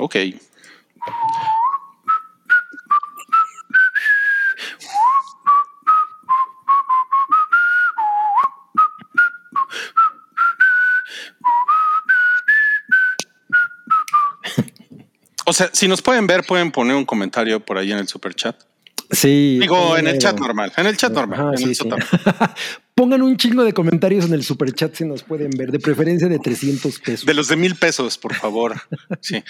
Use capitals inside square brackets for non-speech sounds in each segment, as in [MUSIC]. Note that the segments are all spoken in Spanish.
Ok. O sea, si nos pueden ver, pueden poner un comentario por ahí en el super chat. Sí. Digo, en el chat normal. En el chat normal. Ajá, en sí, el sí. sótano. [LAUGHS] Pongan un chingo de comentarios en el super chat si nos pueden ver, de preferencia de 300 pesos. De los de mil pesos, por favor. Sí.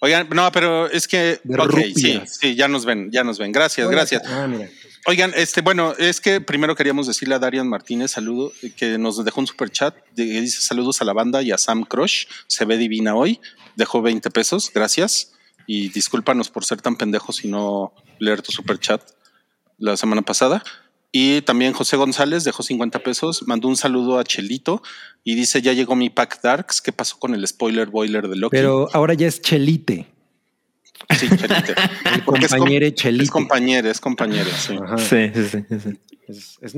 Oigan, no, pero es que. De ok, sí, sí, ya nos ven, ya nos ven. Gracias, gracias. Ah, mira. Oigan, este, bueno, es que primero queríamos decirle a Darian Martínez, saludo, que nos dejó un super chat, que dice saludos a la banda y a Sam Crush, se ve divina hoy, dejó 20 pesos, gracias, y discúlpanos por ser tan pendejos y no leer tu super chat la semana pasada. Y también José González dejó 50 pesos, mandó un saludo a Chelito y dice, ya llegó mi pack Darks, ¿qué pasó con el spoiler boiler de Loki? Pero ahora ya es Chelite. sí, Chelite. [LAUGHS] El Porque es compañero Chelite. Es compañera, es compañera, sí. Ajá. Sí, sí, sí. Es, es.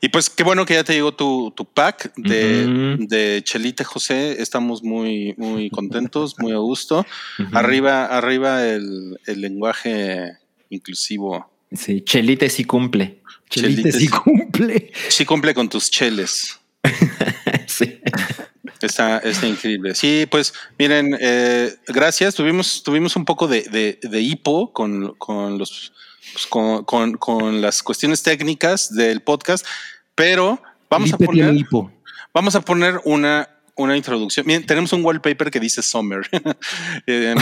Y pues qué bueno que ya te llegó tu, tu pack de, de Chelite José. Estamos muy, muy contentos, muy a gusto. [LAUGHS] Arriba, arriba el, el lenguaje inclusivo. Sí, Chelite sí cumple. Chelite Chelite sí sí. cumple. Sí cumple con tus cheles. [LAUGHS] sí. Está, está increíble. Sí, pues miren, eh, gracias. Tuvimos, tuvimos un poco de, de, de hipo con, con los pues, con, con- con las cuestiones técnicas del podcast, pero vamos a poner, hipo. vamos a poner una, una introducción. Miren, tenemos un wallpaper que dice Summer. [LAUGHS] Eh,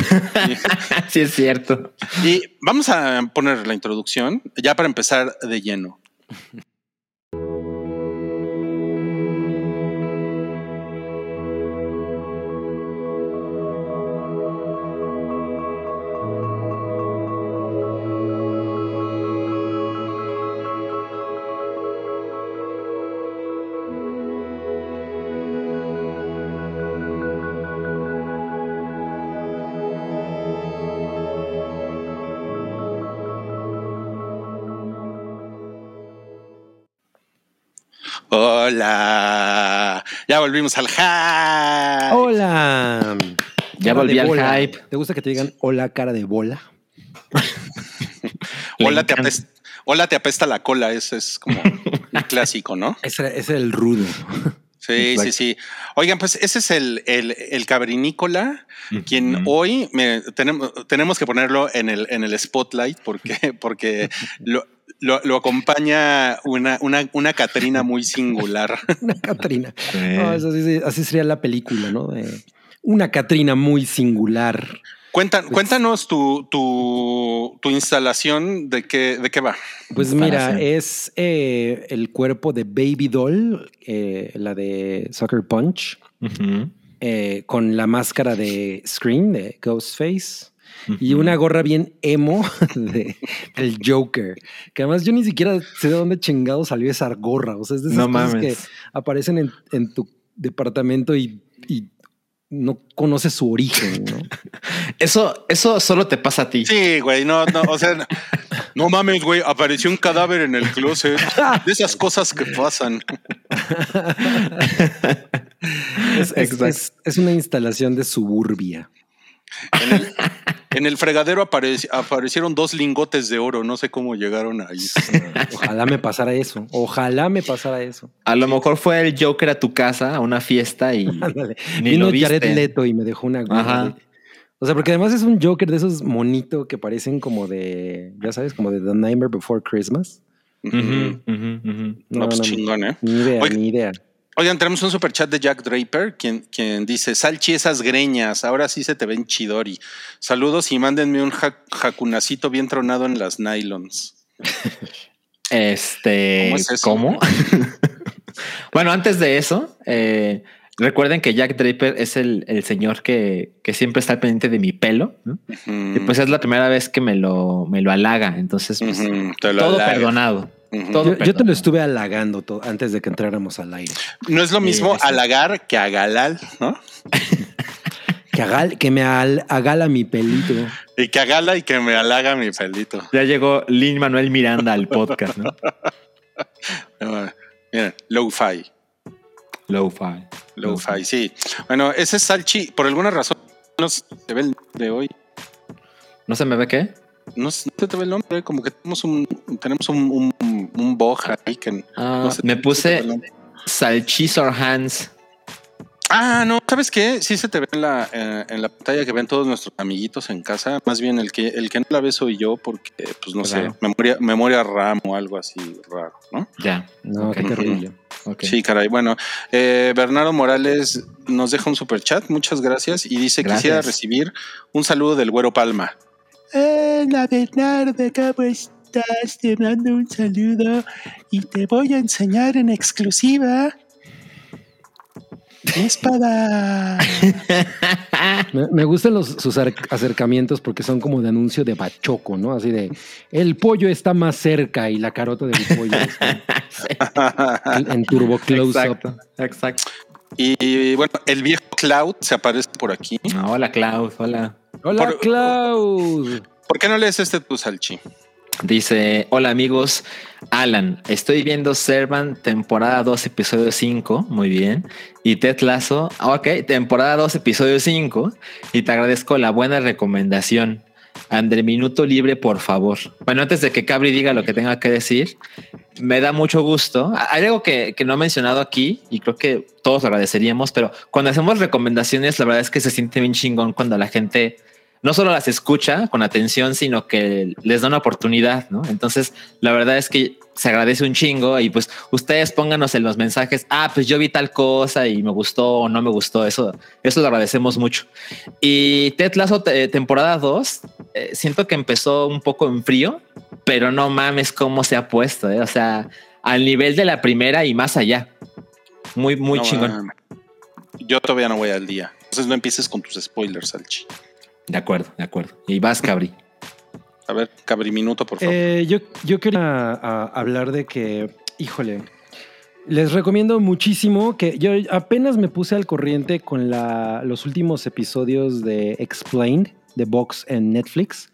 [LAUGHS] sí, es cierto. y vamos a poner la introducción ya para empezar de lleno. Hola, ya volvimos al hype. Hola. Ya Cara volví al bola. hype. ¿Te gusta que te digan hola, cara de bola? [LAUGHS] Hola, te apesta, hola, te apesta la cola. Ese es como un [LAUGHS] clásico, ¿no? Ese es el rudo. Sí, sí, Exacto. sí. Oigan, pues ese es el, el, el quien hoy me, tenemos, tenemos que ponerlo en el, en el spotlight porque, porque lo, [LAUGHS] lo, lo acompaña una, una, una Catrina muy singular. [LAUGHS] Una Catrina. Sí. No, así sería la película, ¿no? De una Catrina muy singular. Cuentan, cuéntanos tu, tu, tu instalación de qué, de qué va. Pues mira, es eh, el cuerpo de Baby Doll, eh, la de Sucker Punch, eh, con la máscara de Scream, de Ghostface, y una gorra bien emo [LAUGHS] de, del Joker. Que además yo ni siquiera sé de dónde chingado salió esa gorra. O sea, es de esas No cosas mames. que aparecen en, en tu departamento y, y no conoces su origen, ¿no? [LAUGHS] Eso, eso solo te pasa a ti. Sí, güey, no, no, o sea, no mames, güey, apareció un cadáver en el closet. De esas cosas que pasan. [LAUGHS] Es, es- Exacto. es- es una instalación de suburbia. En el, en el fregadero apareci- aparecieron dos lingotes de oro, no sé cómo llegaron ahí. Ojalá me pasara eso. Ojalá me pasara eso. A lo mejor fue el Joker a tu casa a una fiesta y [LAUGHS] ni Vino lo viste. Jared Leto y me dejó una Ajá. O sea, porque además es un Joker de esos monito que parecen como de, ya sabes, como de The Nightmare Before Christmas. No, pues chingón, ¿eh? Ni idea, ni idea. Oigan, tenemos un super chat de Jack Draper, quien, quien dice: Salchi esas greñas, ahora sí se te ven chidori. Saludos y mándenme un ja- jacunacito bien tronado en las nylons. [LAUGHS] Este, ¿Cómo es eso? ¿cómo? [LAUGHS] bueno, antes de eso, eh, recuerden que Jack Draper es el, el señor que, que siempre está al pendiente de mi pelo. ¿no? Y pues es la primera vez que me lo, me lo halaga. Entonces, pues, todo halaga. perdonado. Todo Yo, yo te lo estuve halagando antes de que entráramos al aire. No es lo mismo sí. halagar que agalal, ¿no? [LAUGHS] Que, hagal- que me al- agala mi pelito. Y que agala y que me halaga mi pelito. Ya llegó Lin Manuel Miranda al podcast, ¿no? [LAUGHS] Miren, low-fi. Low-fi. Lo-fi, sí. Bueno, ese es Salchi, por alguna razón, no se te ve el nombre hoy. ¿No se me ve qué? No se no se te ve el nombre, como que tenemos un, tenemos un, un, un bug ahí que Ah, no se- me puse. Salchisor Hands. Ah, no, ¿sabes qué? Sí se te ve en la, eh, en la pantalla que ven todos nuestros amiguitos en casa. Más bien el que, el que no la ve soy yo porque, pues no Claro. sé, memoria, memoria RAM o algo así raro, ¿no? Ya. No, qué terrible. Sí, caray. Bueno, eh, Bernardo Morales nos deja un super chat, muchas gracias, y dice, Gracias. quisiera recibir un saludo del Güero Palma. Hola Bernardo, ¿cómo estás? Te mando un saludo y te voy a enseñar en exclusiva mi espada. [LAUGHS] Me, me gustan los, sus acercamientos porque son como de anuncio de bachoco, ¿no? Así de el pollo está más cerca y la carota del pollo está [LAUGHS] en, en turbo close up. Exacto, exacto. y, bueno, el viejo Cloud se aparece por aquí. Ah, hola, Klaus. Hola. Hola, Por- Klaus. ¿Por qué no lees este tu salchi? Dice, hola amigos, Alan, estoy viendo Servant temporada 2, episodio 5, muy bien, y Ted Lasso, ah, ok, temporada 2, episodio 5, y te agradezco la buena recomendación. André, minuto libre, por favor. Bueno, antes de que Cabri diga lo que tenga que decir, me da mucho gusto. Hay algo que, que no he mencionado aquí y creo que todos agradeceríamos, pero cuando hacemos recomendaciones, la verdad es que se siente bien chingón cuando la gente no solo las escucha con atención, sino que les da una oportunidad, ¿no? Entonces, la verdad es que se agradece un chingo y pues ustedes pónganos en los mensajes, ah, pues yo vi tal cosa y me gustó o no me gustó, eso, eso lo agradecemos mucho. Y Ted Lasso te- temporada 2, eh, siento que empezó un poco en frío, pero no mames cómo se ha puesto, ¿eh? o sea, al nivel de la primera y más allá. Muy, muy No, chingón. Yo todavía no voy al día. Entonces no empieces con tus spoilers, Salchi. De acuerdo, de acuerdo. Y vas, Cabri. A ver, Cabri Minuto, por favor. Eh, yo, yo quería a, hablar de que, híjole, les recomiendo muchísimo que yo apenas me puse al corriente con la, los últimos episodios de Explained de Vox en Netflix.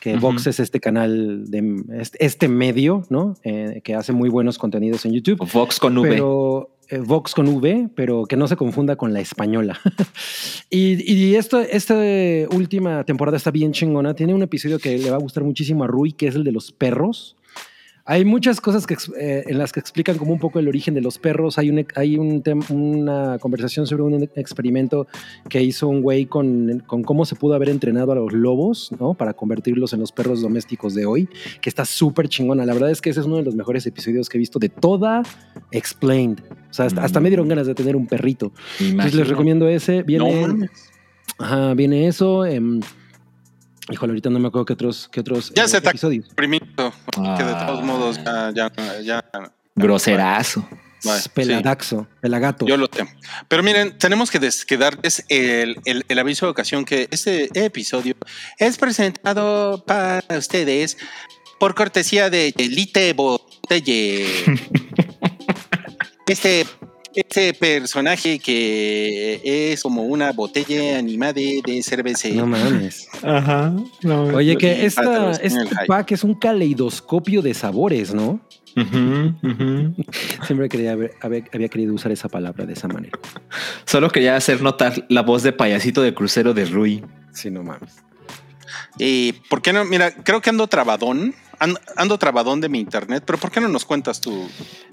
Que Ujú. Vox es este canal de este, este medio, ¿no? Eh, que hace muy buenos contenidos en YouTube. Vox con V. Pero eh, Vox con V, pero que no se confunda con la española. [LAUGHS] y y esta última temporada está bien chingona. Tiene un episodio que le va a gustar muchísimo a Rui, que es el de los perros. Hay muchas cosas que, eh, en las que explican como un poco el origen de los perros. Hay, un, hay un una conversación sobre un experimento que hizo un güey con, con cómo se pudo haber entrenado a los lobos, ¿no? Para convertirlos en los perros domésticos de hoy, que está súper chingona. La verdad es que ese es uno de los mejores episodios que he visto de toda Explained. O sea, hasta, hasta me dieron ganas de tener un perrito. Entonces les recomiendo ese. no Viene, mames. ajá, viene eso. em, híjole, ahorita no me acuerdo qué otros, qué otros Ya eh, se episodios. Primito, que de todos Ah. modos ya, ya, ya. Groserazo. Sí. Peladaxo, pelagato. Yo lo tengo. Pero miren, tenemos que, des- que darles el, el- el aviso de ocasión que este episodio es presentado para ustedes por cortesía de Elite Botelle. [LAUGHS] este, este personaje que es como una botella animada de, de cerveza. No mames. Ajá. Oye, que esta, este pack es un caleidoscopio de sabores, ¿no? [LAUGHS] Siempre quería haber- había, había querido usar esa palabra de esa manera. Solo quería hacer notar la voz de payasito de crucero de Rui. Sí, no mames. Y ¿por qué no? Mira, creo que ando trabadón. Ando, trabadón de mi internet, pero ¿por qué no nos cuentas tu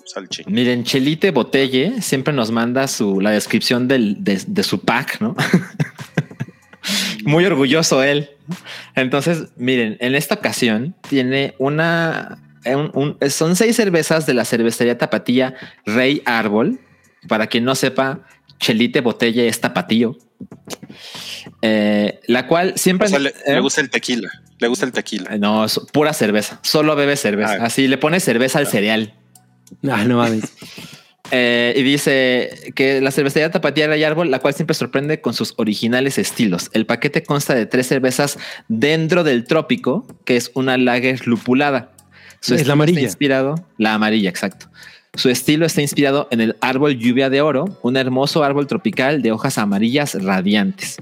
salchi? Miren, Chelite Botelle siempre nos manda su, la descripción del, de, su pack, ¿no? [LAUGHS] Muy orgulloso él. Entonces, miren, en esta ocasión tiene una. un- un- son seis cervezas de la cervecería Tapatía Rey Árbol. Para quien no sepa, Chelite Botelle es tapatío. Eh, la cual siempre. O sea, le, ¿eh? le gusta el tequila. Le gusta el tequila. No, es pura cerveza. Solo bebe cerveza. Ah. Así le pone cerveza al cereal. Ah, no mames. [LAUGHS] Eh, y dice que la cervecería Tapatía Rey Árbol, la cual siempre sorprende con sus originales estilos. El paquete consta de tres cervezas dentro del trópico, que es una lager lupulada. Es la estilo amarilla. Está inspirado, la amarilla, exacto. Su estilo está inspirado en el árbol lluvia de oro, un hermoso árbol tropical de hojas amarillas radiantes.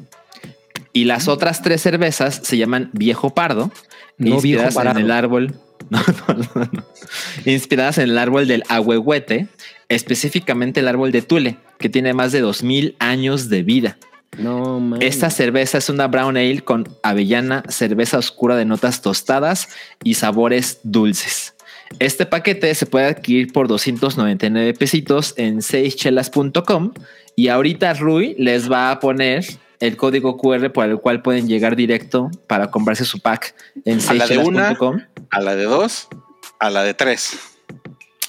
Y las otras tres cervezas se llaman Viejo Pardo, No inspiradas en el árbol. [LAUGHS] No, no, no, no. Inspiradas en el árbol del ahuehuete, específicamente el árbol de Tule, que tiene más de 2000 años de vida. No. Esta cerveza es una brown ale con avellana, cerveza oscura de notas tostadas y sabores dulces. Este paquete se puede adquirir por 299 pesitos en 6chelas.com y ahorita Rui les va a poner el código QR por el cual pueden llegar directo para comprarse su pack en A la de una. 6chelas.com. A la de dos, a la de tres.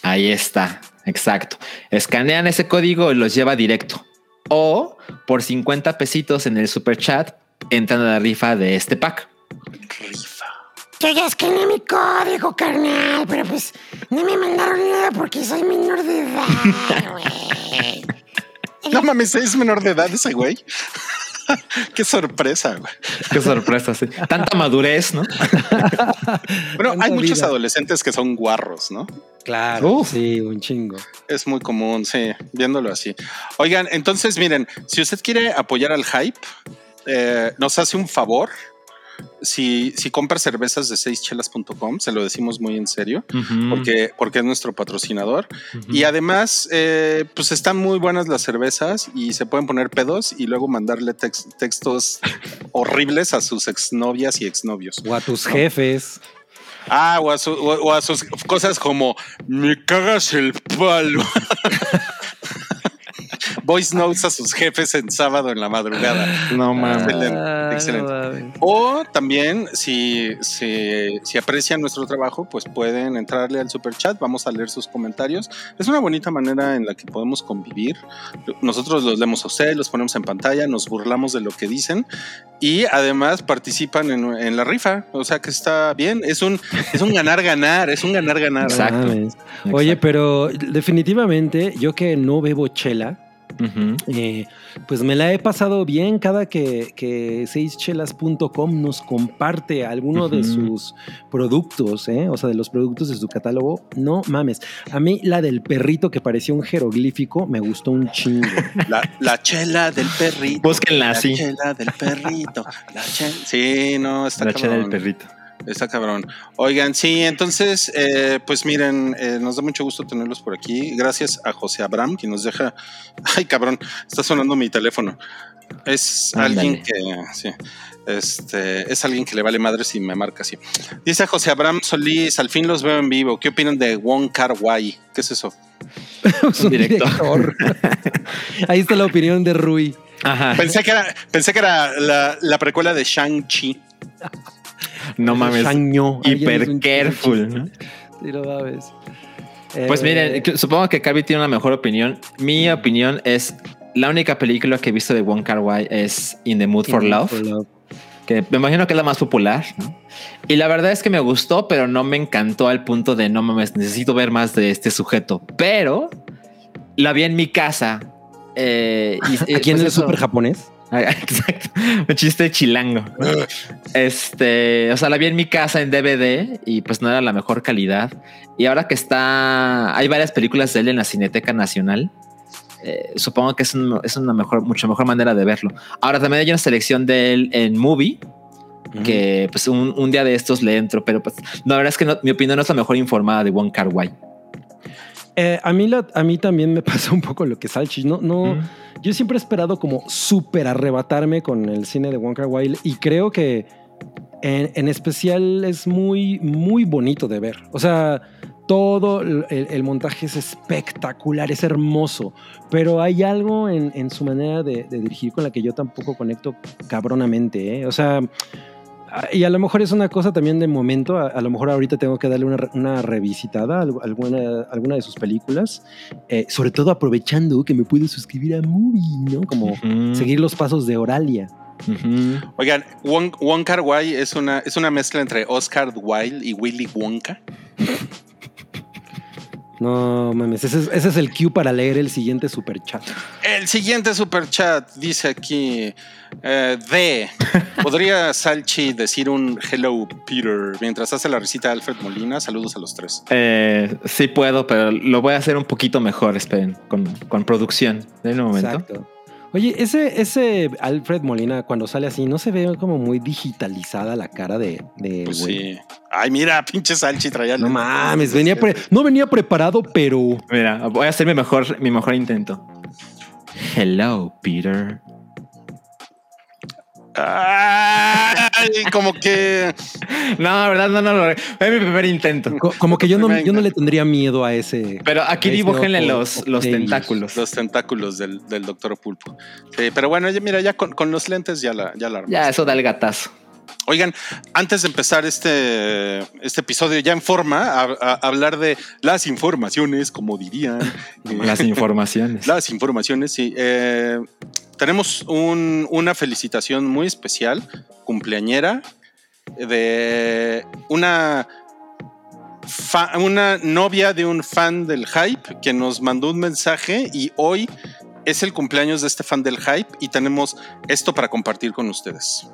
Ahí está, exacto. Escanean ese código y los lleva directo. O por 50 pesitos en el super chat entran a la rifa de este pack. Rifa. Yo ya escaneé mi código, carnal, pero pues no me mandaron nada porque soy menor de edad, güey. [LAUGHS] No mames, es menor de edad ese güey. [LAUGHS] Qué sorpresa, güey. Qué sorpresa, sí. Tanta madurez, ¿no? [LAUGHS] Bueno, hay muchos vida. adolescentes que son guarros, ¿no? Claro. Uf. Sí, un chingo. Es muy común, sí, viéndolo así. Oigan, entonces miren, si usted quiere apoyar al hype, eh, nos hace un favor. Si, si compra cervezas de 6chelas.com, se lo decimos muy en serio, porque, porque es nuestro patrocinador. Y además, eh, pues están muy buenas las cervezas y se pueden poner pedos y luego mandarle tex- textos [LAUGHS] horribles a sus exnovias y exnovios. O a tus jefes. Ah, o a, su- o- o a sus cosas como me cagas el palo. [LAUGHS] Voice notes a sus jefes en sábado en la madrugada. No mames. Excelente, Ah, excelente. no. O también, si, si, si aprecian nuestro trabajo, pues pueden entrarle al super chat. Vamos a leer sus comentarios. Es una bonita manera en la que podemos convivir. Nosotros los leemos a ustedes, los ponemos en pantalla, nos burlamos de lo que dicen y además participan en, en la rifa. O sea que está bien. Es un, es un ganar-ganar, es un ganar-ganar. Exacto. No mames. Oye, pero definitivamente yo que no bebo chela, Eh, pues me la he pasado bien cada que, que 6chelas.com nos comparte alguno de sus productos, ¿eh? o sea, de los productos de su catálogo. No mames. A mí la del perrito que parecía un jeroglífico me gustó un chingo. [LAUGHS] La, la chela del perrito. Búsquenla La así. chela del perrito. La chela. Sí, no, está La chela del perrito. Está cabrón. Oigan, sí, entonces, eh, pues miren, eh, nos da mucho gusto tenerlos por aquí. Gracias a José Abraham, que nos deja. [LAUGHS] Ay, cabrón, está sonando mi teléfono. Es Ándale. alguien que. Sí, este, es alguien que le vale madre si me marca así. Dice José Abraham Solís, al fin los veo en vivo. ¿Qué opinan de Wong Kar Wai? ¿Qué es eso? Es [LAUGHS] un Director. director. [LAUGHS] Ahí está la opinión de Rui. Ajá. Pensé que era, pensé que era la, la precuela de Shang-Chi. No mames. Es Hiper careful. ¿no? Sí. Pues Eh, miren, supongo que Cavi tiene una mejor opinión. Mi opinión es la única película que he visto de Wong Kar Wai es In the Mood for Love, que me imagino que es la más popular. ¿no? Y la verdad es que me gustó, pero no me encantó al punto de no mames, necesito ver más de este sujeto. Pero la vi en mi casa. eh, y, [LAUGHS] Aquí en pues el eso- super japonés. Ah, [LAUGHS] Exacto. Un chiste chilango. Este, o sea, la vi en mi casa en DVD y pues no era la mejor calidad. Y ahora que está, hay varias películas de él en la Cineteca Nacional. eh, supongo que es, un- es una mejor, mucho mejor manera de verlo. Ahora también hay una selección de él en Movie que pues un, un día de estos le entro, pero pues la verdad es que no- mi opinión no es la mejor informada de Wong Kar Wai. Eh, a, mí la- a mí también me [LAUGHS] pasa un poco lo que Salchi. No, no, Mm. Yo siempre he esperado como súper arrebatarme con el cine de Wong Kar Wai y creo que en, en especial es muy, muy bonito de ver. O sea, todo el, el montaje es espectacular, es hermoso, pero hay algo en, en su manera de, de dirigir con la que yo tampoco conecto cabronamente. ¿eh? O sea, y a lo mejor es una cosa también de momento, a, a lo mejor ahorita tengo que darle una, una revisitada a algu- alguna, alguna de sus películas, eh, sobre todo aprovechando que me puedo suscribir a Movie, ¿no? Como seguir los pasos de Oralia. ujú. Oigan, Wong, Wong Kar Wai es una, es una mezcla entre Oscar Wilde y Willy Wonka. No mames, ese es, ese es el cue para leer el siguiente super chat. El siguiente super chat dice aquí eh, de podría Salchi decir un hello Peter mientras hace la risita de Alfred Molina. Saludos a los tres. Eh, sí puedo, pero lo voy a hacer un poquito mejor, esperen, con, con producción. En un momento. Exacto. Oye, ese, ese Alfred Molina, cuando sale así, ¿no se ve como muy digitalizada la cara de, de Pues güey? sí. Ay, mira, pinche Salchi traía. No mames, venía pre- no venía preparado, pero Mira, voy a hacer mi mejor, mi mejor intento. Hello, Peter. Ay, como que No, verdad, no, no, no. Fue mi primer intento. Co- Como que yo no, yo no le tendría miedo a ese. Pero aquí dibújenle ojo- los, los tentáculos. los tentáculos del, del doctor Pulpo. Sí, pero bueno, ya, mira, ya con, con los lentes ya la, ya la. Ya, eso da el gatazo. Oigan, antes de empezar este, este episodio ya en forma, a, a- hablar de las informaciones, como dirían. [LAUGHS] eh, Las informaciones. [LAUGHS] las informaciones, sí. Eh, tenemos un- una felicitación muy especial, cumpleañera, de una, una novia de un fan del hype que nos mandó un mensaje y hoy es el cumpleaños de este fan del hype y tenemos esto para compartir con ustedes.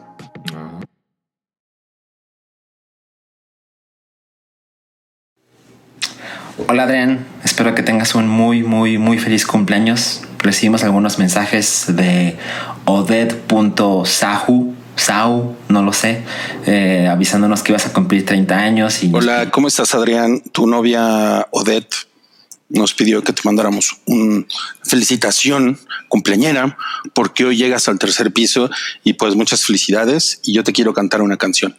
Hola Adrián, espero que tengas un muy, muy, muy feliz cumpleaños. Recibimos algunos mensajes de oded.sahu, Sau, no lo sé, eh, avisándonos que ibas a cumplir 30 años y Hola, ¿cómo estás, Adrián? Tu novia Odette nos pidió que te mandáramos una felicitación cumpleañera porque hoy llegas al tercer piso y pues muchas felicidades y yo te quiero cantar una canción.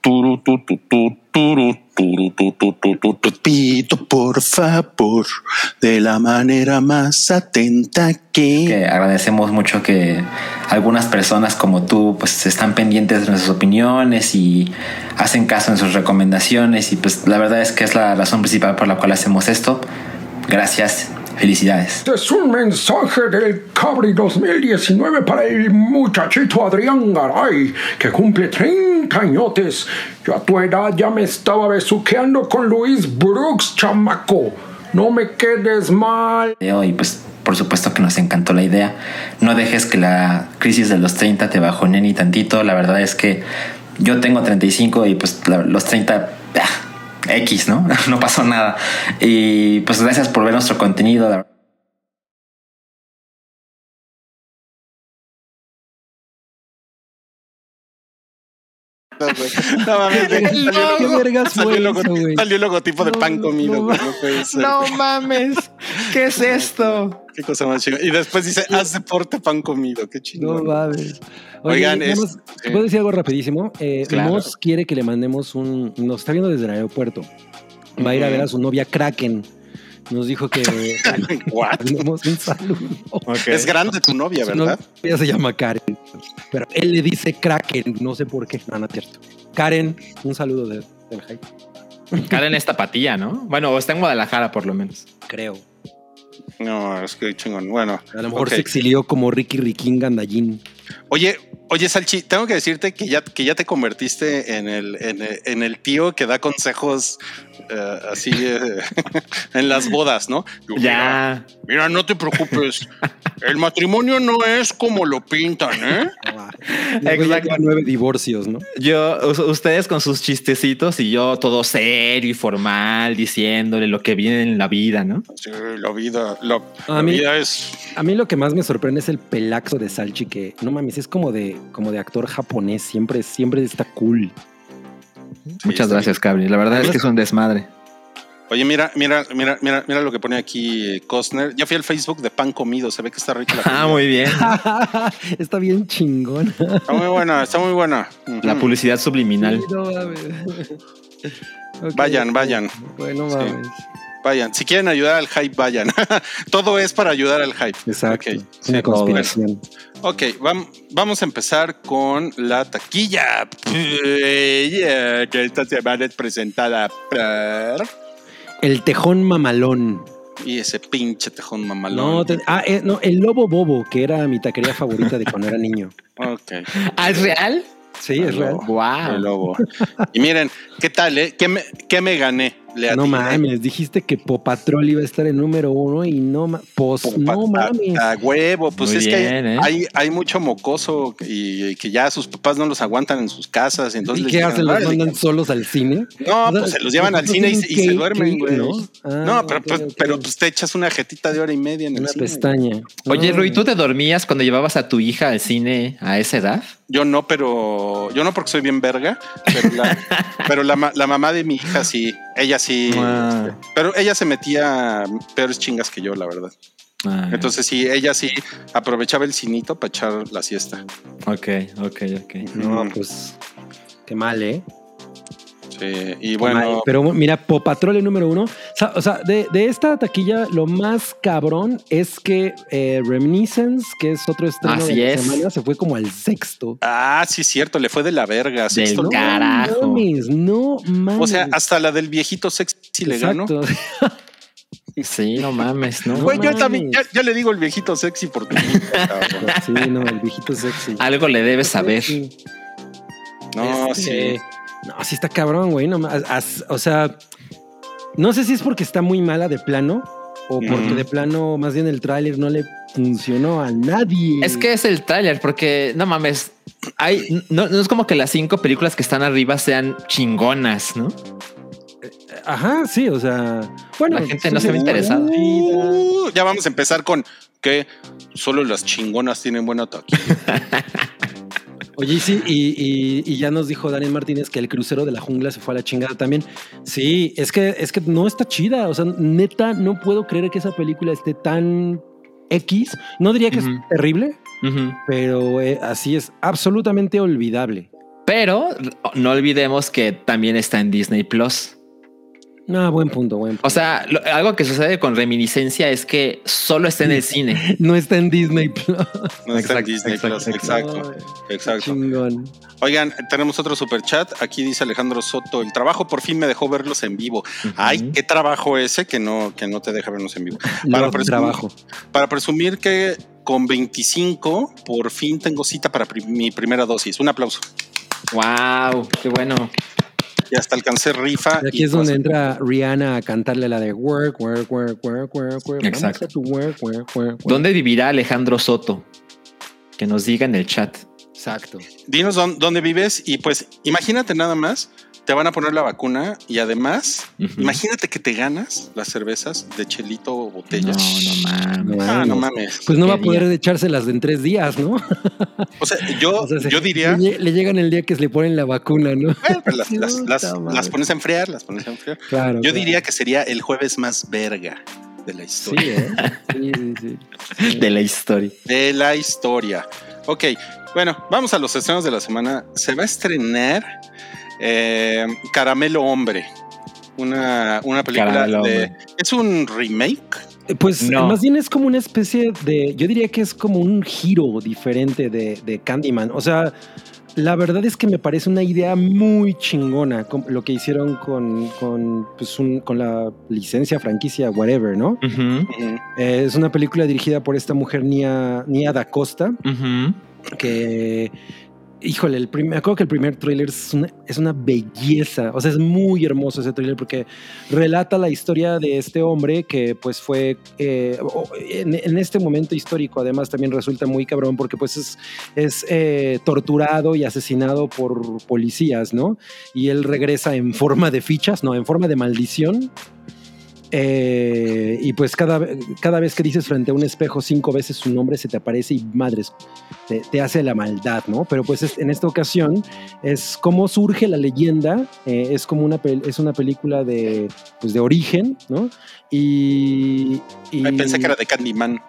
Turu, tu, tu, tu, turu, turu, tu. Pido por favor de la manera más atenta que... que agradecemos mucho que algunas personas como tú pues están pendientes de nuestras opiniones y hacen caso en sus recomendaciones y pues la verdad es que es la razón principal por la cual hacemos esto. Gracias, felicidades. Este es un mensaje del Cabri 2019 para el muchachito Adrián Garay, que cumple 30 añotes. Yo a tu edad ya me estaba besuqueando con Luis Brooks, chamaco. No me quedes mal. Y pues por supuesto que nos encantó la idea. No dejes que la crisis de los 30 te bajonee ni tantito. La verdad es que yo tengo 35 y pues los 30... ah, X, ¿no? [LAUGHS] No pasó nada. Y pues gracias por ver nuestro contenido. [LAUGHS] No mames, ¿Qué vergas salió, eso, logotipo, güey? salió el logotipo de No, pan comido. no güey, no puede ser. No mames. ¿Qué es esto? Qué cosa más chingona. Y después dice, haz deporte pan comido. Qué No chingón. mames. Oye, Oigan, es- sí. ¿puedo decir algo rapidísimo? Eh, Claro. Moss quiere que le mandemos un. Nos está viendo desde el aeropuerto. Va a ir a ver a su novia Kraken. Nos dijo que [LAUGHS] What? mandemos un saludo. Es grande tu novia, Su ¿verdad? novia se llama Karen. Pero él le dice Kraken. No sé por qué. No, no es cierto. Karen, un saludo de- del hype. Karen es tapatía, ¿no? Bueno, está en Guadalajara por lo menos. Creo. No, es que chingón. Bueno, A lo mejor se exilió como Ricky Riquín Gandallín. Oye, oye, Salchi, tengo que decirte que ya, que ya te convertiste en el, en el, en el tío que da consejos eh, así eh, [LAUGHS] en las bodas, ¿no? Ya. Mira, mira, no te preocupes. El matrimonio no es como lo pintan, ¿eh? Exacto. nueve divorcios, ¿no? Yo, ustedes con sus chistecitos y yo todo serio y formal diciéndole lo que viene en la vida, ¿no? Sí, la vida, la, A la mí- vida es. A mí lo que más me sorprende es el pelaxo de Salchi, que no mames, es como de, como de actor japonés, siempre, siempre está cool. Muchas gracias, Cabri. La verdad es que es un desmadre. Oye, mira, mira, mira, mira, mira lo que pone aquí Costner. Ya fui al Facebook de pan comido, se ve que está rica la Ah, muy bien. [LAUGHS] está bien chingón. Está muy buena, está muy buena. La publicidad subliminal. No [LAUGHS] Vayan, vayan. Bueno, Sí. mames. Vayan, si quieren ayudar al hype, vayan. [LAUGHS] Todo es para ayudar al hype. Exacto. Ok, Es sí, una todo conspiración. Ok, vam- vamos a empezar con la taquilla. Que esta semana es presentada por... El tejón mamalón. Y ese pinche tejón mamalón. No, te- ah, eh, no, el lobo bobo, que era mi taquería favorita de cuando era niño. Ok. ¿Ah, es real? Sí, es real. El Wow. lobo. Y miren, ¿qué tal, eh? ¿Qué me, qué me gané? Le No mames, dijiste que Popatrol iba a estar en número uno y no ma- Pues Popa- no mames. A, a huevo, pues Muy es que hay, ¿eh? hay, hay mucho mocoso y, y que ya sus papás no los aguantan en sus casas. y Entonces ¿Y les qué hacen? ¿Los "Órale, mandan solos al cine? No, O sea, pues se los llevan al nosotros cine y, se- y se que- duermen, güey. ¿no? No, Ah, pero, ok, pues, pero pues te echas una jetita de hora y media en el Una cine. pestaña. Oye, No, Rui, ¿tú te dormías cuando llevabas a tu hija al cine a esa edad? Yo no, pero yo no porque soy bien verga, pero la, [LAUGHS] pero la, ma- la mamá de mi hija sí, ella sí, Ah. este, pero ella se metía peores chingas que yo, la verdad. Ah, Entonces sí, ella sí aprovechaba el cinito para echar la siesta. Ok, ok, ok. No, pues qué mal, ¿eh? Sí, y bueno. Pero mira, Popatrole número uno. O sea, o sea, de, de esta taquilla, lo más cabrón es que eh, Reminiscence, que es otro estreno Así de es. semana, se fue como al sexto. ah, sí, cierto, le fue de la verga. sexto Del lugar. carajo. No mames, no mames. O sea, hasta la del viejito sexy le ganó. [LAUGHS] Sí, no mames, ¿no? Güey, yo mames. también, ya, ya le digo el viejito sexy por tu. [LAUGHS] Sí, no, el viejito sexy. Algo le debes saber. No, Este, sí. No, sí está cabrón, güey. No, as- o sea, no sé si es porque está muy mala de plano o porque de plano, más bien el tráiler no le funcionó a nadie. Es que es el tráiler, porque no mames. Hay, no, no es como que las cinco películas que están arriba sean chingonas, ¿no? Ajá, sí, o sea, bueno, La gente no se ve interesada. Uh, ya vamos a empezar con que solo las chingonas tienen buen ataque. [LAUGHS] Oye, sí, y, y- y ya nos dijo Daniel Martínez que el crucero de la jungla se fue a la chingada también. Sí, es que, es que no está chida. O sea, neta, no puedo creer que esa película esté tan X. No diría que es terrible, pero eh, así es absolutamente olvidable. Pero no olvidemos que también está en Disney Plus. No, buen punto, buen punto. O sea, lo- algo que sucede con reminiscencia es que solo está en el cine. [LAUGHS] No está en Disney Plus. No está en Exacto, Disney exacto, Plus, exacto, exacto. Chingón. Oigan, tenemos otro super chat. Aquí dice Alejandro Soto: el trabajo por fin me dejó verlos en vivo. Ay, qué trabajo ese que no, que no te deja vernos en vivo. Para presumir- trabajo. Para presumir que con 25 por fin tengo cita para pri- mi primera dosis. Un aplauso. Wow, qué bueno. Y hasta alcancé rifa. Y aquí y es donde entra Rihanna a cantarle la de work, work, work, work, work, work. Exacto. Vamos a tu work, work, work, work. ¿Dónde vivirá Alejandro Soto? Que nos diga en el chat. Exacto. Dinos dónde, dónde vives y pues imagínate nada más, te van a poner la vacuna y además, imagínate que te ganas las cervezas de chelito o No, botella. no mames. Ah, no mames. Pues no va a poder día. echárselas en tres días, ¿no? [LAUGHS] O sea, yo, O sea, se- yo diría, Le, le llegan el día que se le ponen la vacuna, ¿no? [LAUGHS] bueno, pues las, las- las- las pones a enfriar, las pones a enfriar. Claro. Yo claro. diría que sería el jueves más verga de la Sí, historia. ¿eh? Sí, sí, sí. [LAUGHS] De la historia. De la historia. Ok, bueno, vamos a los estrenos de la semana. Se va a estrenar eh, Caramelo Hombre. Una, una película Caramelo de. Hombre. Es un remake. Eh, Pues No. más bien es como una especie de, yo diría que es como un giro diferente de, de Candyman. O sea, la verdad es que me parece una idea muy chingona lo que hicieron con, con, pues, un- con la licencia, franquicia, whatever, ¿no? Eh, es una película dirigida por esta mujer Nia, Nia Da Costa, que, híjole, el primer, me acuerdo que el primer tráiler es una, es una belleza, o sea, es muy hermoso ese tráiler porque relata la historia de este hombre que pues fue, eh, en, en este momento histórico además también resulta muy cabrón porque pues es, es eh, torturado y asesinado por policías, ¿no? Y él regresa en forma de fichas, no, en forma de maldición. Eh, y pues cada, cada vez que dices frente a un espejo cinco veces su nombre se te aparece y madres, te, hace la maldad, ¿no? Pero pues es- en esta ocasión es cómo surge la leyenda, eh, es como una, es una película de, pues de origen, ¿no? Y... pensé que era de Candyman.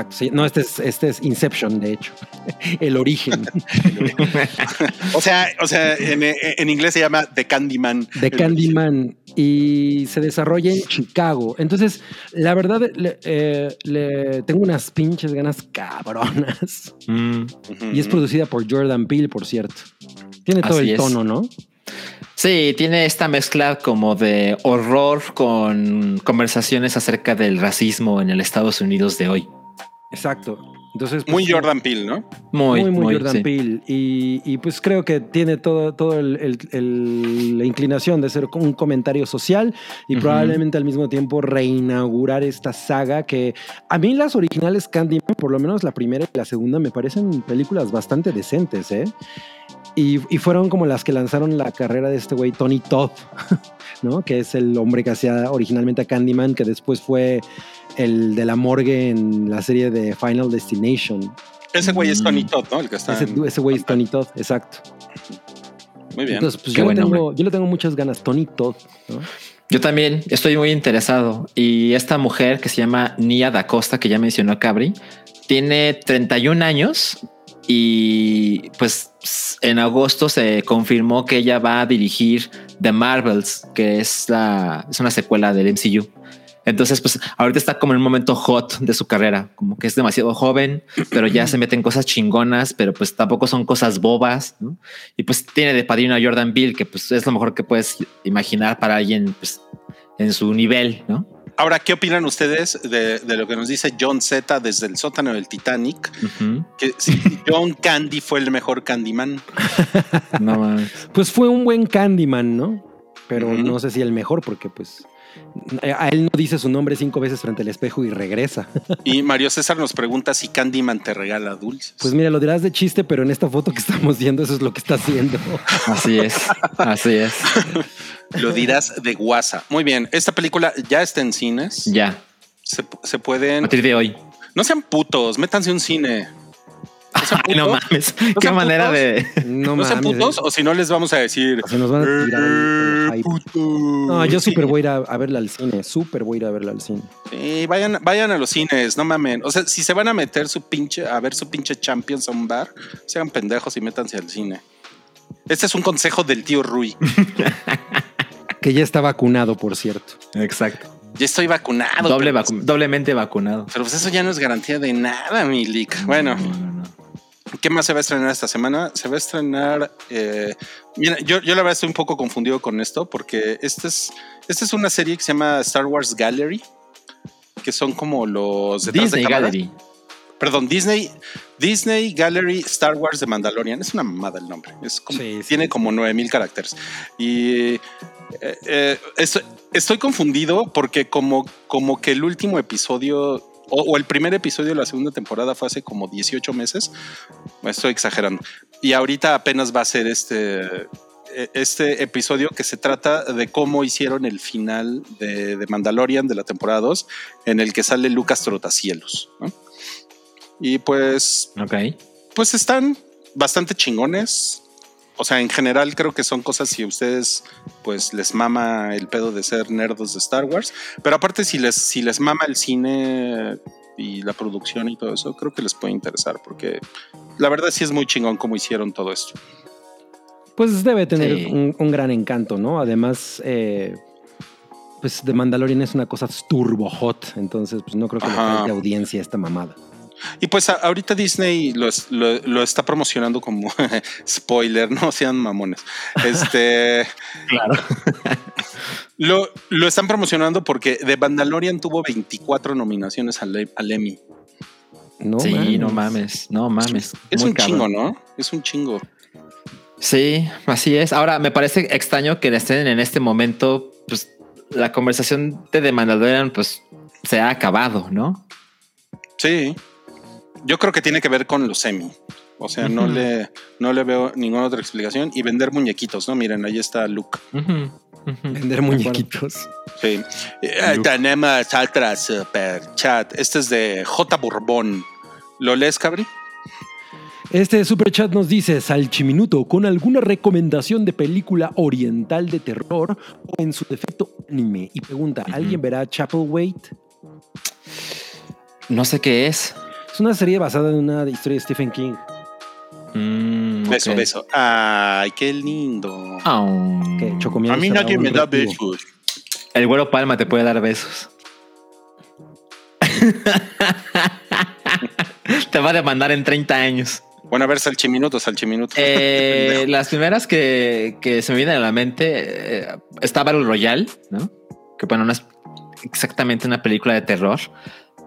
Exacto, sí. No, este es, este es Inception, de hecho. [LAUGHS] El origen [LAUGHS] O sea, o sea en, en inglés se llama The Candyman. de Candyman y se desarrolla en Chicago. Entonces, la verdad, le, eh, le- tengo unas pinches ganas cabronas. Mm. Y es producida por Jordan Peele, por cierto. Tiene todo Así el es. tono, ¿no? Sí, tiene esta mezcla como de horror con conversaciones acerca del racismo en el Estados Unidos de hoy. Exacto. Entonces, pues, Muy Jordan Peele, ¿no? Muy, muy, muy, Jordan sí. Peele. Y, y, pues creo que tiene todo, todo el- el- el- la inclinación de ser un comentario social y probablemente al mismo tiempo reinaugurar esta saga que a mí las originales Candyman, por lo menos la primera y la segunda, me parecen películas bastante decentes, ¿eh? Y, y fueron como las que lanzaron la carrera de este güey Tony Todd, [LAUGHS] ¿no? Que es el hombre que hacía originalmente a Candyman, que después fue el de la morgue en la serie de Final Destination. Ese güey es Tony Mm. Todd, ¿no? El que está. Ese, en- ese güey es Tony Todd, exacto. Muy bien. Entonces, pues Qué yo le, buen tengo, nombre. yo le tengo muchas ganas. Tony Todd, ¿no? Yo también estoy muy interesado. Y esta mujer que se llama Nia Da Costa, que ya mencionó Cabri, tiene 31 años y pues en agosto se confirmó que ella va a dirigir The Marvels, que es la es una secuela del MCU. Entonces, pues ahorita está como en un momento hot de su carrera, como que es demasiado joven, pero ya se meten cosas chingonas, pero pues tampoco son cosas bobas. ¿no? Y pues tiene de padrino a Jordan Bill, que pues es lo mejor que puedes imaginar para alguien pues, en su nivel, ¿no? Ahora, ¿qué opinan ustedes de, de, lo que nos dice John Z desde el sótano del Titanic? Uh -huh. Que si John Candy fue el mejor Candyman. [LAUGHS] no más. Pues fue un buen Candyman, ¿no? Pero uh -huh. no sé si el mejor, porque pues a él no dice su nombre cinco veces frente al espejo y regresa. [LAUGHS] Y Mario César nos pregunta si Candyman te regala dulces. Pues mira, lo dirás de chiste, pero en esta foto que estamos viendo, eso es lo que está haciendo. [LAUGHS] Así es, así es. [LAUGHS] lo dirás de guasa. Muy bien, esta película ya está en cines. Ya. Se, se pueden. A partir de hoy. No sean putos, métanse un cine. ¿No, Ay, no mames. ¿No Qué manera putos? de. No, ¿No sean putos o si no les vamos a decir. Se nos van a tirar el hype. No, yo súper voy a ir a, a, verla al cine. Súper voy a ir a verla al cine. Sí, vayan, vayan a los cines, no mamen. O sea, si se van a meter su pinche, a ver su pinche Champions a un bar, sean pendejos y métanse al cine. Este es un consejo del tío Rui. [LAUGHS] que ya está vacunado, por cierto. Exacto. Ya estoy vacunado. Doble vacu doblemente vacunado. Pero pues eso ya no es garantía de nada, mi leak. Bueno. No, no, no. ¿Qué más se va a estrenar esta semana? Se va a estrenar. Eh, mira, yo, yo la verdad estoy un poco confundido con esto porque esta es, esta es una serie que se llama Star Wars Gallery, que son como los Disney de Gallery. Perdón, Disney, Disney Gallery Star Wars de Mandalorian. Es una mamada el nombre. Es como, sí, sí, tiene sí. como 9000 caracteres. Y eh, eh, estoy, estoy, confundido porque como, como que el último episodio o, o, el primer episodio de la segunda temporada fue hace como 18 meses. Estoy exagerando. Y ahorita apenas va a ser este, este episodio que se trata de cómo hicieron el final de, de Mandalorian de la temporada 2, en el que sale Lucas Trotacielos. ¿no? Y pues, okay. pues están bastante chingones. O sea, en general creo que son cosas si a ustedes pues les mama el pedo de ser nerdos de Star Wars, pero aparte si les si les mama el cine y la producción y todo eso, creo que les puede interesar porque la verdad sí es muy chingón cómo hicieron todo esto. Pues debe tener sí. un, un, gran encanto, ¿no? Además, eh, pues The Mandalorian es una cosa turbo hot, entonces pues no creo que le falte audiencia a esta mamada. Y pues a, ahorita Disney lo, lo, lo, está promocionando como [LAUGHS] spoiler, no sean mamones. Este. [LAUGHS] claro. lo, lo, están promocionando porque The Mandalorian tuvo 24 nominaciones al, al Emmy. No sí, mames. no mames, no mames. Es un cabrón. chingo, ¿no? Es un chingo. Sí, así es. Ahora me parece extraño que estén en este momento, pues la conversación de The Mandalorian, pues se ha acabado, ¿no? Sí yo creo que tiene que ver con los semi. O sea, uh -huh. no, le, no le veo ninguna otra explicación. Y vender muñequitos, ¿no? Miren, ahí está Luke. Uh -huh. Uh -huh. Vender muñequitos. Sí. Eh, tenemos otra super chat. Este es de J. Bourbon. ¿Lo lees, Cabri? Este super chat nos dice Salchiminuto con alguna recomendación de película oriental de terror o en su defecto anime. Y pregunta, ¿alguien verá Chapelwaite? No sé qué es. Es una serie basada en una historia de Stephen King. Mm, beso, okay. beso. Ay, qué lindo. Oh. ¿Qué, A mí nadie me da besos. El güero Palma te puede dar besos. [LAUGHS] te va a demandar en 30 años. Bueno, a ver, Salchiminuto, Salchiminuto. Eh, [LAUGHS] las primeras que, que, se me vienen a la mente eh, está Battle Royale, ¿no? Que bueno, no es exactamente una película de terror,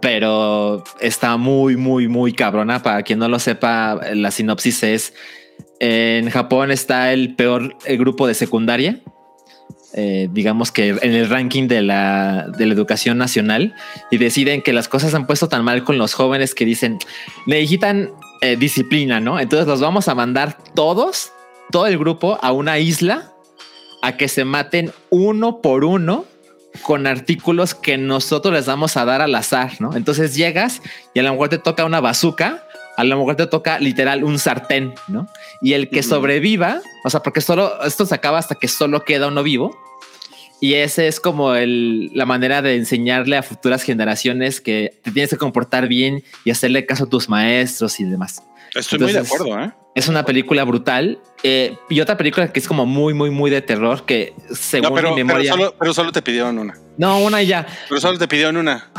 pero está muy, muy, muy cabrona. Para quien no lo sepa, la sinopsis es en Japón está el peor el grupo de secundaria. Eh, digamos que en el ranking de la, de la educación nacional y deciden que las cosas han puesto tan mal con los jóvenes que dicen necesitan eh, disciplina, ¿no? Entonces los vamos a mandar todos, todo el grupo a una isla a que se maten uno por uno con artículos que nosotros les vamos a dar al azar, ¿no? Entonces llegas y a lo mejor te toca una bazooka, a lo mejor te toca literal un sartén, ¿no? Y el que sobreviva, o sea, porque solo esto se acaba hasta que solo queda uno vivo. Y ese es como el, la manera de enseñarle a futuras generaciones que te tienes que comportar bien y hacerle caso a tus maestros y demás. Estoy muy de acuerdo, ¿eh? Es una película brutal. Eh, y otra película que es como muy, muy, muy de terror, que según No, pero, mi pero memoria. solo, pero solo te pidieron una. No, una y ya. Pero solo te pidieron una.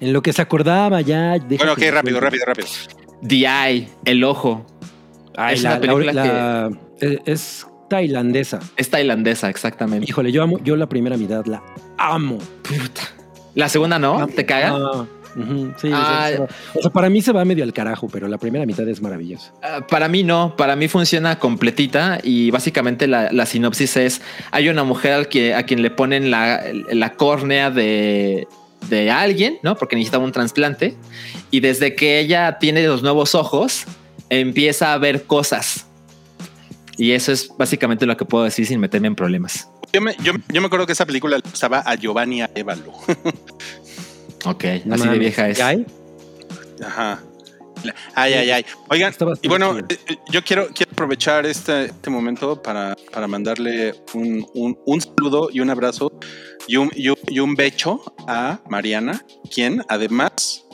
En lo que se acordaba ya. Bueno, ok, que- rápido, rápido, rápido. The Eye, El Ojo. Ay, Es la- una película la- eh, es tailandesa. Es tailandesa, exactamente. Híjole, yo amo, yo la primera mitad la amo. La segunda no, ¿te caga? Ah, sí, Ah. o sea, para mí se va medio al carajo, pero la primera mitad es maravillosa. Ah, Para mí no, para mí funciona completita y básicamente la, la sinopsis es, hay una mujer al que, a quien le ponen la, la córnea de, de alguien, ¿no? Porque necesitaba un trasplante y desde que ella tiene los nuevos ojos, empieza a ver cosas. Y eso es básicamente lo que puedo decir sin meterme en problemas. Yo me, yo, yo me acuerdo que esa película le gustaba a Giovanni Arevalo. [LAUGHS] Ok, No así de vieja es. ¿ya hay? Ajá. Ay, ay, ay. Oigan, y bueno, eh, eh, yo quiero, quiero aprovechar este, este momento para, para mandarle un, un- un saludo y un abrazo y un, y un, y un becho a Mariana, quien además.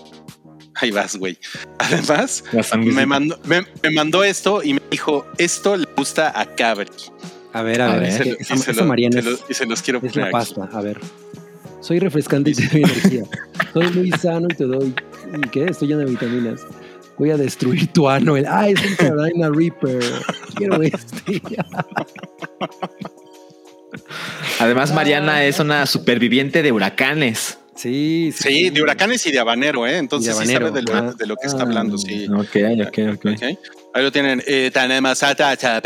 Ahí vas, güey. Además, me mandó, me, me mandó esto y me dijo: Esto le gusta a Cabri. A ver, a, A ver. ver. Y se, lo- esa, y se esa lo- Mariana se lo- es, y se los quiero es poner la aquí. pasta. A ver. Soy refrescante y te doy energía. Soy muy sano y te doy. ¿Y qué? Estoy lleno de vitaminas. Voy a destruir tu ano. El, ah, es un Carolina Reaper. Quiero este. Además, Mariana es una superviviente de huracanes. Sí, Sí, de huracanes y de habanero, ¿eh? Entonces sí habanero, sabe de lo, ah. de lo que está Ah. hablando, sí. Ok, ok, ok. Ok. Ahí lo tienen. Eh, tenemos a chat.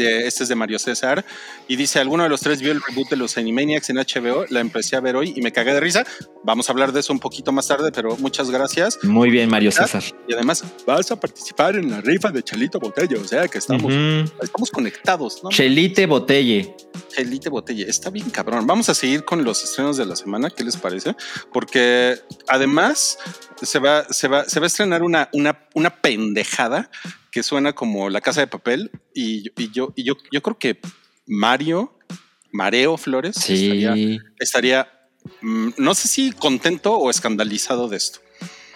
Eh, Este es de Mario César. Y dice: ¿Alguno de los tres vio el reboot de los Animaniacs en HBO? La empecé a ver hoy y me cagué de risa. Vamos a hablar de eso un poquito más tarde, pero muchas gracias. Muy bien, Mario César. Y además, vas a participar en la rifa de Chalito Botella. O sea que estamos, Ujú. estamos conectados, ¿no? Chelite Botelle. Chelite Botella. Está bien, cabrón. Vamos a seguir con los estrenos de la semana. ¿Qué les parece? Porque además se va, se va, se va a estrenar una, una, una pendejada que suena como La Casa de Papel. Y, y yo, y yo, yo creo que Mario, Mareo Flores, estaría, Sí. estaría, mm, no sé si contento o escandalizado de esto.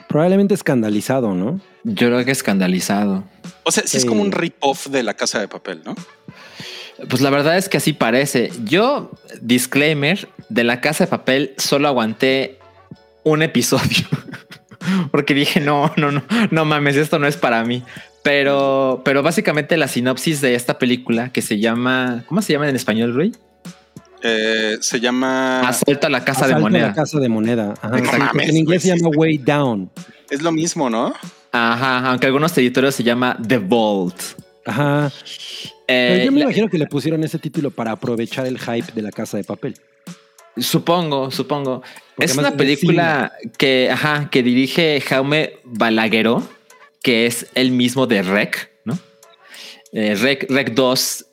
Probablemente escandalizado, ¿no? Yo creo que escandalizado. O sea, sí es como un rip-off de La Casa de Papel, ¿no? Pues la verdad es que así parece. Yo, disclaimer, de la casa de papel solo aguanté un episodio. [LAUGHS] [LAUGHS] Porque dije, no, no, no, no mames, esto no es para mí. Pero, pero básicamente la sinopsis de esta película que se llama, ¿cómo se llama en español, Rui? Eh, se llama... Asalto a la casa de a moneda. La casa de moneda. Ajá. No mames, en inglés se llama Way Down. Es lo mismo, ¿no? Ajá, aunque algunos territorios se llama The Vault. Ajá. Eh, Pero yo me la- imagino que le pusieron ese título para aprovechar el hype de la casa de papel. Supongo, supongo. Porque es una película que, ajá, que dirige Jaume Balagueró, que es el mismo de Rec, ¿no? Eh, Rec, Rec 2,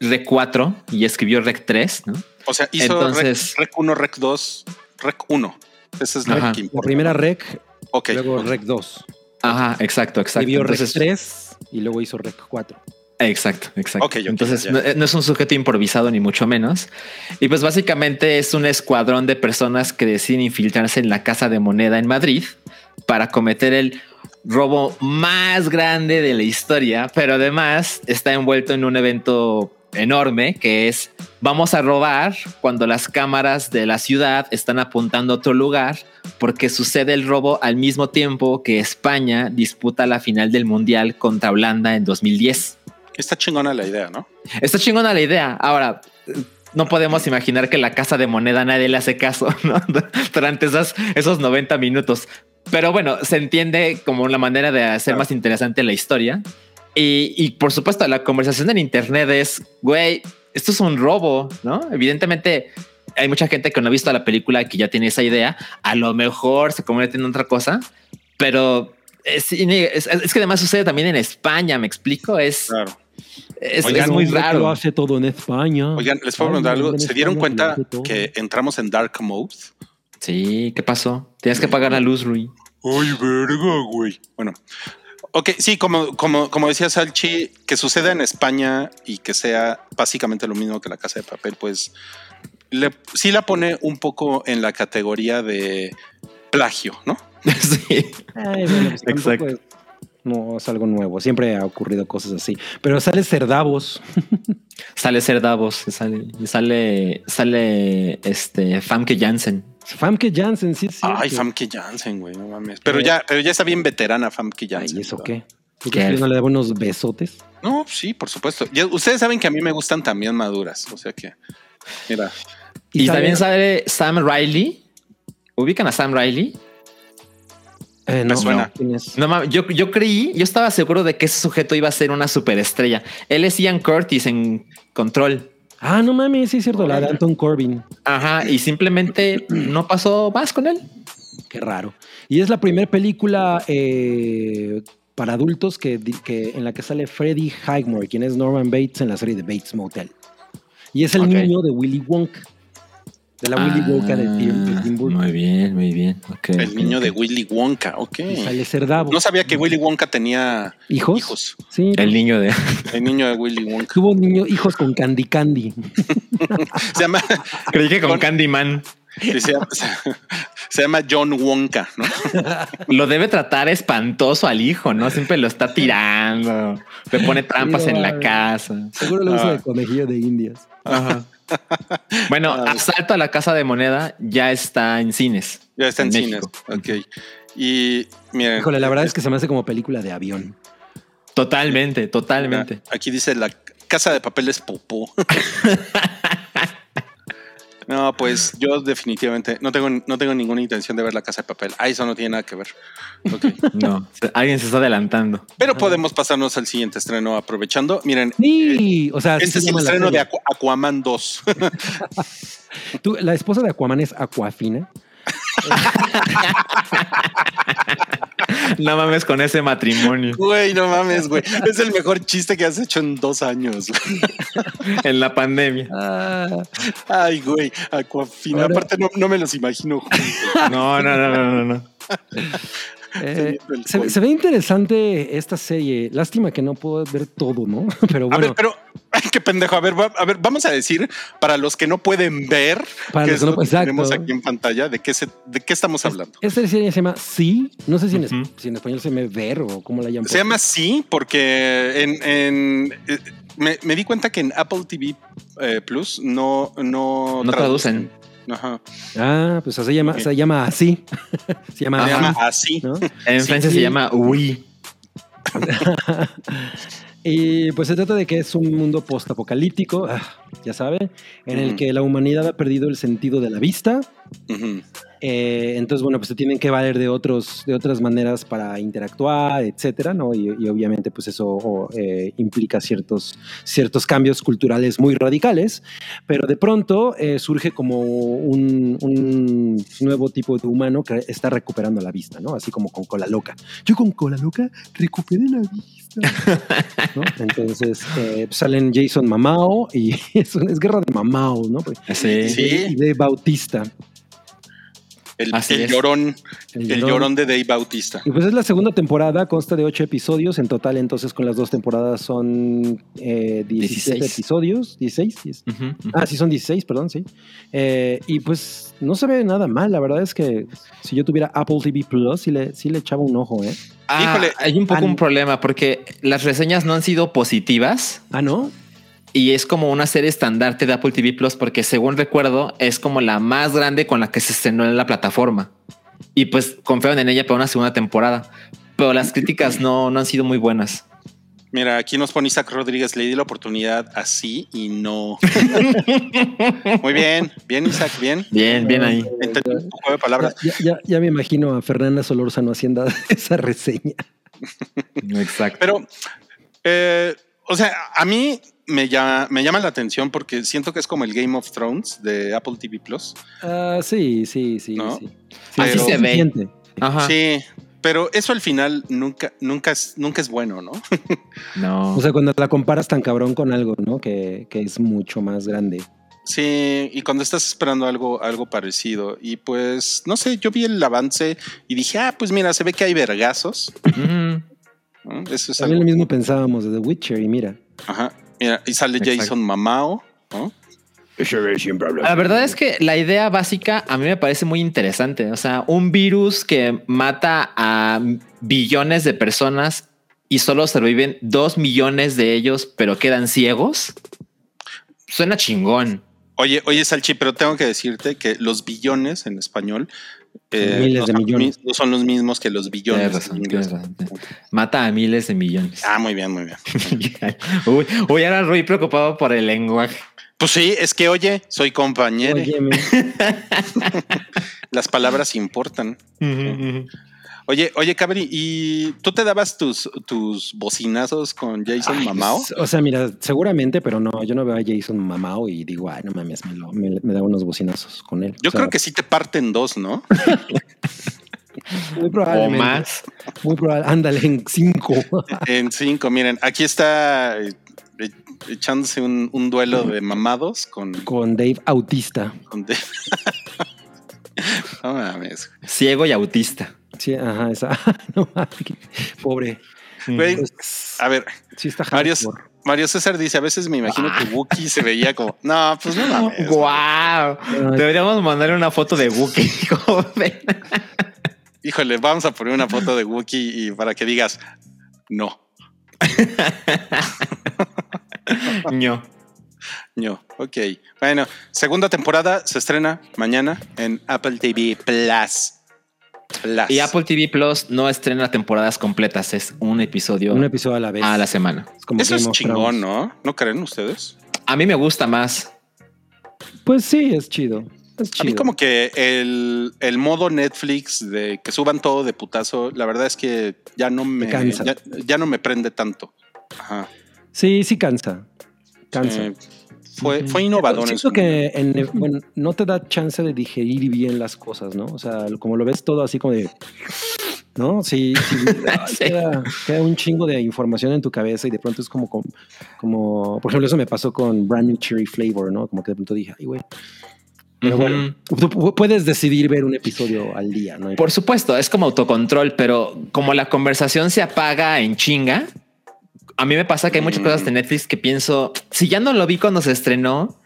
Rec 4 y escribió Rec 3, ¿no? O sea, hizo Entonces- Rec, Rec 1, Rec 2, Rec 1. Esa es la Ajá. que La primera Rec, Ok. luego Rec 2. Ajá, exacto, exacto. Escribió Rec Entonces, 3 y luego hizo Rec 4. Exacto, exacto. Entonces no, no es un sujeto improvisado ni mucho menos. Y pues básicamente es un escuadrón de personas que deciden infiltrarse en la casa de moneda en Madrid para cometer el robo más grande de la historia, pero además está envuelto en un evento enorme que es vamos a robar cuando las cámaras de la ciudad están apuntando a otro lugar porque sucede el robo al mismo tiempo que España disputa la final del Mundial contra Holanda en 2010. Está chingona la idea, ¿no? Está chingona la idea. Ahora, no podemos imaginar que la casa de moneda nadie le hace caso [LAUGHS] ¿no? durante esas, esos 90 minutos. Pero bueno, se entiende como una manera de hacer más interesante la historia. Y, y por supuesto, la conversación en Internet es, güey, esto es un robo, ¿no? Evidentemente, hay mucha gente que no ha visto la película que ya tiene esa idea. A lo mejor se convierte en otra cosa, pero es, es- es que además sucede también en España, me explico. Es, Claro. Es, Oigan, es muy que Lo raro. hace todo en España. Oigan, les puedo preguntar algo. ¿Se dieron España cuenta que entramos en Dark Mode? Sí, ¿qué pasó? Tienes que pagar la luz, Rui. Ay, verga, güey. Bueno, Ok, sí, como, como, como decía Salchi, que suceda en España y que sea básicamente lo mismo que la casa de papel, pues le, sí la pone un poco en la categoría de plagio, ¿no? sí. [LAUGHS] Ay, bueno, pues tampoco Exacto. No es algo nuevo. Siempre ha ocurrido cosas así. Pero sale Cerdavos. [LAUGHS] Sale Ser Davos, sale, sale, sale este Famke Janssen. Famke Janssen, sí, sí. Ay, Famke Janssen, güey, no mames. Pero ya, pero ya está bien veterana Famke Ay, Janssen. ¿eso ¿verdad? qué? ¿Tú ¿Qué? crees que no le daba unos besotes? No, sí, por supuesto. Ya- ustedes saben que a mí me gustan también maduras, o sea que, mira, Y, sale- también sale Sam Riley. ¿Ubican a Sam Riley? Eh, no, Me suena. no. No mames, yo, yo creí, yo estaba seguro de que ese sujeto iba a ser una superestrella. Él es Ian Curtis en Control. Ah, no mames, sí es cierto, la de Anton Corbin. Ajá, y simplemente no pasó más con él. Qué raro. Y es la primera película eh, para adultos que, que- en la que sale Freddie Highmore, quien es Norman Bates en la serie de Bates Motel. Y es el Ok. niño de Willy Wonka. De la Willy Wonka de Tim, de Tim Burton. Ah, Muy bien, muy bien. el niño de. Willy Wonka, ok. Sale Cerdavo. No sabía que Willy Wonka tenía ¿Hijos? hijos. Sí. El niño de. El niño de Willy Wonka. Tuvo niño, hijos con Candy Candy. [LAUGHS] Se llama, Creí que con Con- sí, se llama, se llama John Wonka, ¿no? Lo debe tratar espantoso al hijo, ¿no? Siempre lo está tirando. Le pone trampas Sí, en la casa. Seguro lo usa Ah. de conejillo de indias. Ajá. [LAUGHS] Bueno, Ah. Asalto a la Casa de Moneda ya está en cines. Ya está en, En cines. México. Ok. Y miren. Híjole, la verdad es que se me hace como película de avión. Totalmente, totalmente. Aquí dice la casa de papel es popó. [LAUGHS] No, pues yo definitivamente no tengo, no tengo ninguna intención de ver la casa de papel. Ah, eso no tiene nada que ver. [LAUGHS] No, alguien se está adelantando. Pero podemos pasarnos al siguiente estreno aprovechando. Miren, Sí, o sea, este se es el estreno de. Aqu- Aquaman 2. [LAUGHS] Tú, la esposa de Aquaman es Aquafina. No mames con ese matrimonio Güey, no mames, güey. Es el mejor chiste que has hecho en dos años. güey. en la pandemia. Ah, Ay, güey, Aquafina. Aparte, no, no me los imagino juntos. No, no, no, no, no, no. Eh, se, ve interesante esta serie. Lástima que no puedo ver todo, ¿no? [LAUGHS] Pero A bueno, ver, pero ay, qué pendejo. A ver, va- a ver, vamos a decir para los que no pueden ver, Para que los es que no- lo que exacto. tenemos aquí en pantalla, de qué se, de qué estamos hablando. esta serie se llama Sí. No sé si en, si español se me ver o cómo la llaman. Se llama sí porque en, en- eh, me, me di cuenta que en Apple TV eh, Plus no no, No traducen. Ajá. Ah, pues [LAUGHS] se llama, se llama así. se llama, Se Ajá. llama así. ¿no? En Sí. Francia se llama Wii. [LAUGHS] Y pues se trata de que es un mundo post-apocalíptico, ah, ya saben, en el que la humanidad ha perdido el sentido de la vista. Ujú. Eh, entonces, bueno, pues se tienen que valer de, otros, de otras maneras para interactuar, etcétera, ¿no? Y, y obviamente, pues eso o, eh, implica ciertos, ciertos cambios culturales muy radicales, pero de pronto eh, surge como un, un nuevo tipo de humano que está recuperando la vista, ¿no? Así como con cola loca. Yo con cola loca recuperé la vista. [LAUGHS] ¿no? Entonces eh, salen Jason Mamao y [LAUGHS] es, es guerra de Mamao, ¿no? Pues, Sí. Sí. Y de Bautista. El, Así el llorón, El el llorón. llorón de Dave Bautista. Y pues es la segunda temporada, consta de ocho episodios en total, entonces con las dos temporadas son eh, 17 16. episodios, 16. diez- Ujú, ujú. Ah, sí, son 16, perdón, sí. Eh, y pues no se ve nada mal, la verdad es que si yo tuviera Apple TV Plus, sí le, sí le echaba un ojo, ¿eh? Ah, Híjole. hay un poco un problema porque las reseñas no han sido positivas Ah, ¿no? Y es como una serie estandarte de Apple TV Plus porque según recuerdo es como la más grande con la que se estrenó en la plataforma y pues confiaron en ella para una segunda temporada, pero las críticas no, no han sido muy buenas. Mira, aquí nos pone Isaac Rodríguez, le di la oportunidad así y no. [LAUGHS] Muy bien, bien Isaac, bien. Bien, bien ahí. Entendí un poco de palabras. Ya, ya, ya me imagino a Fernanda Solórzano haciendo [LAUGHS] esa reseña. Exacto. Pero, eh, o sea, a mí me llama, me llama la atención porque siento que es como el Game of Thrones de Apple TV Plus. Ah, sí, sí, sí, ¿No? sí. Así es se ve. Ajá. Sí, pero eso al final nunca, nunca es, nunca es bueno, ¿no? [LAUGHS] No. O sea, cuando la comparas tan cabrón con algo, ¿no? Que, que es mucho más grande. Sí, y cuando estás esperando algo, algo parecido. Y pues, no sé, yo vi el avance y dije, ah, pues mira, se ve que hay vergazos. Ujú. ¿no? Eso es También algo. lo mismo pensábamos de The Witcher y mira. Ajá. Mira, y sale Exacto. Jason Mamao, ¿no? La verdad es que la idea básica a mí me parece muy interesante. O sea, un virus que mata a billones de personas y solo sobreviven dos millones de ellos, pero quedan ciegos. Suena chingón. Oye, oye, Salchi, pero tengo que decirte que los billones en español eh, Miles no de millones. mi- no son los mismos que los billones. Tienes razón, en inglés. tienes razón. Mata a miles de millones. Ah, muy bien, muy bien. [LAUGHS] uy, uy, ahora Rui preocupado por el lenguaje. Pues sí, es que oye, soy compañero. [LAUGHS] Las palabras importan. Oye, oye, Cabri, ¿y tú te dabas tus, tus bocinazos con Jason Ay, Mamao? O sea, mira, seguramente, pero no, yo no veo a Jason Mamao y digo, ay, no mames, me, lo- me- me da unos bocinazos con él. Yo O sea, creo que sí te parten dos, ¿no? [LAUGHS] muy O probablemente. más. Muy probable. Ándale, en cinco. [LAUGHS] En cinco, miren, aquí está eh, eh, echándose un, un duelo de mamados con, con Dave Autista. con de- [LAUGHS] [LAUGHS] No mames. Ciego y autista. Sí, ajá, esa. [LAUGHS] no pobre. Güey, Pues, a ver, sí está Mario. Mario César dice, a veces me imagino que Wookiee se veía como, no, pues no [LAUGHS] mames. ¡Guau! Deberíamos mandarle una foto de Wookiee. joven. Híjole, vamos a poner una foto de Wookiee y para que digas, no, Ño. No, ok. Bueno, segunda temporada se estrena mañana en Apple TV Plus. Plus. Y Apple TV Plus no estrena temporadas completas, es un episodio Un episodio a la vez. a la semana. Es como Eso Game es chingón, Thrones. ¿no? ¿No creen ustedes? A mí me gusta más. Pues sí, es chido. Es A mí chido. como que el, el modo Netflix de que suban todo de putazo, la verdad es que ya no me, cansa. ya, ya no me prende tanto. Ajá. Sí, sí cansa. Cansa. Eh, fue, fue innovador. en Siento su que en- bueno, no te da chance de digerir bien las cosas, ¿no? O sea, como lo ves todo así como de. ¿No? Sí, sí. [LAUGHS] Queda, queda un chingo de información en tu cabeza y de pronto es como, como, como- por ejemplo, eso me pasó con Brand New Cherry Flavor, ¿no? Como que de pronto dije, ay, güey. Pero Ujú. bueno, tú pu- puedes decidir ver un episodio al día, ¿no? Por supuesto, es como autocontrol, pero como la conversación se apaga en chinga, a mí me pasa que hay muchas Mm. cosas de Netflix que pienso, si ya no lo vi cuando se estrenó,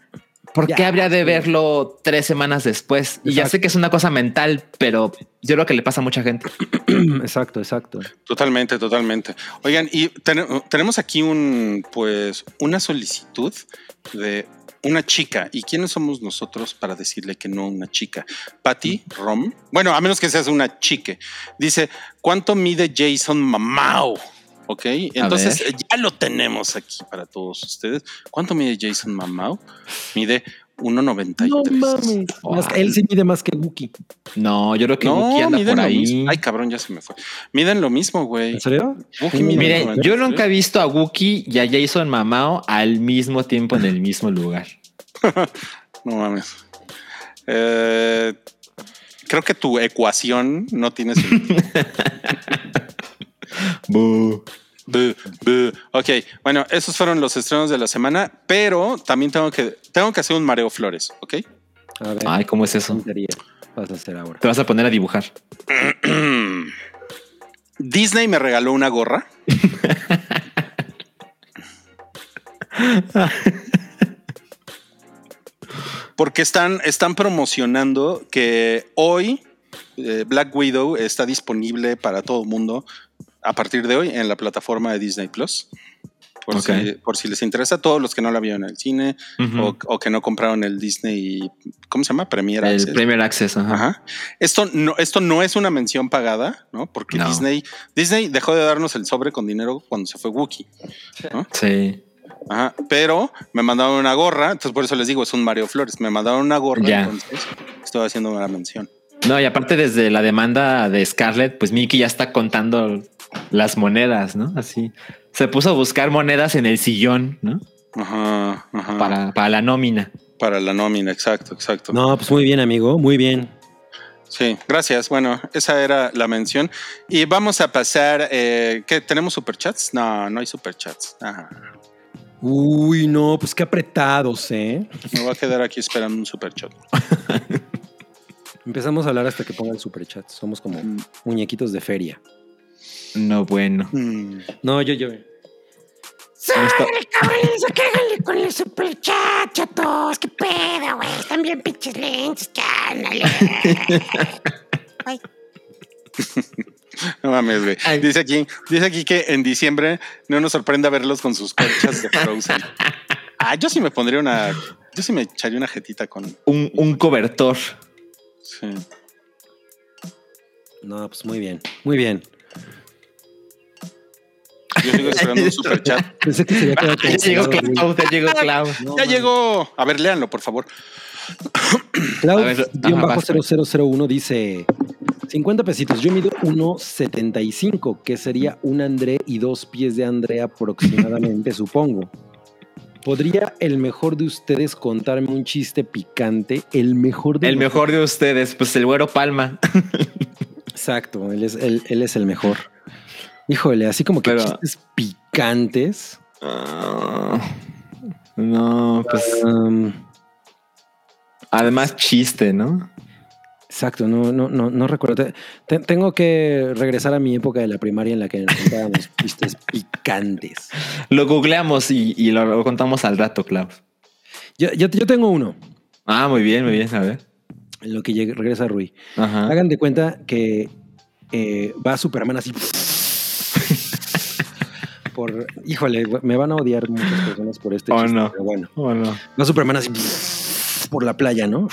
¿por Ya, qué habría de verlo tres semanas después? Y ya sé que es una cosa mental, pero yo creo que le pasa a mucha gente. [CLEARS THROAT] exacto, exacto. Totalmente, totalmente. Oigan, y ten- tenemos aquí un, pues, una solicitud de una chica. ¿Y quiénes somos nosotros para decirle que no una chica? Patty Rom. Bueno, a menos que seas una chique. Dice, ¿cuánto mide Jason Mamao? Ok, entonces ya lo tenemos aquí para todos ustedes. ¿Cuánto mide Jason Mamao? Mide 1.93. No mames. Más él sí mide más que Wookie. No, yo creo que No, Wookiee anda por ahí. mismo. Ay, cabrón, ya se me fue. Miden lo mismo, güey. ¿En serio? Wookiee mide Mire, 1.93. yo nunca he visto a Wookiee y a Jason Mamao al mismo tiempo en el mismo lugar. [LAUGHS] No mames. Eh, creo que tu ecuación no tiene sentido. [LAUGHS] Ok, bueno, esos fueron los estrenos de la semana, pero también tengo que, tengo que hacer un mareo flores, ¿ok? A ver, Ay, ¿cómo es ¿qué eso? vas a hacer ahora? Te vas a poner a dibujar. [CLEARS THROAT] Disney me regaló una gorra. [LAUGHS] Porque están, están promocionando que hoy eh, Black Widow está disponible para todo el mundo a partir de hoy en la plataforma de Disney Plus. Por, si, por si les interesa, todos los que no la vieron en el cine o, o que no compraron el Disney, ¿cómo se llama? Premier el Access. Premier Access. ajá. Ajá. Esto no, esto no es una mención pagada, ¿no? Porque No. Disney, Disney dejó de darnos el sobre con dinero cuando se fue Wookiee. Sí. Ajá. Pero me mandaron una gorra, entonces por eso les digo, es un Mario Flores. Me mandaron una gorra, Ya. entonces estoy haciendo una mención. No, y aparte desde la demanda de Scarlett, pues Mickey ya está contando las monedas, ¿no? Así. Se puso a buscar monedas en el sillón, ¿no? Ajá, ajá. Para, para la nómina. Para la nómina, exacto, exacto. No, pues muy bien, amigo, muy bien. Sí, gracias. Bueno, esa era la mención. Y vamos a pasar. Eh, ¿Qué? ¿Tenemos superchats? No, no hay superchats. Ajá. Uy, no, pues qué apretados, ¿eh? Me voy a quedar aquí esperando un superchat. [LAUGHS] Empezamos a hablar hasta que ponga el superchat. Somos como Mm. muñequitos de feria. No, bueno. Mm. No, yo, yo. ¡Sale, cabrones! ¡Cáganle con el super chat, chatos! ¡Qué pedo, güey! Están bien pinches lentos, cándale. [LAUGHS] Ay, No mames, güey. Dice aquí, dice aquí que en diciembre no nos sorprenda verlos con sus conchas de Frozen. Ah, yo sí me pondría una. Yo sí me echaría una jetita con. Un, un cobertor. sí. No, pues muy bien, muy bien. Yo sigo esperando un super chat. [LAUGHS] Pensé que se había quedado Ya llegó güey. Clau, ya llegó Clau. No, ya man. llegó. A ver, léanlo, por favor. [COUGHS] Clau, A ver, guion ajá, bajo vas, 0001 dice 50 pesitos. Yo mido 1.75, que sería un André y dos pies de André aproximadamente, [LAUGHS] supongo. ¿Podría el mejor de ustedes contarme un chiste picante? El mejor de El mejor de ustedes, pues el güero Palma. [LAUGHS] Exacto, él es, él, él es el mejor. Híjole, así como que Pero- chistes picantes. Ah, no, pues Um, además chiste, ¿no? exacto, no, no, no, no recuerdo. Te- te- tengo que regresar a mi época de la primaria en la que nos contábamos [LAUGHS] chistes picantes. Lo googleamos y, y lo, lo contamos al rato, Clau. Yo, yo, yo tengo uno, Ah, muy bien, muy bien. A ver. en lo que llegue- regresa Rui. Ajá. Hagan de cuenta que eh, va Superman así. Por, híjole, me van a odiar muchas personas por este Oh, chiste, no. pero bueno. Oh, no. Va Superman así por la playa, ¿no?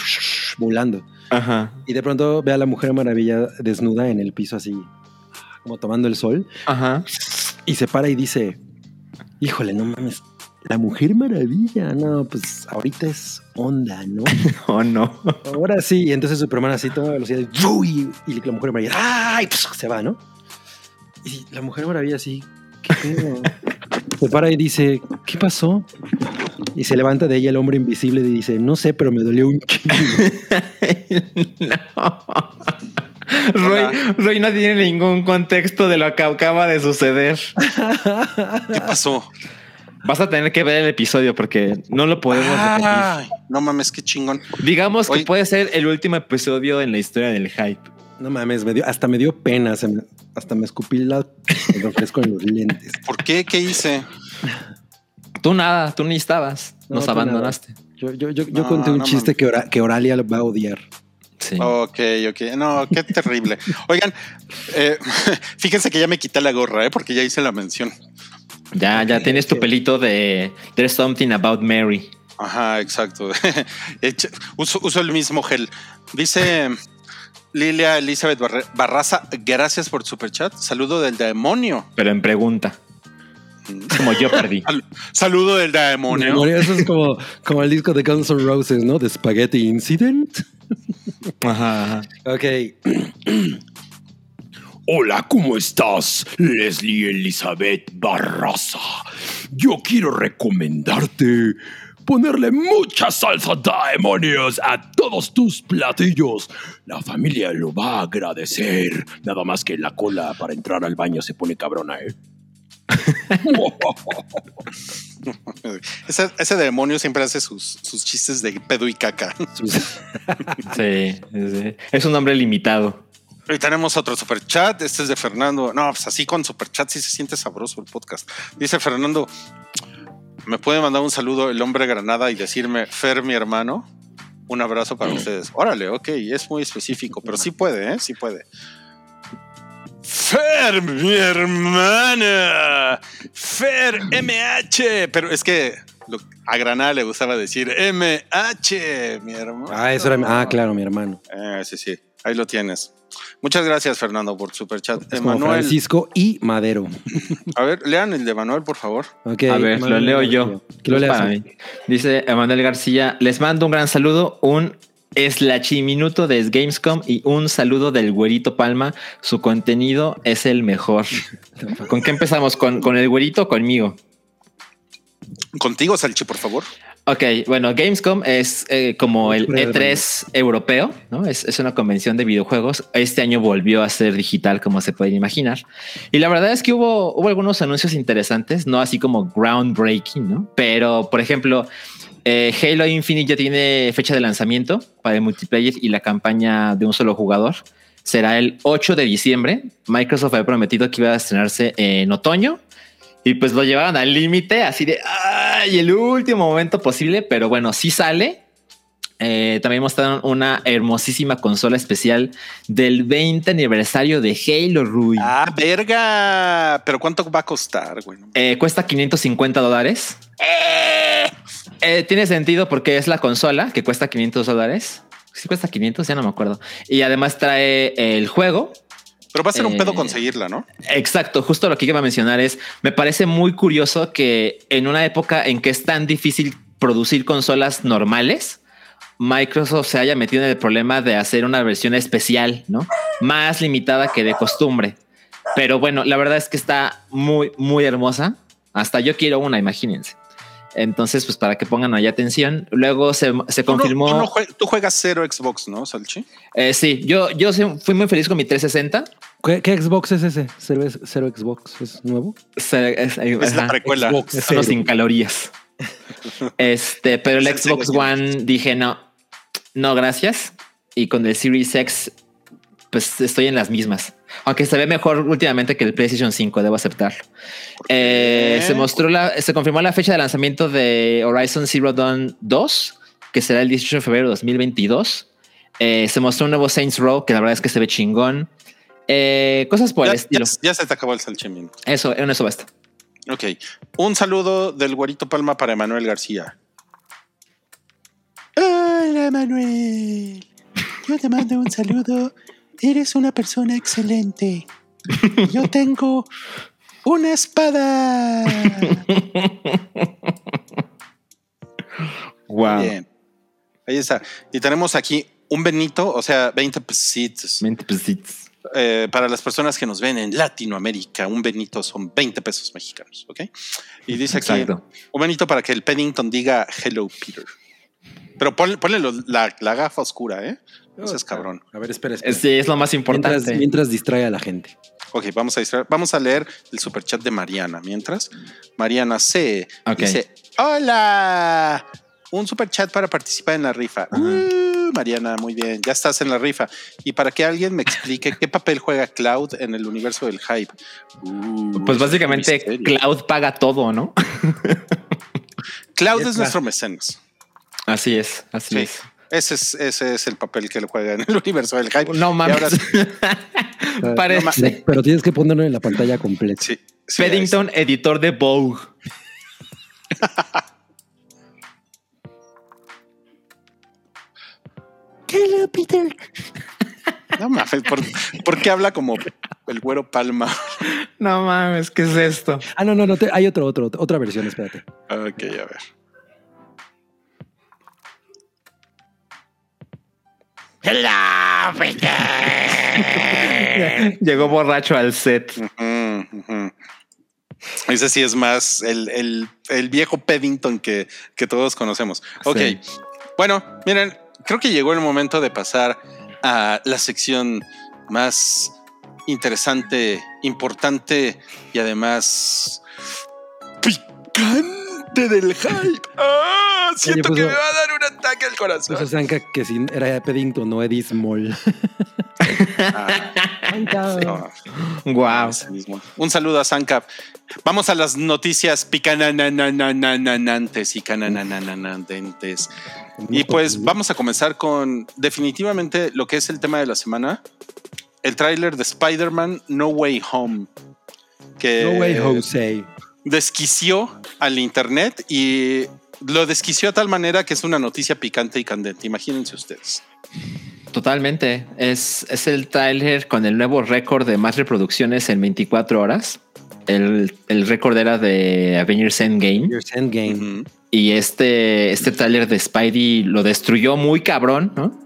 Volando. Ajá. Y de pronto ve a la Mujer Maravilla desnuda en el piso así, como tomando el sol. Ajá. Y se para y dice, híjole, no mames, la Mujer Maravilla, no, pues ahorita es onda, ¿no? [LAUGHS] Oh, no. Ahora sí, y entonces Superman así toma velocidad y, y la Mujer Maravilla ¡ay! Pss, se va, ¿no? Y la Mujer Maravilla así, Se para y dice, ¿qué pasó? Y se levanta de ella el hombre invisible y dice, no sé, pero me dolió un chingo. [LAUGHS] no. Roy, Roy no tiene ningún contexto de lo que acaba de suceder. ¿Qué pasó? Vas a tener que ver el episodio porque no lo podemos repetir. Ay, no mames, qué chingón. Digamos que puede ser el último episodio en la historia del hype. No mames, me dio, hasta me dio pena, se me- hasta me escupí la, el refresco en los lentes. [LAUGHS] ¿Por qué? ¿Qué hice? Tú nada, tú ni estabas. No, Nos abandonaste. Yo, yo, yo, yo No, conté un no chiste que, Ora- que Oralia va a odiar. Sí. Ok, ok. No, qué terrible. Oigan, eh, [LAUGHS] fíjense que ya me quité la gorra, ¿eh? porque ya hice la mención. Ya, ya tienes tu pelito de There's something about Mary. Ajá, exacto. [LAUGHS] Uso, uso el mismo gel. Dice Lilia Elizabeth Barre- Barraza, gracias por super chat. Saludo del demonio. Pero en pregunta. Como yo perdí. [LAUGHS] Sal- saludo del demonio. Bueno, Eso es como, como el disco de Guns N' Roses, ¿no? The Spaghetti Incident. [LAUGHS] Ajá, ajá. Ok. [CLEARS THROAT] Hola, ¿cómo estás? Leslie Elizabeth Barraza. Yo quiero recomendarte ponerle mucha salsa demonios a todos tus platillos. La familia lo va a agradecer. Nada más que la cola para entrar al baño se pone cabrona, ¿eh? [LAUGHS] Ese, ese demonio siempre hace sus, sus chistes de pedo y caca. [LAUGHS] Sí, sí. Es un hombre limitado. Y tenemos otro super chat. Este es de Fernando. No, pues así con super chat sí se siente sabroso el podcast. Dice Fernando: ¿Me puede mandar un saludo el hombre Granada y decirme, Fer, mi hermano? Un abrazo para ustedes. Órale, ok, es muy específico, pero sí puede, ¿eh? Sí puede. Fer, mi hermana. Fer, MH. Pero es que lo- a Granada le gustaba decir MH, mi hermano. Ah, eso era. Ah, claro, mi hermano. Eh, sí, sí, ahí lo tienes. Muchas gracias, Fernando, por super chat. Es Emanuel, Francisco y Madero. a ver, lean el de Manuel, por favor. Ok, A ver, lo Manuel leo yo. Lo Es leas. para mí. Dice Emanuel García, les mando un gran saludo, un minuto de Gamescom y un saludo del güerito Palma. Su contenido es el mejor. [LAUGHS] ¿Con qué empezamos? ¿Con, con el güerito o conmigo? Contigo, Salchi, por favor. Ok, bueno, Gamescom es eh, como el Super E3 europeo, ¿no? Es, es una convención de videojuegos. Este año volvió a ser digital, como se pueden imaginar. Y la verdad es que hubo, hubo algunos anuncios interesantes, no así como groundbreaking, ¿no? Pero, por ejemplo, eh, Halo Infinite ya tiene fecha de lanzamiento para el multiplayer y la campaña de un solo jugador. será el 8 de diciembre. Microsoft había prometido que iba a estrenarse en otoño y pues lo llevaban al límite, así de ay, el último momento posible, pero bueno, sí sale. Eh, también mostraron una hermosísima consola especial del 20 aniversario de Halo Rui. Ah, verga. Pero ¿cuánto va a costar, güey? Eh, cuesta 550 dólares. Eh, tiene sentido porque es la consola que cuesta 500 dólares. Si cuesta 500, ya no me acuerdo. Y además trae el juego. Pero va a ser un Eh, pedo conseguirla, ¿no? Exacto, justo lo que iba a mencionar es, me parece muy curioso que en una época en que es tan difícil producir consolas normales, Microsoft se haya metido en el problema de hacer una versión especial, ¿no? Más limitada que de costumbre. Pero bueno, la verdad es que está muy, muy hermosa. Hasta yo quiero una, imagínense. Entonces, pues para que pongan ahí atención. Luego se, se Tú no- confirmó. Tú, no jue- tú juegas cero Xbox, ¿no, Salchi? Eh, sí, yo, yo fui muy feliz con mi 360. ¿Qué, qué Xbox es ese? ¿Cero, cero Xbox? ¿Es nuevo? Se- es, Es la precuela. Xbox. Es uno sin calorías. [LAUGHS] Este, pero el Xbox One dije no, no, gracias. Y con el Series X, pues estoy en las mismas. Aunque se ve mejor últimamente que el PlayStation 5, debo aceptarlo. Eh, se mostró la, se confirmó la fecha de lanzamiento de Horizon Zero Dawn 2, que será el 18 de febrero de 2022. Eh, se mostró un nuevo Saints Row, que la verdad es que se ve chingón. Eh, cosas por Ya, el estilo. ya- ya se te acabó el salchimiento. Eso, en eso basta. Ok. Un saludo del Güerito Palma para Emanuel García. Hola Manuel. Yo te mando un saludo. Eres una persona excelente. Yo tengo una espada. Wow. Bien. Ahí está. Y tenemos aquí un Benito, o sea, 20 pesitos. 20 pesitos. Eh, para las personas que nos ven en Latinoamérica, un Benito son 20 pesos mexicanos, ¿ok? Y dice aquí, Exacto. un Benito para que el Paddington diga Hello Peter. Pero ponle, ponle lo- la, la gafa oscura, ¿eh? No seas cabrón. A ver, espera, espera. Sí, es lo más importante. Mientras, mientras distrae a la gente. Ok, vamos a, distraer- vamos a leer el superchat de Mariana. Mientras, Mariana C. Ok. dice: Hola, un superchat para participar en la rifa. Uh, Mariana, muy bien, ya estás en la rifa. Y para que alguien me explique qué papel juega Cloud en el universo del hype. Uh, Pues básicamente. Cloud paga todo, ¿no? [LAUGHS] Cloud Es nuestro mecenas. Así es, así Sí. es. Ese es, ese es el papel que él juega en el universo del hype. No mames. ahora [LAUGHS] Pero, pero tienes que ponerlo en la pantalla completa. sí, Paddington, editor de Vogue. [LAUGHS] Hello Peter. No mames, ¿por, por qué habla como el güero Palma? No mames, ¿qué es esto? Ah, no, no, no. te- hay otro, otro, otra versión, espérate. Ok, a ver. Hello, Peter. [LAUGHS] Llegó borracho al set. Ujú, ujú. Ese sí es más el, el- el viejo Paddington que, que todos conocemos. Ok. Sí. Bueno, miren, creo que llegó el momento de pasar a la sección más interesante, importante y además picante del hype. [LAUGHS] ¡Ah! Siento pues, que me va a dar un ataque al corazón. Eso Sanka que si era Paddington, no Eddie Small. [LAUGHS] Ah. Wow. Un saludo a Sancap. Vamos a las noticias picananananananantes y canananananantes. Y pues vamos a comenzar con definitivamente lo que es el tema de la semana. El tráiler de Spider-Man No Way Home. Que No way, Jose. desquició al internet y lo desquició de tal manera que es una noticia picante y candente. Imagínense ustedes. Totalmente. Es, es el tráiler con el nuevo récord de más reproducciones en 24 horas. El, el récord era de Avengers Endgame. Ujú. Y este, este tráiler de Spidey lo destruyó muy cabrón, ¿no?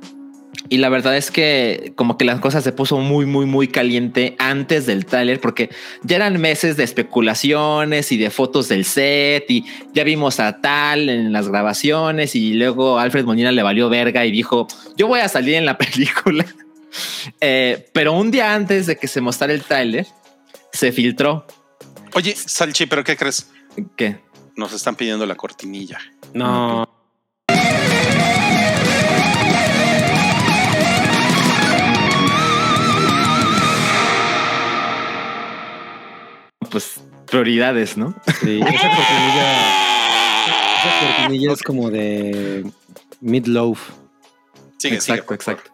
Y la verdad es que como que las cosas se puso muy, muy, muy caliente antes del tráiler porque ya eran meses de especulaciones y de fotos del set y ya vimos a tal en las grabaciones y luego Alfred Molina le valió verga y dijo, yo voy a salir en la [LAUGHS] película. Eh, pero un día antes de que se mostrara el tráiler, se filtró Oye, Salchi, ¿pero qué crees? que Nos están pidiendo la cortinilla. No. Prioridades, ¿no? Sí, esa cortinilla, esa cortinilla es como de Midloaf. Sigue, exacto, sigue. exacto.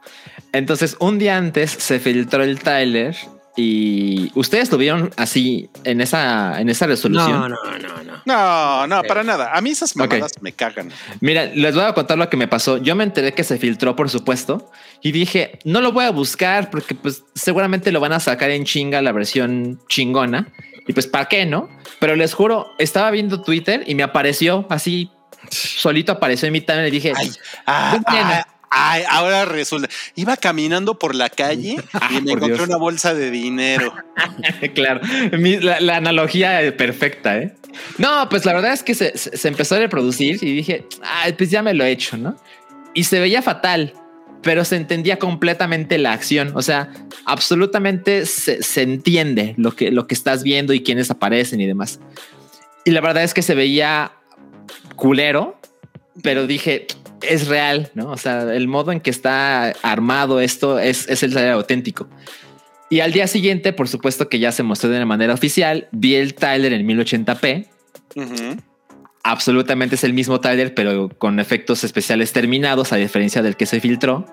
Entonces, un día antes se filtró el Tyler y ustedes lo vieron así en esa, en esa resolución. No, no, no, no. No, no, para nada. A mí esas mamadas me cagan. Mira, les voy a contar lo que me pasó. Yo me enteré que se filtró, por supuesto, y dije, no lo voy a buscar porque pues seguramente lo van a sacar en chinga la versión chingona. Y pues, ¿para qué no? Pero les juro, estaba viendo Twitter y me apareció así, solito apareció en mi timeline y dije, Ay, ah, ah, ahora resulta. Iba caminando por la calle [LAUGHS] y me encontré Dios. una bolsa de dinero. [LAUGHS] claro, mi- la, la analogía perfecta, ¿eh? No, pues la verdad es que se, se- se empezó a reproducir y dije, pues ya me lo he hecho, ¿no? Y se veía fatal, pero se entendía completamente la acción. O sea, absolutamente se, se entiende lo que, lo que estás viendo y quiénes aparecen y demás. Y la verdad es que se veía culero, pero dije, es real, ¿no? O sea, el modo en que está armado esto es, es el trailer auténtico. Y al día siguiente, por supuesto que ya se mostró de manera oficial, vi el Tyler en 1080p. Ujú. Absolutamente es el mismo Tyler, pero con efectos especiales terminados, a diferencia del que se filtró.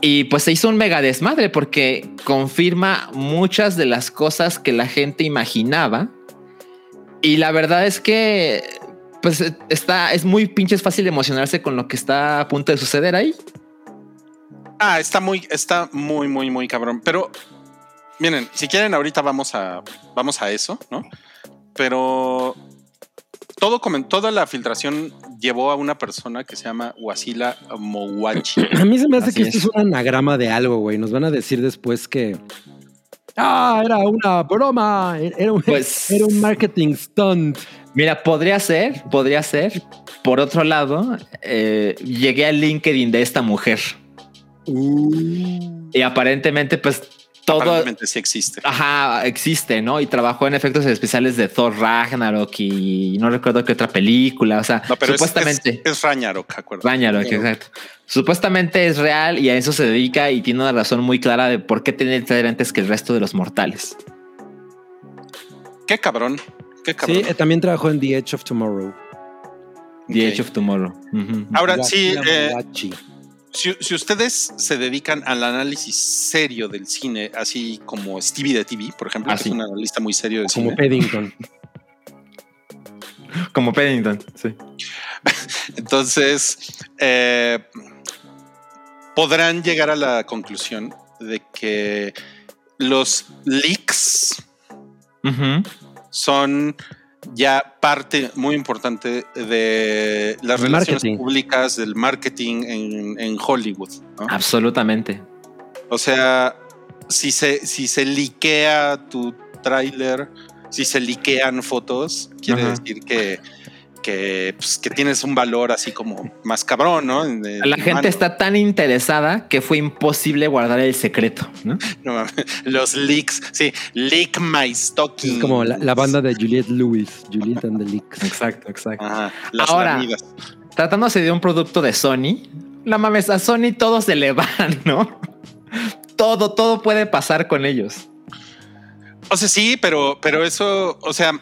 Y pues se hizo un mega desmadre porque confirma muchas de las cosas que la gente imaginaba. Y la verdad es que pues está, es muy pinches fácil emocionarse con lo que está a punto de suceder ahí. Ah, está muy, está muy, muy, muy cabrón. Pero miren, si quieren, ahorita vamos a, vamos a eso, ¿no? Pero todo toda la filtración llevó a una persona que se llama Wasila Mowachi. [CLEARS THROAT] A mí se me hace Así que esto es. es un anagrama de algo, güey. Nos van a decir después que. Ah, era una broma. Era un, Pues- [LAUGHS] era un marketing stunt. Mira, podría ser, podría ser. Por otro lado, eh, llegué al LinkedIn de esta mujer y aparentemente, pues todo, sí existe. ajá, existe, ¿no? Y trabajó en efectos especiales de Thor Ragnarok y no recuerdo qué otra película. O sea, No, pero es- supuestamente. es, es Ragnarok, acuerdo. Ragnarok, exacto. Supuestamente es real y a eso se dedica y tiene una razón muy clara de por qué tiene el antes que el resto de los mortales. Qué cabrón. Qué cabrón. Sí, eh, también trabajó en The Edge of Tomorrow. The. Edge of Tomorrow. Ahora sí, eh. Si, si ustedes se dedican al análisis serio del cine, así como Stevie de TV, por ejemplo, Ah, que es un analista muy serio de como cine. Paddington. [LAUGHS] Como Paddington, sí. Entonces, eh, podrán llegar a la conclusión de que los leaks son ya parte muy importante de las El relaciones marketing. públicas, del marketing en, en Hollywood. ¿no? Absolutamente. O sea, si se, si se liquea tu tráiler, si se liquean fotos, quiere Ajá. decir que, que, pues, que tienes un valor así como más cabrón, ¿no? La gente mano. está tan interesada que fue imposible guardar el secreto. ¿no? No mames, los leaks, sí, leak my stocking. Es como la, la banda de Juliette Lewis, Juliette and the Leaks. Exacto, exacto. Ajá, las Ahora. lamidas. Tratándose de un producto de Sony, la mames, a Sony todo se le va, ¿no? Todo, todo puede pasar con ellos. O sea, sí, pero, pero eso, o sea,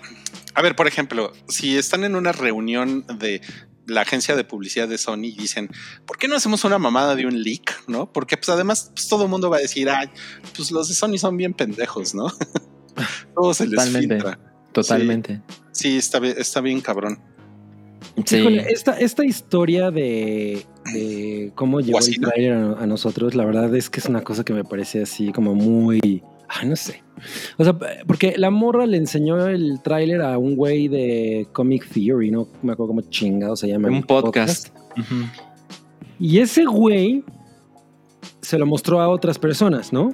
a ver, por ejemplo, si están en una reunión de la agencia de publicidad de Sony y dicen, ¿por qué no hacemos una mamada de un leak? ¿No? Porque pues además pues, todo el mundo va a decir, ay, pues los de Sony son bien pendejos, ¿no? [LAUGHS] todo se les Totalmente. filtra. Totalmente. Sí, está bien, está bien cabrón. Sí. Híjole, esta, esta historia de, de cómo llegó el trailer a, a nosotros, la verdad es que es una cosa que me parece así como muy. Ah, no sé. O sea, porque la morra le enseñó el tráiler a un güey de Comic Theory, no me acuerdo cómo chingado se llama. Un el podcast. Ujú. Y ese güey se lo mostró a otras personas, ¿no?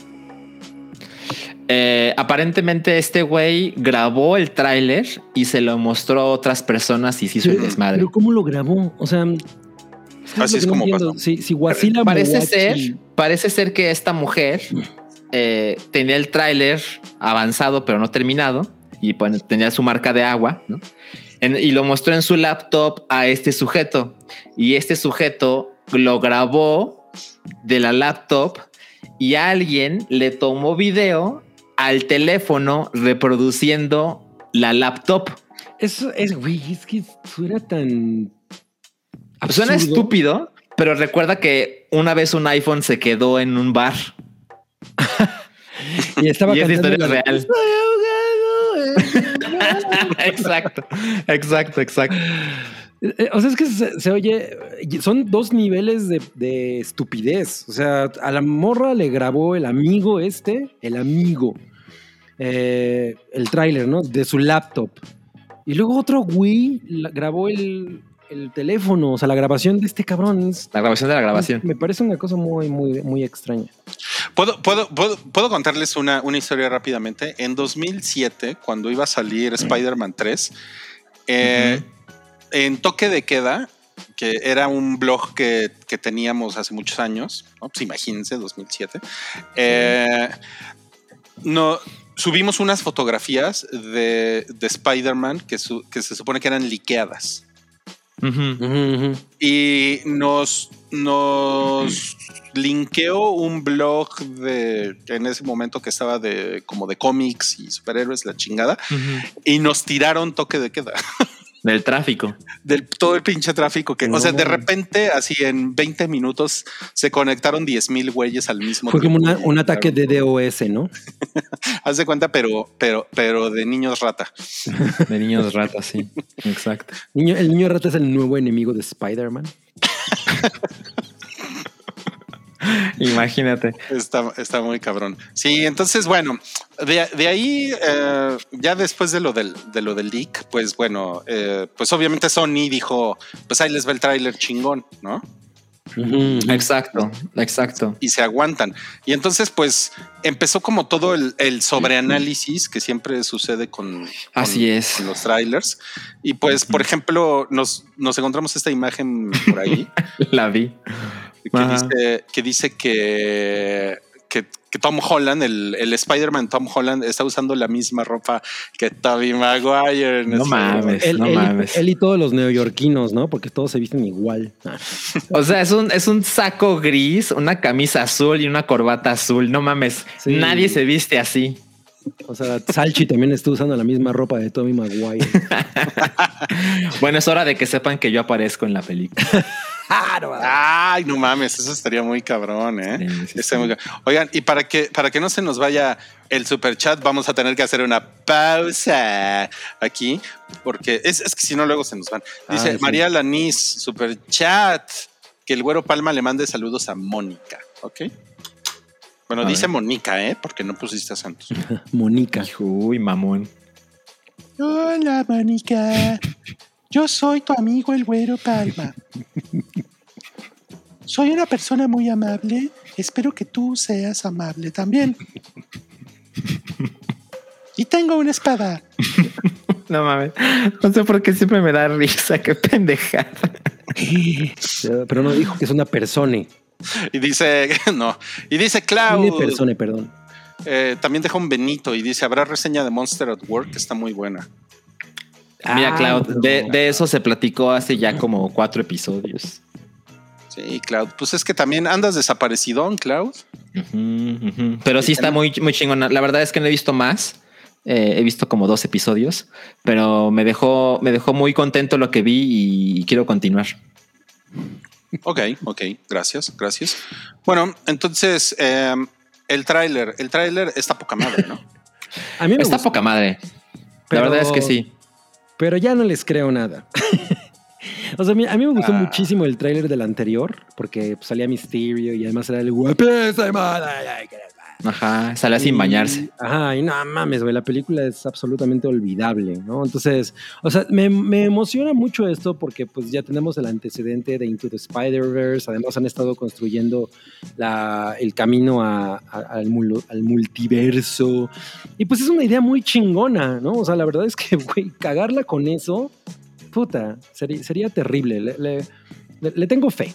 Eh, aparentemente este güey grabó el tráiler y se lo mostró a otras personas y se hizo el desmadre. Pero ¿cómo lo grabó? O sea, Así es no como entiendo. pasó. Si, si Wasila parece ser, parece ser que esta mujer eh, tenía el tráiler avanzado pero no terminado y bueno, tenía su marca de agua ¿no? En- y lo mostró en su laptop a este sujeto y este sujeto lo grabó de la laptop y alguien le tomó video al teléfono reproduciendo la laptop. Eso es, güey, es que suena tan. Suena estúpido, pero recuerda que una vez un iPhone se quedó en un bar. [LAUGHS] Y estaba Y esa historia la- real. Estoy ahogado en- [LAUGHS] exacto, exacto, exacto. Eh, O sea, es que se, se oye, son dos niveles de, de estupidez. O sea, a la morra le grabó el amigo este, el amigo, eh, el tráiler, ¿no? De su laptop. Y luego otro güey grabó el, el teléfono, o sea, la grabación de este cabrón. Es- La grabación de la grabación. Me parece una cosa muy, muy, muy extraña. ¿Puedo, puedo, puedo, puedo contarles una, una historia rápidamente. En 2007, cuando iba a salir Spider-Man 3, eh, en Toque de Queda, que era un blog que, que teníamos hace muchos años, ¿no? pues imagínense, 2007, eh, no, subimos unas fotografías de, de Spider-Man que, su- que se supone que eran liqueadas Y nos, nos linkeó un blog de en ese momento que estaba de como de cómics y superhéroes, la chingada, y nos tiraron toque de queda [LAUGHS] Del tráfico. del todo el pinche tráfico que, o sea, de repente, así en 20 minutos se conectaron 10 mil güeyes al mismo Fue como tiempo. una- un ataque de DOS, ¿no? [LAUGHS] Haz de cuenta, pero, pero, pero de niños rata. [LAUGHS] De niños ratas, sí. Exacto. Niño, el niño rata es el nuevo enemigo de Spider-Man. [LAUGHS] [LAUGHS] Imagínate. Está, está muy cabrón. Sí, entonces, bueno, de, de ahí, eh, ya después de lo del, de lo del leak, pues bueno, eh, pues obviamente Sony dijo, pues ahí les va el tráiler chingón, ¿no? Exacto, exacto. Y se aguantan. Y entonces, pues, empezó como todo el, el sobreanálisis que siempre sucede con, con- Así es. con los trailers. Y pues, por ejemplo, nos, nos encontramos esta imagen por ahí. [LAUGHS] La vi. Que dice, que dice que, que, que Tom Holland, el, el Spider-Man Tom Holland, está usando la misma ropa que Tobey Maguire. en No mames. Él, no él- mames. él y todos los neoyorquinos, ¿no? Porque todos se visten igual. Ah. O sea, es un, es un saco gris, una camisa azul y una corbata azul. No mames. Sí. Nadie se viste así. O sea, Salchi también está usando la misma ropa de Tommy Maguire. [LAUGHS] Bueno, es hora de que sepan que yo aparezco en la película. [LAUGHS] Ay, no mames, eso estaría muy cabrón, ¿eh? Sí, sí, Está sí. muy ca- Oigan, y para que, para que no se nos vaya el super chat, vamos a tener que hacer una pausa aquí, porque es, es que si no, luego se nos van. Dice Ah, sí. María Lanís, super chat, que el güero Palma le mande saludos a Mónica, ¿ok? Bueno, A dice ver. Mónica, ¿eh? Porque no pusiste a Santos. [LAUGHS] Mónica. Uy, mamón. Hola, Mónica. Yo soy tu amigo el güero Palma. Soy una persona muy amable. Espero que tú seas amable también. Y tengo una espada. [LAUGHS] No mames. No sé por qué siempre me da risa. Qué pendejada. [LAUGHS] Pero no dijo que es una persona. Y dice, [LAUGHS] no, y dice Cloud, persona, perdón. eh, también deja un Benito y dice, habrá reseña de Monster at Work, que está muy buena. Mira, Ah, Cloud, pero- de, de eso se platicó hace ya como cuatro episodios. Sí, Cloud, pues es que también andas desaparecidón, Cloud. Ujú. Pero sí está muy, muy chingona. La verdad es que no he visto más. Eh, he visto como dos episodios, pero me dejó, me dejó muy contento lo que vi y quiero continuar. Ok, ok, gracias, gracias. Bueno, entonces, eh, el tráiler, el tráiler está poca madre, ¿no? [LAUGHS] A mí me Está poca madre. pero- La verdad es que sí. Pero ya no les creo nada. [LAUGHS] o sea, a mí, a mí me gustó Ah. muchísimo el tráiler del anterior, porque pues, salía Mysterio y además era el guapísimo. Ajá, sale sin bañarse. Ajá, y no mames, güey, la película es absolutamente olvidable, ¿no? Entonces, o sea, me, me emociona mucho esto porque pues ya tenemos el antecedente de Into the Spider-Verse, además han estado construyendo la, el camino a- a- al, mul- al multiverso, y pues es una idea muy chingona, ¿no? O sea, la verdad es que, [LAUGHS] güey, cagarla con eso, puta, sería, sería terrible, le, le- le- le tengo fe.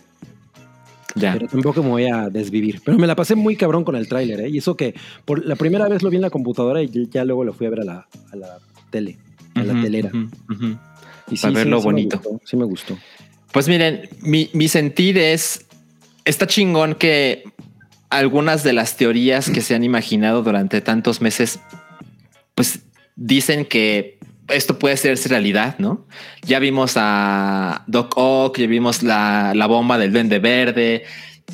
Ya. Pero tampoco me voy a desvivir. Pero me la pasé muy cabrón con el tráiler, ¿eh? Y eso que por la primera vez lo vi en la computadora y ya luego lo fui a ver a la, a la tele, a la telera. ujú. Y Para ver lo me bonito. gustó, sí me gustó. Pues miren, mi, mi sentir es, está chingón que algunas de las teorías que se han imaginado durante tantos meses, pues dicen que esto puede ser realidad, ¿no? Ya vimos a Doc Ock, ya vimos la, la bomba del Duende Verde.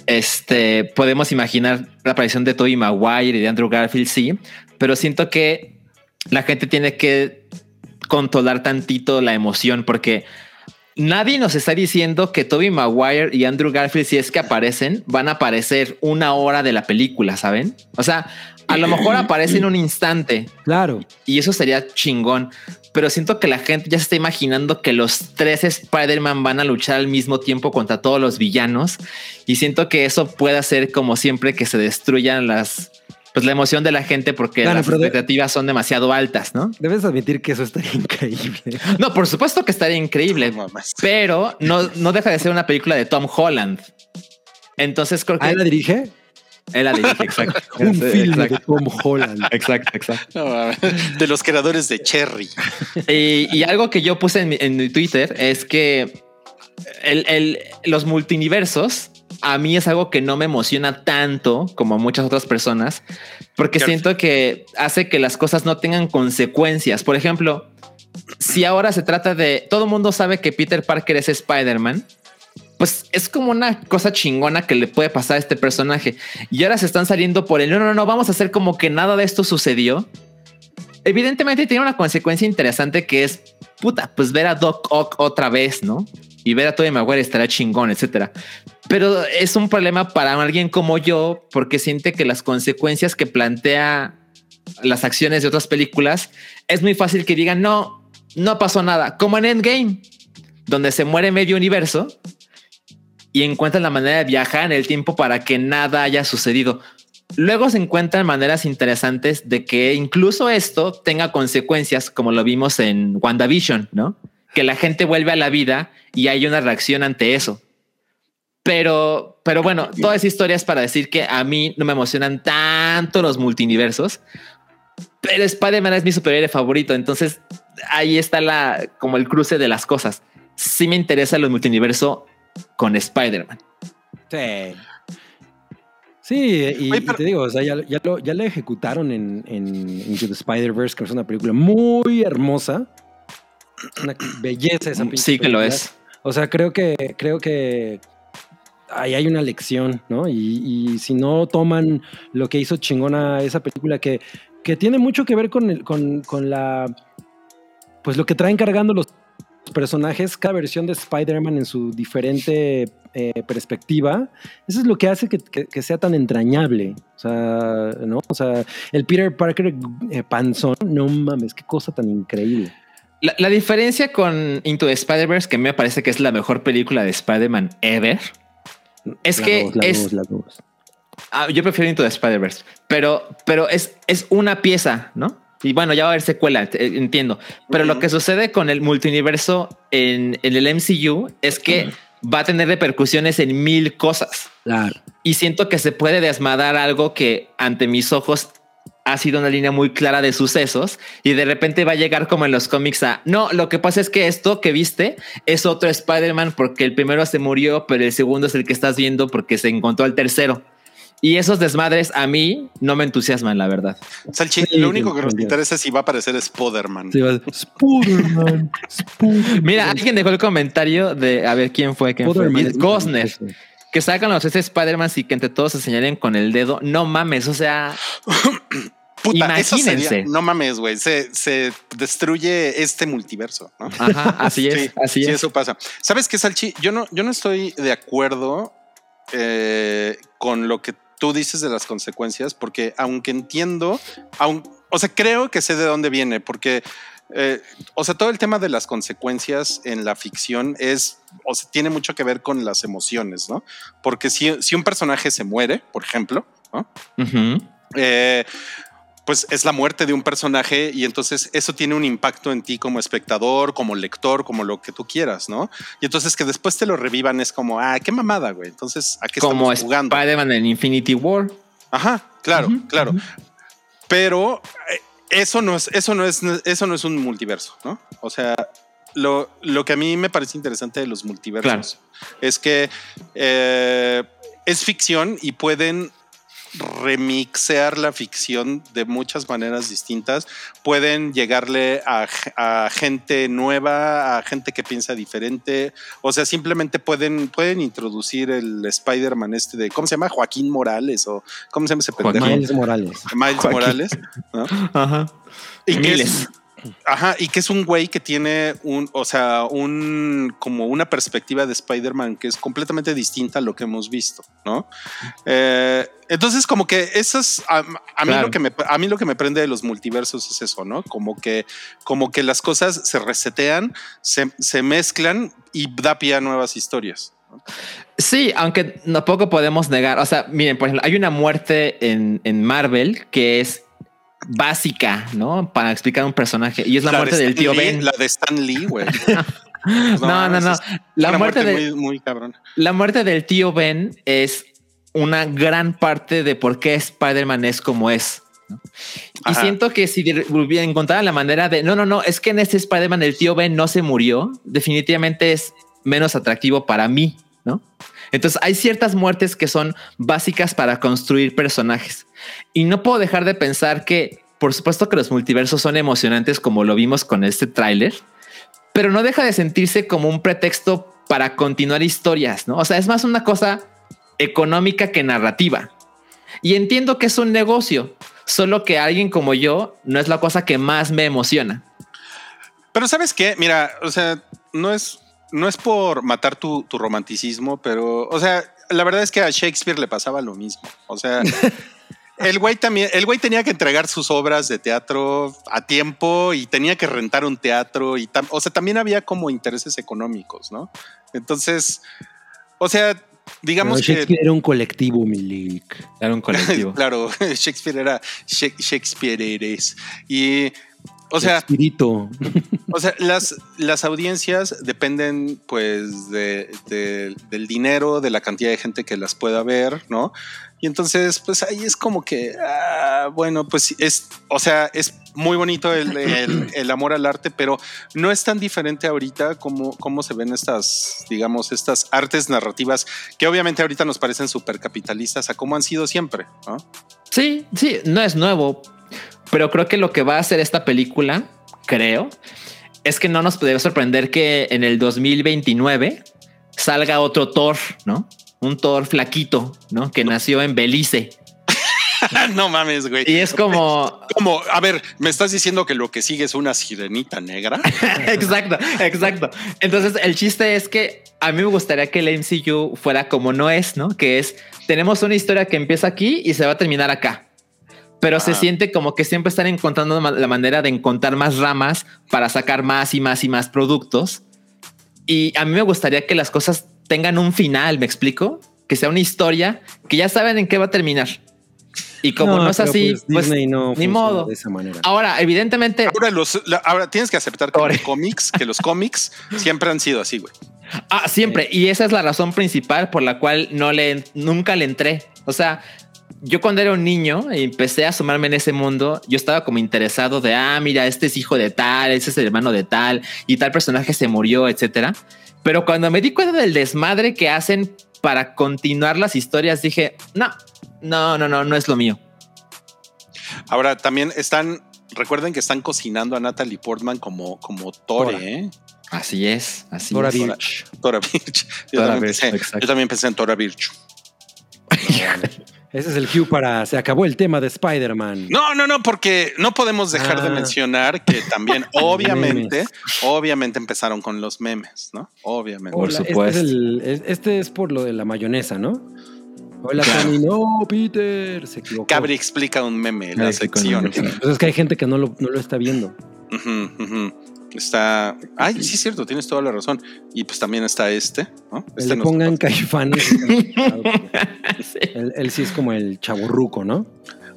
Este podemos imaginar la aparición de Tobey Maguire y de Andrew Garfield, sí, pero siento que la gente tiene que controlar tantito la emoción porque nadie nos está diciendo que Tobey Maguire y Andrew Garfield, si es que aparecen, van a aparecer una hora de la película, ¿saben? O sea, a lo mejor aparecen un instante. Claro. Y eso sería chingón. Pero siento que la gente ya se está imaginando que los tres Spider-Man van a luchar al mismo tiempo contra todos los villanos. Y siento que eso puede hacer como siempre que se destruyan las, pues la emoción de la gente porque Claro, las de- expectativas son demasiado altas, ¿no? Debes admitir que eso estaría increíble. No, por supuesto que estaría increíble, No pero no, no deja de ser una película de Tom Holland. Entonces creo que ¿Ah, la dirige? Él la dirige, exacto. [LAUGHS] Un Sí, filme de exacto. Tom Holland. Exacto, exacto. No de los creadores de Cherry. Y, y algo que yo puse en mi, en Twitter es que el, el- los multiversos a mí es algo que no me emociona tanto como a muchas otras personas, porque Claro. siento que hace que las cosas no tengan consecuencias. Por ejemplo, si ahora se trata de todo el mundo sabe que Peter Parker es Spider-Man, pues es como una cosa chingona que le puede pasar a este personaje. Y ahora se están saliendo por el no, no, no, vamos a hacer como que nada de esto sucedió. Evidentemente tiene una consecuencia interesante que es puta, pues ver a Doc Ock otra vez, ¿no? Y ver a Tobey Maguire estará chingón, etcétera. Pero es un problema para alguien como yo porque siente que las consecuencias que plantea las acciones de otras películas es muy fácil que digan no, no pasó nada, como en Endgame, donde se muere medio universo y encuentran la manera de viajar en el tiempo para que nada haya sucedido. Luego se encuentran maneras interesantes de que incluso esto tenga consecuencias, como lo vimos en WandaVision, ¿no? Que la gente vuelve a la vida y hay una reacción ante eso. Pero, pero bueno, toda esa historia es para decir que a mí no me emocionan tanto los multiversos, pero Spider-Man es mi superhéroe favorito. Entonces ahí está la, como el cruce de las cosas. Sí me interesa los multiverso con Spider-Man. Sí. Sí, y, Oye, y pero- te digo, o sea, ya, ya lo, ya la ejecutaron en, en Into the Spider-Verse, que es una película muy hermosa. Una belleza esa pinche Sí que lo película. es. O sea, creo que, creo que ahí hay una lección, ¿no? Y, y si no toman lo que hizo chingona esa película, que, que tiene mucho que ver con, el- con, con la. Pues lo que traen cargando los personajes, cada versión de Spider-Man en su diferente eh, perspectiva, eso es lo que hace que, que- que sea tan entrañable. O sea, ¿no? O sea, el Peter Parker eh, panzón, no mames, qué cosa tan increíble. La, la diferencia con Into the Spider-Verse, que me parece que es la mejor película de Spider-Man ever, es La que dos, la es, dos, la dos. Ah, yo prefiero Into the Spider-Verse, pero, pero es, es una pieza, ¿no? Y bueno, ya va a haber secuela, eh, entiendo. Pero lo Ujú. que sucede con el multiverso en, en el MCU es que va a tener repercusiones en mil cosas. Claro. Y siento que se puede desmadar algo que ante mis ojos ha sido una línea muy clara de sucesos y de repente va a llegar como en los cómics a no, lo que pasa es que esto que viste es otro Spider-Man porque el primero se murió, pero el segundo es el que estás viendo porque se encontró al tercero. Y esos desmadres a mí no me entusiasman, la verdad. Salchi, Sí, lo único que nos interesa es si va a aparecer Spider-Man. Sí. Spider-Man. Mira, [LAUGHS] alguien dejó el comentario de a ver quién fue, quién fue. Gosner, que sacan los tres Spider-Man y que entre todos se señalen con el dedo. No mames, o sea, [COUGHS] Puta, eso Imagínense. sería, no mames, güey, se, se destruye este multiverso, ¿no? ajá, así es, [LAUGHS] Sí, así sí, es. eso pasa. ¿Sabes qué, Salchi? Yo no, yo no estoy de acuerdo eh, con lo que tú dices de las consecuencias, porque aunque entiendo, aun- o sea, creo que sé de dónde viene, porque, eh, o sea, todo el tema de las consecuencias en la ficción es, o sea, tiene mucho que ver con las emociones, ¿no? Porque si, si un personaje se muere, por ejemplo, ¿no? Eh, pues es la muerte de un personaje y entonces eso tiene un impacto en ti como espectador, como lector, como lo que tú quieras, ¿no? Y entonces que después te lo revivan es como, ah, qué mamada, güey. Entonces, ¿a qué Como estamos jugando? Spider-Man en Infinity War. Ajá, claro, claro. Pero eh, eso no es, eso no es, eso no es un multiverso, ¿no? O sea, lo, lo que a mí me parece interesante de los multiversos es que eh, es ficción y pueden remixear la ficción de muchas maneras distintas. Pueden llegarle a, a gente nueva, a gente que piensa diferente. O sea, simplemente pueden, pueden introducir el Spider-Man este de, ¿cómo se llama? Joaquín Morales o ¿cómo se llama ese pendejo? Miles Morales. Miles Joaquín. Morales. ¿no? Ajá. Y que Miles. es- ajá, y que es un güey que tiene un, o sea, un como una perspectiva de Spider-Man que es completamente distinta a lo que hemos visto, ¿no? Eh, entonces, como que esas a, a mí lo que me a mí lo que me prende de los multiversos es eso, ¿no? Como que como que las cosas se resetean, se, se mezclan y da pie a nuevas historias. Sí, aunque tampoco podemos negar. O sea, miren, por ejemplo, hay una muerte en, en Marvel que es básica, ¿no? Para explicar un personaje y es la, muerte de del tío Lee- Ben. La de Stan Lee, güey. [LAUGHS] No, no, no. es La muerte, de, muy, muy cabrón. la muerte del tío Ben es una gran parte de por qué Spider-Man es como es. ¿no? Y siento que si de- volviera a encontrar la manera de no, no, no, es que en este Spider-Man el tío Ben no se murió, definitivamente es menos atractivo para mí, ¿no? Entonces hay ciertas muertes que son básicas para construir personajes y no puedo dejar de pensar que, por supuesto, que los multiversos son emocionantes, como lo vimos con este tráiler, pero no deja de sentirse como un pretexto para continuar historias, ¿no? O sea, es más una cosa económica que narrativa. Y entiendo que es un negocio, solo que alguien como yo no es la cosa que más me emociona. Pero sabes qué, mira, o sea, no es, no es por matar tu, tu romanticismo, pero, o sea, la verdad es que a Shakespeare le pasaba lo mismo. O sea, [LAUGHS] el güey también, el güey tenía que entregar sus obras de teatro a tiempo y tenía que rentar un teatro y, tam- o sea, también había como intereses económicos, ¿no? Entonces, o sea, digamos No, que Shakespeare era un colectivo, Milik. Era un colectivo. [LAUGHS] claro, Shakespeare era Shak- Shakespeare eres y o sea, Espíritu. o sea, las, las audiencias dependen pues de, de- del dinero, de la cantidad de gente que las pueda ver, ¿no? Y entonces, pues ahí es como que, ah, bueno, pues es, o sea, es muy bonito el, el- [CLEARS THROAT] el amor al arte, pero no es tan diferente ahorita como, como se ven estas, digamos, estas artes narrativas que obviamente ahorita nos parecen súper capitalistas a como han sido siempre, ¿no? Sí, sí, no es nuevo, pero creo que lo que va a hacer esta película, creo, es que no nos debe sorprender que en el 2029 salga otro Thor, ¿no? Un Thor flaquito, ¿no? Que nació en Belice. [LAUGHS] no mames, güey. Y es como, [LAUGHS] Como, a ver, ¿me estás diciendo que lo que sigue es una sirenita negra? [LAUGHS] exacto, exacto. Entonces el chiste es que a mí me gustaría que el MCU fuera como no es, ¿no? Que es, tenemos una historia que empieza aquí y se va a terminar acá. Pero se Ah. siente como que siempre están encontrando la manera de encontrar más ramas para sacar más y más y más productos. Y a mí me gustaría que las cosas tengan un final, ¿me explico? Que sea una historia que ya saben en qué va a terminar. Y como no, es pero así, pues, pues, no ni modo. de esa manera. Ahora, evidentemente, Ahora, los, la- ahora tienes que aceptar que los cómics, que los cómics siempre han sido así, güey. Ah, siempre. Y esa es la razón principal por la cual no le, nunca le entré. O sea, yo cuando era un niño y empecé a sumarme en ese mundo, yo estaba como interesado de, ah, mira, este es hijo de tal, ese es el hermano de tal y tal personaje se murió, etcétera. Pero cuando me di cuenta del desmadre que hacen para continuar las historias, dije, no, no, no, no, no es lo mío. Ahora también están, recuerden que están cocinando a Natalie Portman como, como Tore, Tora. ¿eh? Así es, así Tora es. Birch. Tora Birch. Yo, Tora también Birch, pensé, yo también pensé en Tora Birch. [LAUGHS] Ese es el cue para. Se acabó el tema de Spider-Man. No, no, no, porque no podemos dejar de Ah. mencionar que también, [LAUGHS] obviamente, Memes. obviamente empezaron con los memes, ¿no? Obviamente. Por Hola, supuesto. Este es, el- este es por lo de la mayonesa, ¿no? Hola, Claro. Tony. No, Peter. Se equivocó. Cabri explica un meme, la Cabri un sección. Entonces es que hay gente que no lo, no lo está viendo. Está. Ay, sí, es cierto, tienes toda la razón. Y pues también está este, ¿no? Que Este le nos- pongan caifanes. [LAUGHS] Sí. él, él sí es como el chaburruco, ¿no?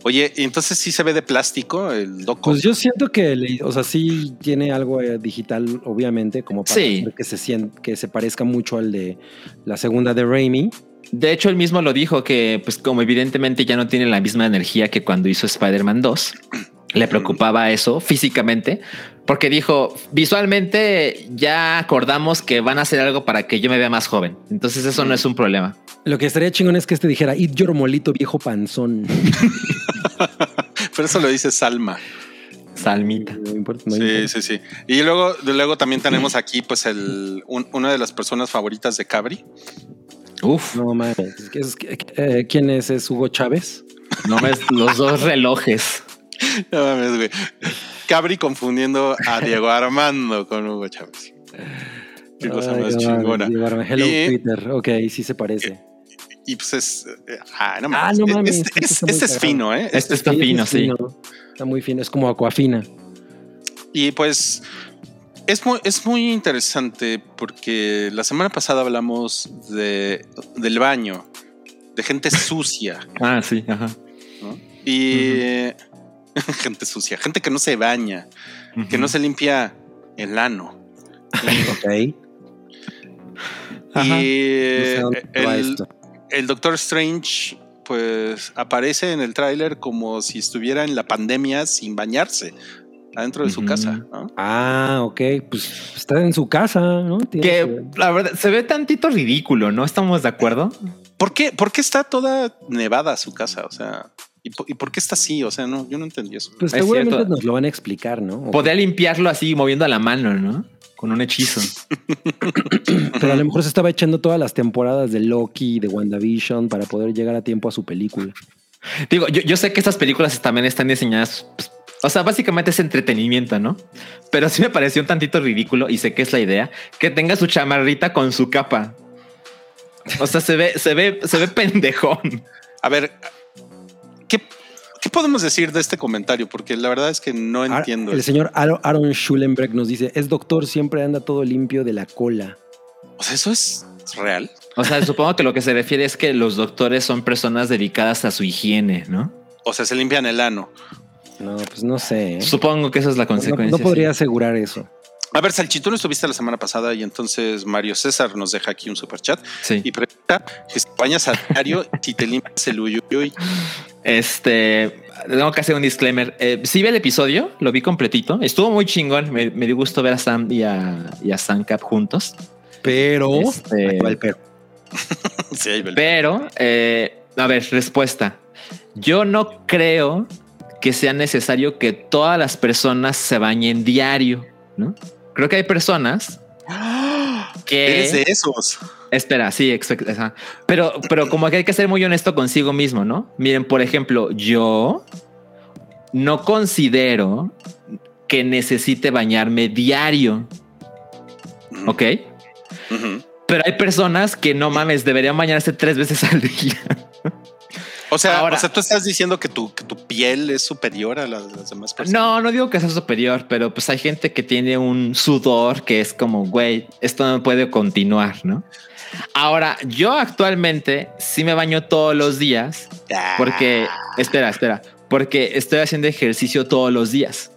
Oye, ¿y entonces sí se ve de plástico el doco. Pues yo siento que, le- o sea, sí tiene algo eh, digital, obviamente, como para Sí. que se sien- que se parezca mucho al de la segunda de Raimi. De hecho, él mismo lo dijo que, pues, como evidentemente ya no tiene la misma energía que cuando hizo Spider-Man 2, le preocupaba eso físicamente. Porque dijo, visualmente ya acordamos que van a hacer algo para que yo me vea más joven. Entonces eso no es un problema. Lo que estaría chingón es que este dijera, eat your molito viejo panzón. [LAUGHS] Pero eso lo dice Salma. Salmita. No importa, no Sí, importa. sí, sí. Y luego, luego también tenemos aquí, pues, el un- una de las personas favoritas de Cabri. Uf, No mames. Eh, ¿Quién es? ¿Es Hugo Chávez? no ves los dos relojes. [LAUGHS] No mames, güey. Cabri confundiendo a [LAUGHS] Diego Armando con Hugo Chávez. Qué cosa Ay, más no chingona. Diego. Hello Y- Twitter. Ok, sí se parece. Y pues es. eh, Ah, no Ah, mames. no mames, Este, este es, este es fino, ¿eh? Este está fino, es sí. fino. Está muy fino. Es como Aquafina. Y pues es muy, es muy interesante porque la semana pasada hablamos de, del baño, de gente sucia, Ah, sí, ajá. ¿no? Y [LAUGHS] gente sucia, gente que no se baña, que no se limpia el ano. Ok. [LAUGHS] Ajá. Y No sé el, Doctor Strange pues aparece en el tráiler como si estuviera en la pandemia sin bañarse adentro de su casa. ¿no? Ah, ok. Pues está en su casa, ¿no? Tiene Que la verdad se ve tantito ridículo, ¿no? ¿Estamos de acuerdo? ¿Por qué, ¿Por qué está toda nevada su casa? O sea, ¿y por, y por qué está así? O sea, no, yo no entendí eso. Pues Es seguramente cierto. nos lo van a explicar, ¿no? Podría limpiarlo así moviendo la mano, ¿no? Con un hechizo. [COUGHS] Pero a lo mejor se estaba echando todas las temporadas de Loki de WandaVision para poder llegar a tiempo a su película. Digo, yo, yo sé que estas películas también están diseñadas. pues, o sea, básicamente es entretenimiento, ¿no? Pero sí me pareció un tantito ridículo y sé que es la idea que tenga su chamarrita con su capa. O sea, se ve, se ve, se ve [LAUGHS] pendejón. A ver, ¿qué, qué podemos decir de este comentario? Porque la verdad es que no Ar- entiendo. El señor Aaron- Schulenberg nos dice, es doctor, siempre anda todo limpio de la cola. O sea, ¿eso es real? O sea, supongo que lo que se refiere es que los doctores son personas dedicadas a su higiene, ¿no? O sea, se limpian el ano. No, pues no sé. ¿eh? Supongo que esa es la No, consecuencia. no podría sí. asegurar eso. A ver, Salchi, tú no estuviste la semana pasada y entonces Mario César nos deja aquí un super chat Sí. y pregunta si te bañas a diario, si te limpias el uyuyuy. Este, tengo que hacer un disclaimer. Eh, sí vi el episodio, lo vi completito. Estuvo muy chingón. Me, me dio gusto ver a Sam y a, y a Sam Cap juntos. Pero... Este, Ahí va el pero. [LAUGHS] Sí, ahí va el- Pero, eh, a ver, respuesta. Yo no creo que sea necesario que todas las personas se bañen diario, ¿no? Creo que hay personas [GASPS] que... Eres de esos. Espera, sí, ajá. pero, pero como que hay que ser muy honesto consigo mismo, ¿no? Miren, por ejemplo, yo no considero que necesite bañarme diario, ¿ok? Pero hay personas que no mames, deberían bañarse tres veces al día. O sea, Ahora- o sea, tú estás diciendo que tu, que tu piel es superior a la de las demás personas. No, no digo que sea superior, pero pues hay gente que tiene un sudor que es como, güey, esto no puede continuar, ¿no? Ahora, yo actualmente sí me baño todos los días porque, espera, espera, porque estoy haciendo ejercicio todos los días.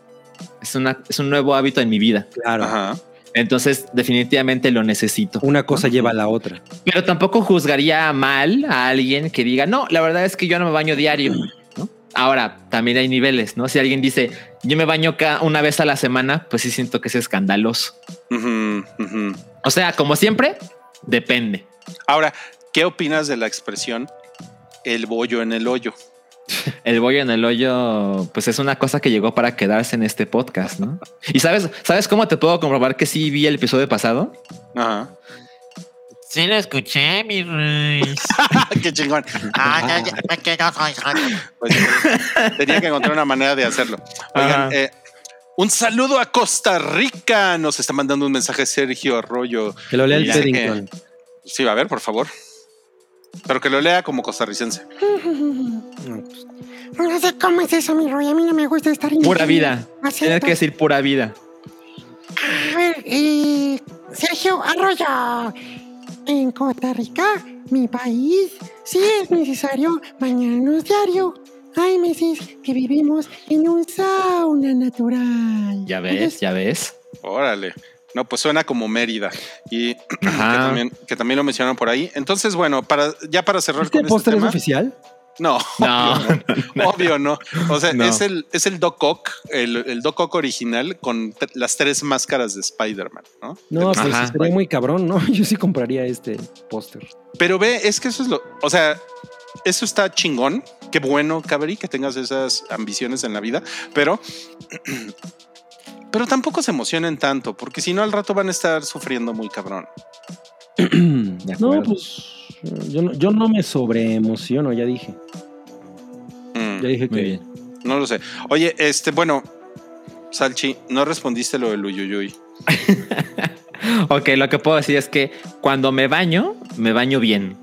Es, una, es un nuevo hábito en mi vida. Claro. Ajá. Entonces, definitivamente lo necesito. Una cosa lleva a la otra. Pero tampoco juzgaría mal a alguien que diga, no, la verdad es que yo no me baño diario. ¿no? Ahora, también hay niveles, ¿no? Si alguien dice, yo me baño cada una vez a la semana, pues sí siento que es escandaloso. O sea, como siempre, depende. Ahora, ¿qué opinas de la expresión el bollo en el hoyo? El bollo en el hoyo, pues es una cosa que llegó para quedarse en este podcast, ¿no? Y sabes, ¿sabes cómo te puedo comprobar que sí vi el episodio pasado? Ajá. Sí lo escuché, mi rey. [LAUGHS] Qué chingón. Ah, ya, ya, me quedo con Pues, tenía que encontrar una manera de hacerlo. Oigan, eh, un saludo a Costa Rica. Nos está mandando un mensaje Sergio Arroyo. Que lo lea el Sí, a ver, por favor. Pero que lo lea como costarricense. [LAUGHS] No sé cómo es eso, mi rey. A mí no me gusta estar en Pura vida. Tienes que decir pura vida. A ver, eh, Sergio Arroyo. En Costa Rica, mi país, sí es necesario bañarnos diario. Hay meses que vivimos en un sauna natural. Ya ves, ya ves. Órale. No, pues suena como Mérida. Y [CLEARS THROAT] que también, que también lo mencionaron por ahí. Entonces, bueno, para, ya para cerrar ¿Este con este póster es tema. oficial? No, No. [LAUGHS] obvio no. [LAUGHS] Obvio no. O sea, No. es el, es el Doc Ock, el, el Doc Ock original con las tres máscaras de Spider-Man, ¿no? No, pues Ajá. estaría muy cabrón, ¿no? [LAUGHS] Yo sí compraría este póster. Pero ve, es que eso es lo. O sea, eso está chingón. Qué bueno, Cabri, que tengas esas ambiciones en la vida. Pero. [CLEARS THROAT] Pero tampoco se emocionen tanto, porque si no, al rato van a estar sufriendo muy cabrón. [CLEARS THROAT] No, pues yo no, yo no me sobreemociono, ya dije. Mm, Ya dije que Muy bien. no lo sé. Oye, este, bueno, Salchi, no respondiste lo del Uyuyuy. [LAUGHS] Ok, lo que puedo decir es que cuando me baño, me baño bien.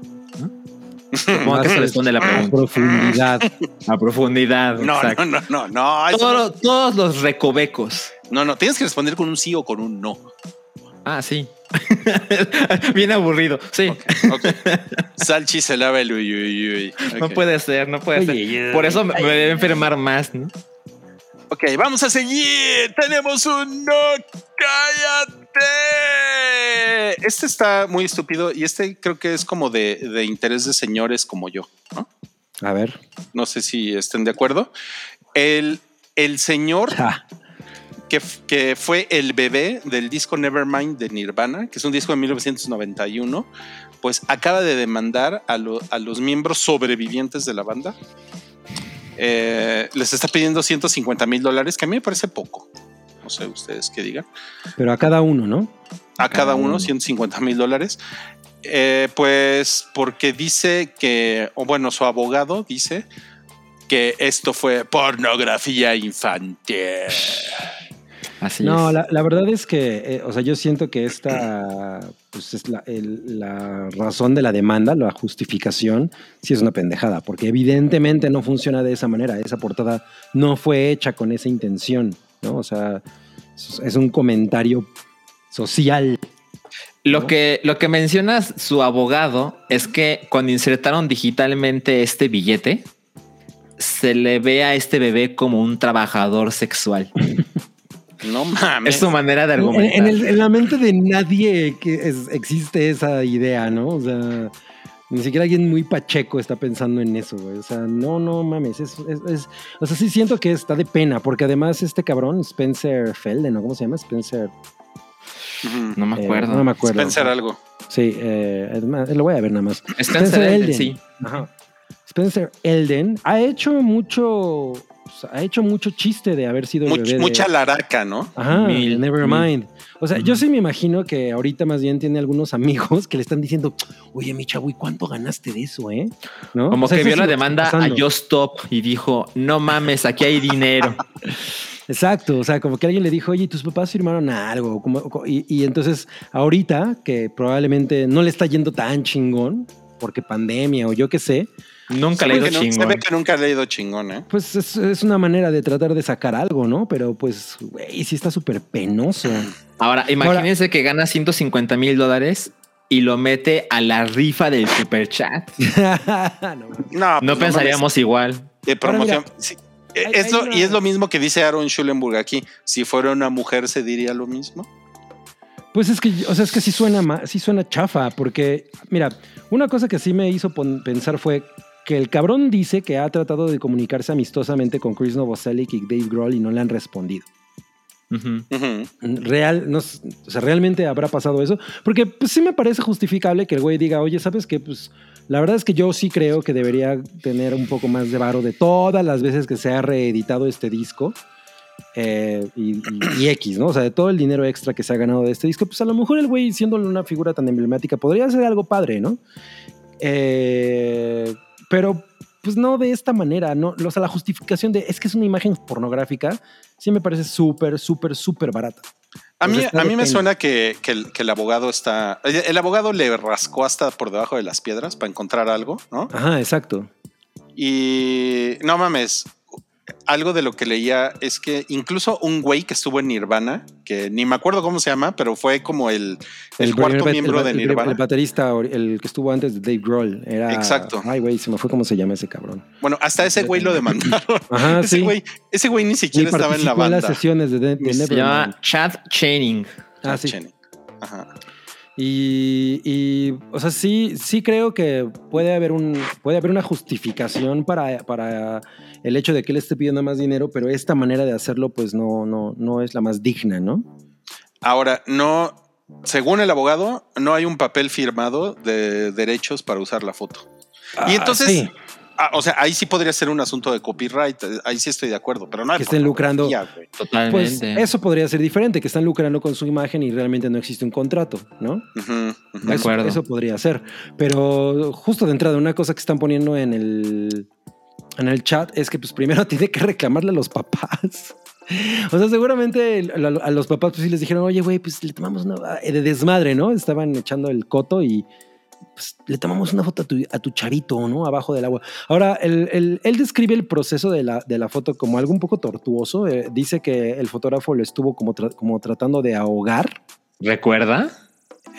Supongo que se responde la a pregunta. profundidad. [LAUGHS] A profundidad. No, exacto. no, no, no, no. eso Todo- todos los recovecos. No, no, tienes que responder con un sí o con un no. Ah, sí. [LAUGHS] bien aburrido. Sí. Ok. Salchi se lava el Uyuyuy. No Ok. puede ser, no puede Oye, ser. Por eso me, me debe enfermar más, ¿no? Ok, vamos a seguir. Tenemos un no cállate. Este está muy estúpido y este creo que es como de, de interés de señores como yo. ¿no? A ver. No sé si estén de acuerdo. El, el señor Ja. Que, fue el bebé del disco Nevermind de Nirvana, que es un disco de 1991, pues acaba de demandar a, lo- a los miembros sobrevivientes de la banda. Eh, les está pidiendo 150 mil dólares, que a mí me parece poco. No sé ustedes qué digan. Pero a cada uno, ¿no? A cada uno uno. 150 mil dólares. Eh, pues porque dice que, o bueno, su abogado dice que esto fue pornografía infantil. Así No, es. la, la verdad es que, eh, o sea, yo siento que esta, pues es la, el- la razón de la demanda, la justificación, sí es una pendejada, porque evidentemente no funciona de esa manera. Esa portada no fue hecha con esa intención, ¿no? O sea, es, es un comentario social. Lo que, lo que mencionas su abogado es que cuando insertaron digitalmente este billete, se le ve a este bebé como un trabajador sexual. [LAUGHS] No mames. Es su manera de En, argumentar. en el- en la mente de nadie que es- existe esa idea, ¿no? O sea, ni siquiera alguien muy pacheco está pensando en eso, güey. O sea, no, no mames. Es, es- es- o sea, sí siento que está de pena, porque además este cabrón, Spencer Felden, ¿no? ¿Cómo se llama? Spencer. No me eh, acuerdo. no me acuerdo. Pensar algo. Sí, eh, lo voy a ver nada más. Spencer Elden, sí. Ajá. Spencer Elden ha hecho mucho, sea, ha hecho mucho chiste de haber sido el Much- bebé de- mucha laraca, ¿no? Ajá, Mil, Nevermind. O sea, yo sí me imagino que ahorita más bien tiene algunos [LAUGHS] amigos que le están diciendo, oye, mi chavo, ¿y cuánto ganaste de eso, eh? ¿No? Como O sea, que vio la demanda a. Just Stop y dijo, no mames, aquí hay dinero. [LAUGHS] Exacto, o sea, como que alguien le dijo, oye, tus papás firmaron algo. como- co- y, y entonces, ahorita, que probablemente no le está yendo tan chingón, porque pandemia o yo qué sé, Nunca he que no- se chingón. ve que nunca le ha ido chingón, ¿eh? pues es, es una manera de tratar de sacar algo, ¿no? Pero pues, güey, sí está súper penoso. Ahora, imagínense que gana 150 mil dólares y lo mete a la rifa del super chat. [LAUGHS] No, No, No pues pensaríamos igual. de promoción. Sí, hay- es lo- Y es lo mismo que dice Aaron Schulenburg aquí. Si fuera una mujer, ¿se diría lo mismo? Pues es que, o sea, es que sí suena, sí suena chafa, porque, mira, una cosa que sí me hizo pensar fue que el cabrón dice que ha tratado de comunicarse amistosamente con Chris Novoselic y Dave Grohl y no le han respondido. Real, no, o sea, realmente habrá pasado eso, porque pues sí me parece justificable que el güey diga, oye, ¿sabes qué? Pues la verdad es que yo sí creo que debería tener un poco más de varo de todas las veces que se ha reeditado este disco. eh, y, y- y X, ¿no? O sea, de todo el dinero extra que se ha ganado de este disco, pues a lo mejor el güey, siendo una figura tan emblemática, podría ser algo padre, ¿no? Eh, pero, pues no de esta manera, ¿no? O sea, la justificación de es que es una imagen pornográfica, sí me parece súper, súper, súper barata. A Pues mí, a mí me suena que, que el, que el abogado está. El abogado le rascó hasta por debajo de las piedras para encontrar algo, ¿no? Ajá, exacto. Y no mames. Algo de lo que leía es que incluso un güey que estuvo en Nirvana, que ni me acuerdo cómo se llama, pero fue como el, el, cuarto primer- miembro el- de Nirvana. El, baterista, el que estuvo antes de Dave Grohl. Era, Exacto. Ay, güey, se me fue cómo se llama ese cabrón. bueno, hasta ese güey lo demandaron. [LAUGHS] Ajá, [LAUGHS] ese sí. güey, ese güey ni Ni siquiera estaba en la participó en banda. las sesiones de, de, de Se llama Chad Channing. Ah, sí. Cheney. Ajá. Y, y, o sea, sí, sí creo que puede haber, un, puede haber una justificación para, para el hecho de que él esté pidiendo más dinero, pero esta manera de hacerlo, pues no, no, no es la más digna, ¿no? Ahora, no, según el abogado, no hay un papel firmado de derechos para usar la foto. y Ah, entonces, sí. Ah, o sea, ahí sí podría ser un asunto de copyright, ahí sí estoy de acuerdo, pero no Que estén lucrando. Totalmente. Pues eso podría ser diferente, que están lucrando con su imagen y realmente no existe un contrato, ¿no? De Eso- acuerdo. Eso, podría ser. Pero justo de entrada, una cosa que están poniendo en el, en el chat es que pues primero [LAUGHS] tiene que reclamarle a los papás. O sea, seguramente a los papás pues sí les dijeron, oye, güey, pues le tomamos una eh, de desmadre, ¿no? Estaban echando el coto y pues, le tomamos una foto a tu, a tu charito, ¿no? Abajo del agua. Ahora, el- el- él describe el proceso de la, de la foto como algo un poco tortuoso. Eh, dice que el fotógrafo lo estuvo como, tra- como tratando de ahogar. ¿Recuerda?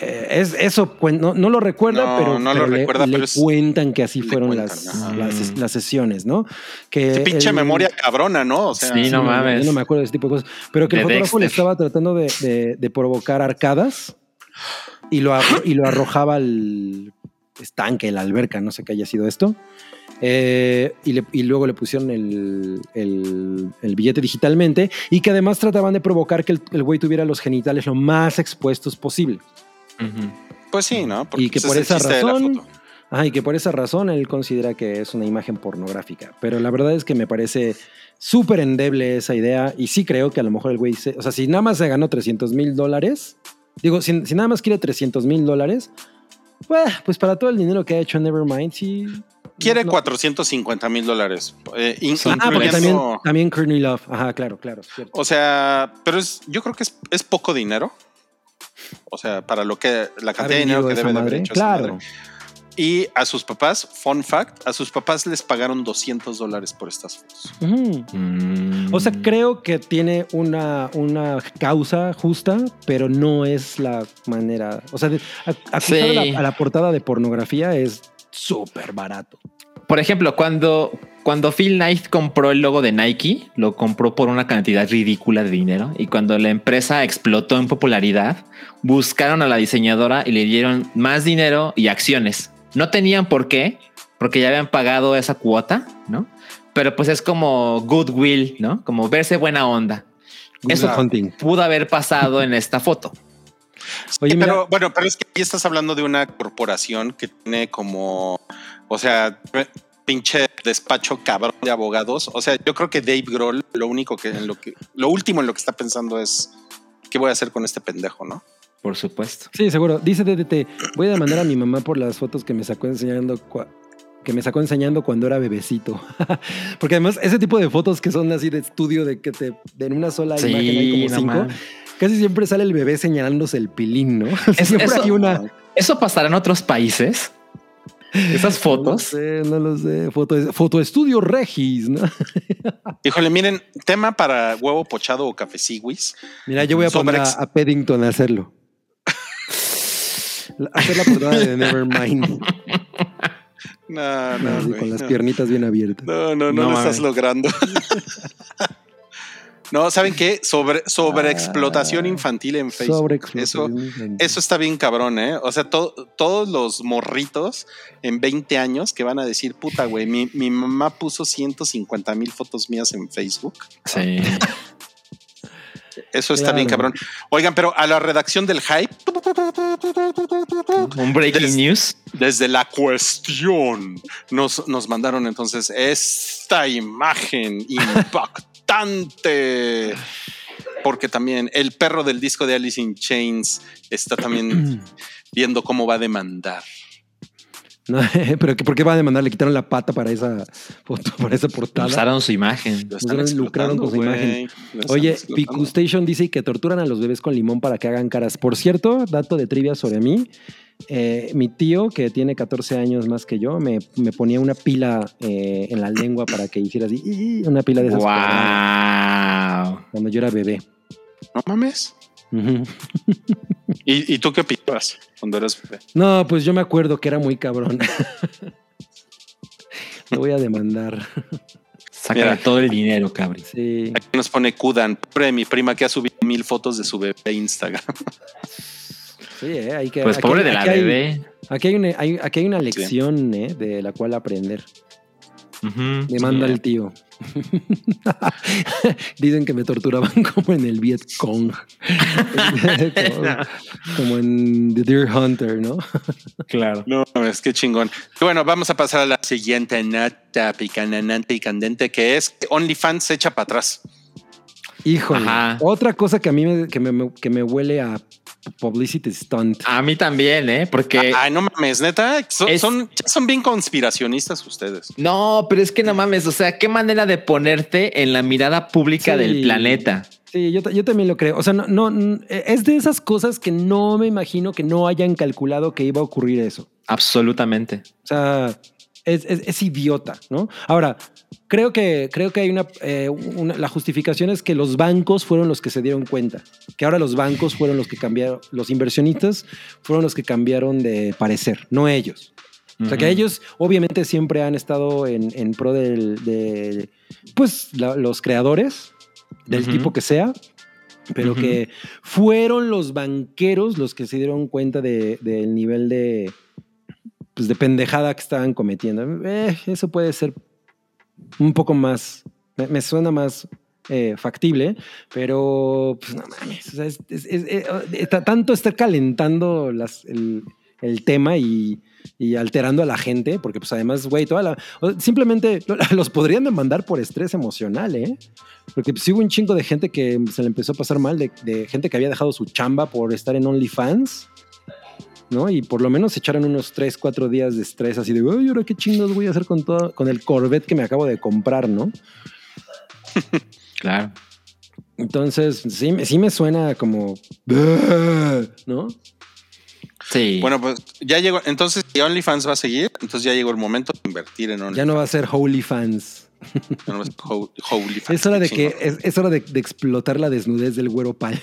Eh, es, eso no, no lo recuerda, No, pero, no lo le- recuerda, le, pero es- cuentan que así fueron cuentan, las, las, las sesiones, ¿no? Que Qué pinche el- memoria cabrona, ¿no? O sea, Sí, no mames. Yo no me acuerdo de ese tipo de cosas. Pero que el fotógrafo le estaba tratando de, de- de provocar arcadas y lo, arro- y lo arrojaba al estanque, la alberca, no sé qué haya sido esto. Eh, y, le- y luego le pusieron el, el- el billete digitalmente y que además trataban de provocar que el, güey tuviera los genitales lo más expuestos posible. Ujú. Pues sí, ¿no? Porque Y que ese por esa razón-. Ajá, y que por esa razón él considera que es una imagen pornográfica. Pero la verdad es que me parece súper endeble esa idea. Y sí creo que a lo mejor el güey, se- o sea, si nada más se ganó 300 mil dólares, digo, si, si nada más quiere 300 mil dólares, pues, pues para todo el dinero que ha hecho Nevermind, sí. Quiere no- 450 mil dólares. eh, Ah, porque también, también Courtney Love. Ajá, claro, claro. cierto. O sea, pero es, yo creo que es, es poco dinero. O sea, para lo que la cantidad de dinero que debe de haber hecho Claro. Y a sus papás, fun fact, a sus papás les pagaron 200 dólares por estas fotos. Mm. O sea, creo que tiene una, una causa justa, pero no es la manera. O sea, acusar Sí. a, la, a la portada de pornografía es súper barato. Por ejemplo, cuando, cuando Phil Knight compró el logo de Nike, lo compró por una cantidad ridícula de dinero. Y cuando la empresa explotó en popularidad, buscaron a la diseñadora y le dieron más dinero y acciones. No tenían por qué, porque ya habían pagado esa cuota, ¿no? Pero pues es como goodwill, ¿no? Como verse buena onda. Eso Good hunting. pudo haber pasado en esta foto. Oye, Sí, mira, pero bueno, pero es que ahí estás hablando de una corporación que tiene como, o sea, pe- pinche despacho cabrón de abogados. O sea, yo creo que Dave Grohl lo único que en lo que lo último en lo que está pensando es qué voy a hacer con este pendejo, ¿no? Por supuesto. sí, seguro. Dice DDT, voy a demandar a mi mamá por las fotos que me sacó enseñando que me sacó enseñando cuando era bebecito. [LAUGHS] Porque además ese tipo de fotos que son así de estudio de que te de en una sola imagen hay como no cinco, casi siempre sale el bebé señalándose el pilín, ¿no? [LAUGHS] Es- siempre eso- hay una ¿Eso pasará en otros países? Esas [LAUGHS] No fotos. lo sé, no lo sé. Foto, fotoestudio Regis, ¿no? Híjole, miren, tema para huevo pochado o cafeciguis. Mira, yo voy a poner a, a Paddington a hacerlo. Hacer la portada de Nevermind. [LAUGHS] No, no, así, güey, con las no. piernitas bien abiertas. No, no, no, No lo estás logrando. [LAUGHS] no, ¿saben qué? Sobre, sobre explotación infantil en Facebook. Sobreexplotación Eso, infantil. eso está bien cabrón, ¿eh? O sea, to- todos los morritos en 20 años que van a decir, puta, güey, mi, mi mamá puso 150 mil fotos mías en Facebook. Sí. [LAUGHS] Eso está bien cabrón. Oigan, pero a la redacción del hype, Un breaking Des- news. desde la cuestión, nos, nos mandaron entonces esta imagen [LAUGHS] impactante. Porque también el perro del disco de Alice in Chains está también [CLEARS THROAT] viendo cómo va a demandar. [LAUGHS] No, pero ¿por qué va a demandar? Le quitaron la pata para esa foto, para esa portada. Usaron su imagen. Lo están Usaron- lucraron con su imagen. Oye. Piku Station dice que torturan a los bebés con limón para que hagan caras. Por cierto, dato de trivia sobre mí. eh, mi tío, que tiene 14 años más que yo, me, me ponía una pila eh, en la lengua para que hiciera así, una pila de esas Wow. cuando yo era bebé. No mames. ¿Y, y tú qué opinas cuando eras bebé? No, pues yo me acuerdo que era muy cabrón. [LAUGHS] Lo voy a demandar. Saca todo el dinero, cabri. Sí. Aquí nos pone Kudan, pobre mi prima que ha subido mil fotos de su bebé a Instagram. Sí, eh, hay que. Pues aquí- pobre de la aquí hay- bebé. Aquí hay una, hay- aquí hay una lección eh, de la cual aprender. Ujú. Me manda el tío. [LAUGHS] Dicen que me torturaban [LAUGHS] como en el Viet Cong. como, [LAUGHS] como en The Deer Hunter, ¿no? Claro. No, es que chingón. Bueno, vamos a pasar a la siguiente nata picanante y candente, que es que OnlyFans se echa para atrás. Híjole. Ajá. Otra cosa que a mí me, que me, que me huele a publicity stunt. A mí también, ¿eh? Porque... Ay, no mames, neta. Son, Es- son, ya son bien conspiracionistas ustedes. No, pero es que no mames, o sea, qué manera de ponerte en la mirada pública Sí. del planeta. Sí, yo, yo también lo creo. O sea, no, no, es de esas cosas que no me imagino que no hayan calculado que iba a ocurrir eso. Absolutamente. O sea, es, es- es idiota, ¿no? Ahora, creo que, creo que hay una, eh, una- La justificación es que los bancos fueron los que se dieron cuenta. Que ahora los bancos fueron los que cambiaron. Los inversionistas fueron los que cambiaron de parecer, no ellos. O sea, que ellos obviamente siempre han estado en, en pro del, de, pues, la- los creadores, del tipo que sea, pero que fueron los banqueros los que se dieron cuenta de- del nivel de, pues, de pendejada que estaban cometiendo. Eh, eso puede ser un poco más, me, suena más eh, factible, pero pues no mames, o sea, es- eh, está- tanto estar calentando el, tema y, alterando a la gente, porque pues además, güey, toda la, simplemente lo- [LAUGHS] los podrían demandar por estrés emocional, ¿eh? Porque pues, hubo un chingo de gente que se le empezó a pasar mal, de gente que había dejado su chamba por estar en OnlyFans. ¿No? Y por lo menos se echaron unos 3, 4 días de estrés así de, ay, ahora qué chingos voy a hacer con todo, con el Corvette que me acabo de comprar, ¿no? [LAUGHS] Claro. Entonces, sí, me- sí me suena como, ¿no? Sí. Bueno, pues ya llegó. Entonces, si OnlyFans va a seguir, entonces ya llegó el momento de invertir en OnlyFans. Ya no va a ser Holy Fans. Ya no es ho- OnlyFans, [LAUGHS] Es hora de que, es hora de, de explotar la desnudez del güero Palma.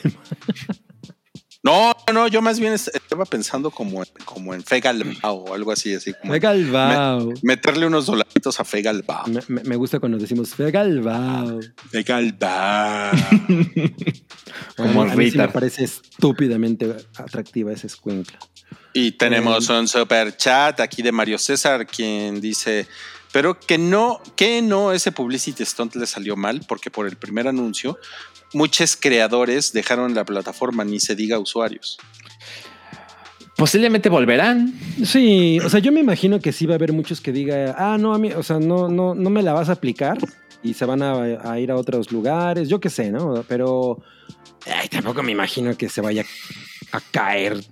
No, no, yo más bien est- estaba pensando como en, como en Fegalbao o algo así, así como Fue Galvao. meterle unos dolaritos a Fegalbao. Me, me- me gusta cuando decimos Fue Galvao. Fegalbao. Como a mí, a mí sí me parece estúpidamente atractiva esa escuincla. Y tenemos un super chat aquí de Mario César, quien dice, pero que no, que no ese publicity stunt le salió mal, porque por el primer anuncio, muchos creadores dejaron la plataforma, ni se diga usuarios. Posiblemente volverán. Sí, o sea, yo me imagino que sí va a haber muchos que digan, ah, no, a mí, o sea, no, no, no me la vas a aplicar y se van a, a ir a otros lugares, yo qué sé, ¿no? Pero ay, tampoco me imagino que se vaya a caer.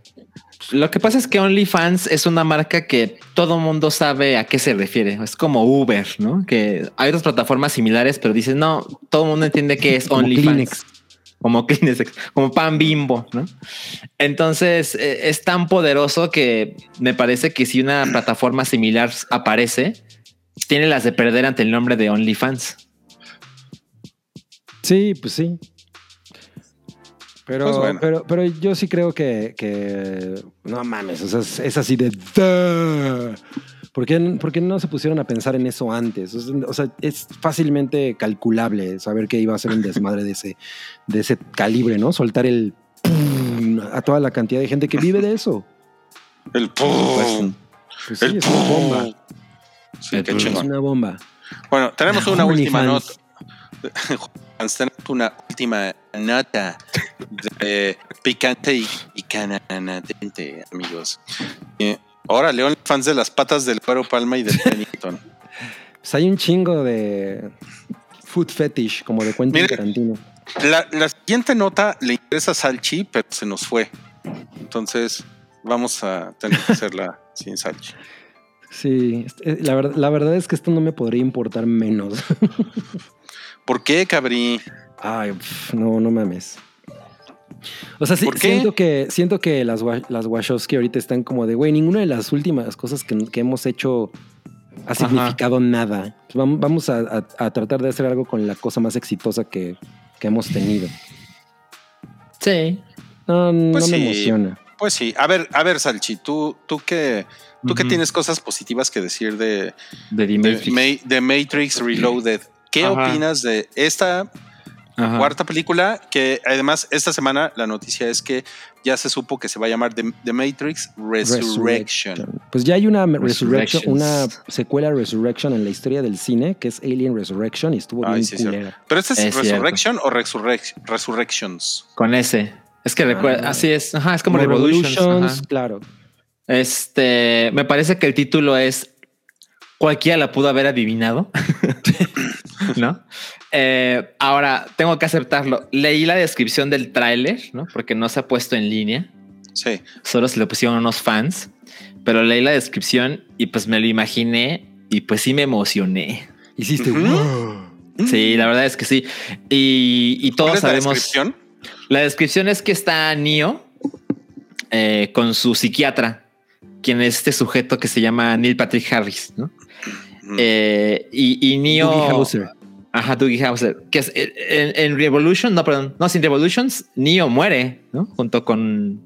Lo que pasa es que OnlyFans es una marca que todo mundo sabe a qué se refiere. Es como Uber, ¿no? Que hay otras plataformas similares, pero dicen, no, todo el mundo entiende que es OnlyFans. Como Kleenex, como pan bimbo, ¿no? Entonces eh, es tan poderoso que me parece que si una plataforma similar aparece, tiene las de perder ante el nombre de OnlyFans. Sí, pues sí. Pero, Pues bueno. pero, pero yo sí creo que, que no mames, o sea, es, es así de "Duh". ¿Por qué, por qué no se pusieron a pensar en eso antes? O sea, o sea, es fácilmente calculable saber que iba a ser un desmadre de ese, de ese calibre, ¿no? Soltar el pum a toda la cantidad de gente que vive de eso. El pum, Pues sí, el es una bomba. Sí, El qué. Es chingón. una bomba. Bueno, tenemos una última OnlyFans. nota. [LAUGHS] Tenemos una última nota de picante y, y canadente, amigos. Eh, órale, fans de las patas del cuero palma y del [LAUGHS] Pennington. Pues hay un chingo de food fetish, como de Quentin. Tarantino. La, la siguiente nota le interesa a Salchi, pero se nos fue. Entonces, vamos a tener que hacerla [LAUGHS] sin Salchi. Sí, este, la, verdad, la verdad es que esto no me podría importar menos. ¿Por qué, cabrí? Ay, pf, no, no mames. O sea, sí, siento que siento que las, las Wachowski ahorita están como de, güey, ninguna de las últimas cosas que, que hemos hecho ha significado nada. Pues vam- Vamos a, a- a tratar de hacer algo con la cosa más exitosa que, que hemos tenido. Sí. No, no Pues me sí. emociona. Pues sí, a ver, a ver, Salchi, tú, tú que tú que Ujú. tienes cosas positivas que decir de, De The de, Matrix. Ma- de Matrix Reloaded. ¿Qué Ajá. opinas de esta Ajá. Cuarta película que además esta semana la noticia es que ya se supo que se va a llamar The, The Matrix Resurrection. Pues ya hay una Resurrection, Resurrections. una secuela Resurrection en la historia del cine que es Alien Resurrection y estuvo Ay, bien sí, culera. Pero este es, Es cierto. Resurrection o Resurrec- Resurrections. Con ese. Es que recuerda, Ah. así es. Ajá, es como, Como Revolutions. Revolutions, ajá. claro. Este, me parece que el título es cualquiera la pudo haber adivinado, [LAUGHS] ¿no? Eh, ahora tengo que aceptarlo. Leí la descripción del tráiler, ¿no? Porque no se ha puesto en línea. Sí. Solo se lo pusieron unos fans, pero leí la descripción y pues me lo imaginé y pues sí me emocioné. Hiciste. "Wow". Sí, la verdad es que sí. Y, y ¿Cuál todos es la sabemos. descripción? La descripción es que está Neo eh, con su psiquiatra, quien es este sujeto que se llama Neil Patrick Harris, ¿no? Mm. Eh, y, y Neo. Doogie. Ajá, Doogie Howser. Que es eh, en, en Revolution, no, perdón, no, sin Revolutions, Neo muere, ¿no? Junto con,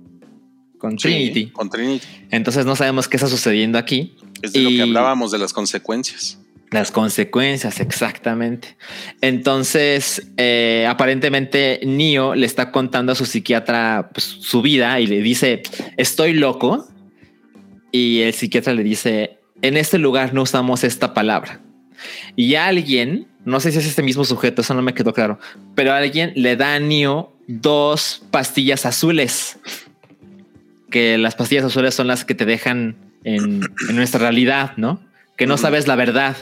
con Sí, Trinity. con Trinity. Entonces no sabemos qué está sucediendo aquí. Es de lo Y- que hablábamos de las consecuencias. Las consecuencias, exactamente. Entonces, eh, aparentemente, Neo le está contando a su psiquiatra pues, su vida y le dice, estoy loco. Y el psiquiatra le dice, en este lugar no usamos esta palabra. Y alguien, no sé si es este mismo sujeto, eso no me quedó claro, pero alguien le da a Neo dos pastillas azules. Que las pastillas azules son las que te dejan en, en nuestra realidad, ¿no? Que no sabes la verdad.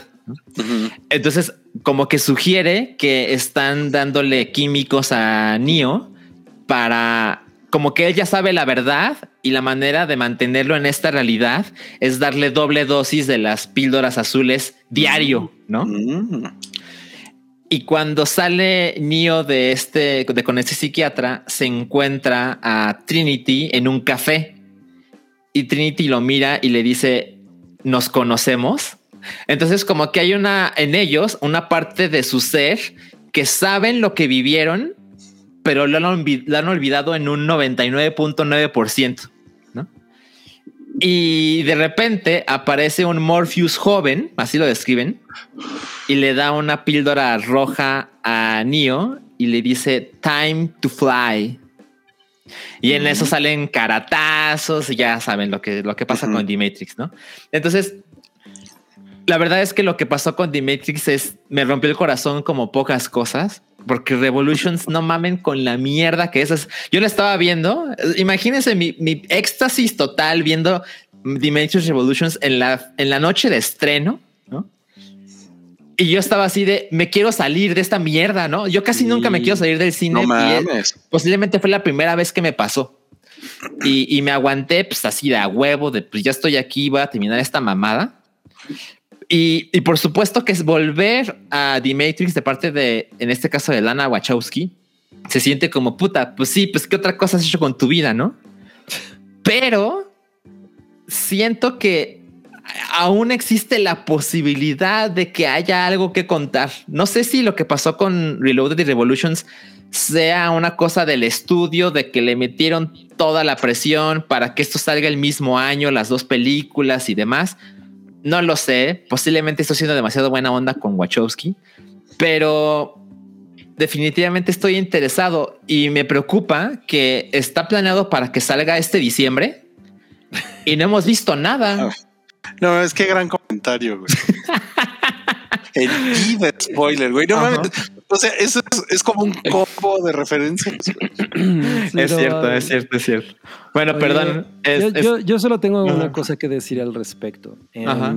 Entonces, como que sugiere que están dándole químicos a Neo para como que él ya sabe la verdad y la manera de mantenerlo en esta realidad es darle doble dosis de las píldoras azules diario, ¿no? Mm. Y cuando sale Neo de este, de con este psiquiatra, se encuentra a Trinity en un café. Y Trinity lo mira y le dice, ¿nos conocemos? Entonces como que hay una en ellos, una parte de su ser que saben lo que vivieron, pero lo han, lo han olvidado en un 99.9%. ¿no? Y de repente aparece un Morpheus joven, así lo describen, y le da una píldora roja a Neo y le dice time to fly. Y en eso salen caratazos y ya saben lo que, lo que pasa Ujú. con The Matrix, ¿no? Entonces, la verdad es que lo que pasó con The Matrix es me rompió el corazón como pocas cosas. Porque Revolutions no mamen con la mierda que es. Es- Yo la estaba viendo. Imagínense mi, mi éxtasis total viendo The Matrix Revolutions en la, en la noche de estreno, ¿no? Y yo estaba así de me quiero salir de esta mierda, ¿no? Yo casi Sí. nunca me quiero salir del cine. No y mames. posiblemente fue la primera vez que me pasó. Y, y me aguanté pues así de a huevo, de pues ya estoy aquí, voy a terminar esta mamada. Y, por supuesto que es volver a The Matrix de parte de, en este caso de Lana Wachowski, se siente como puta, pues sí, pues qué otra cosa has hecho con tu vida, ¿no? Pero siento que aún existe la posibilidad de que haya algo que contar. No sé si lo que pasó con Reloaded y Revolutions sea una cosa del estudio, de que le metieron toda la presión para que esto salga el mismo año, las dos películas y demás. No lo sé. Posiblemente estoy siendo demasiado buena onda con Wachowski, pero definitivamente estoy interesado y me preocupa que está planeado para que salga este diciembre y no hemos visto nada. [LAUGHS] No, es que gran comentario, güey. [LAUGHS] El spoiler, güey. No mames. O sea, eso es, es como un combo de referencias. [CLEARS THROAT] Es Pero, cierto, es cierto, es cierto. Bueno, Oye, perdón. es- yo, es- yo- yo solo tengo una cosa que decir al respecto. Em, Ajá.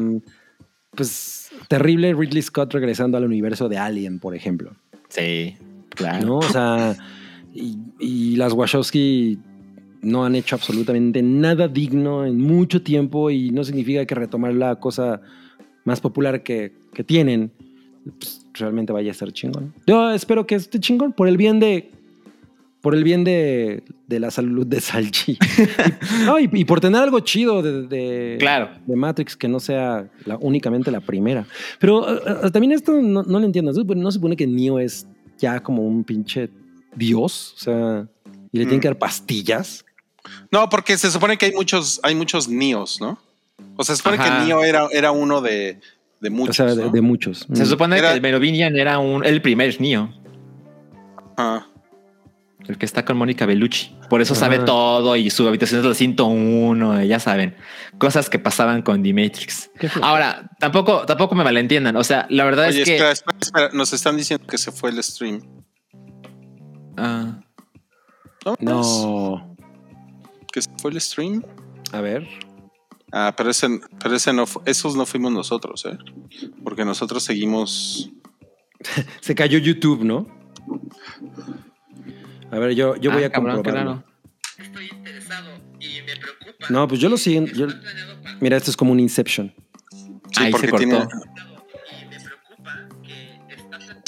Pues terrible Ridley Scott regresando al universo de Alien, por ejemplo. sí, claro. ¿no? O sea, y, y las Wachowski no han hecho absolutamente nada digno en mucho tiempo y no significa que retomar la cosa más popular que, que tienen pues, realmente vaya a ser chingón. Yo espero que esté chingón por el bien de por el bien de, de la salud de Salchi. [LAUGHS] y, no, y- y por tener algo chido de, de- Claro. de Matrix que no sea la- únicamente la primera. Pero eh, eh, también esto no, no lo entiendo. ¿No se supone- que Neo es ya como un pinche dios? O sea, y le tienen Mm. que dar pastillas. No, porque se supone que hay muchos, hay muchos Nios, ¿no? O sea, se supone Ajá. que Neo era, era uno de, de muchos. o sea, de, ¿no? de muchos. Se Mm. supone Era- que el Merovingian era un, el primer Neo. Ajá. El que está con Mónica Bellucci. Por eso sabe Ajá. todo y su habitación es la 101, ya saben. Cosas que pasaban con The Matrix. Qué feo. Ahora, tampoco, tampoco me malentiendan. O sea, la verdad Oye, es que... espera, espera, espera. Nos están diciendo que se fue el stream. Ah, ¿No? No. ¿Que se fue el stream? A ver. Ah, pero ese, pero ese no, esos no fuimos nosotros, ¿eh? Porque nosotros seguimos. [LAUGHS] Se cayó YouTube, ¿no? A ver, yo, yo voy ah, a cabrón, qué comprobarlo. raro. No, pues yo lo sigo. yo- Mira, esto es como un Inception. Sí, Ahí se porque cortó. tiene.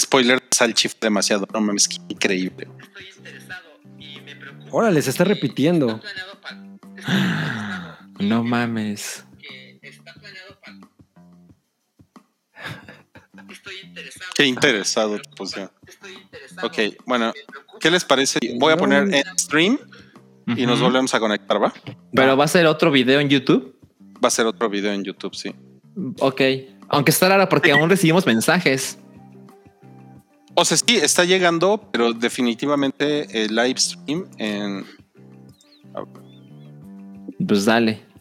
Spoiler, Salchi fue demasiado. No mames, qué increíble. Órale, se está repitiendo. No mames. [LAUGHS] Qué interesado, pues ya. Ok, bueno, ¿qué les parece? Voy a poner en stream y nos volvemos a conectar, ¿va? Pero va a ser otro video en YouTube. Va a ser otro video en YouTube, sí. Ok. Aunque está raro porque aún recibimos mensajes. O sea, sí, está llegando, pero definitivamente el live stream en. Pues dale.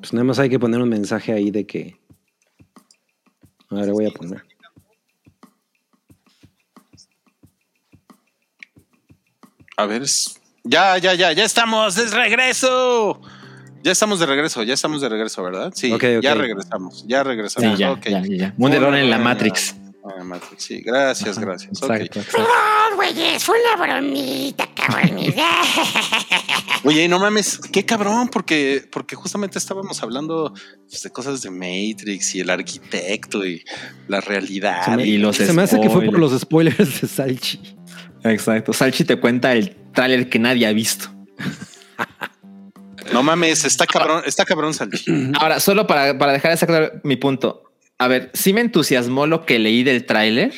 Pues nada más hay que poner un mensaje ahí de que. A ver, voy a poner. A ver, es- ya, ya, ya, ya estamos de regreso. Ya estamos de regreso, ya estamos de regreso, ¿verdad? Sí, ya regresamos, ya regresamos. Sí, ya, ya, ya, ya. Un error en la Matrix. ah, Matrix, Sí, gracias, gracias. ok. Exacto, exacto. Perdón, güeyes, fue una bromita, cabronita. [LAUGHS] Oye, no mames, qué cabrón, porque, porque justamente estábamos hablando pues, de cosas de Matrix y el arquitecto y la realidad. Se me, Y los se me hace que fue por los spoilers de Salchi. Exacto. Salchi te cuenta el tráiler que nadie ha visto. No mames, está cabrón, está cabrón Salchi. Ahora, solo para, para dejar de claro mi punto. A ver, sí me entusiasmó lo que leí del tráiler,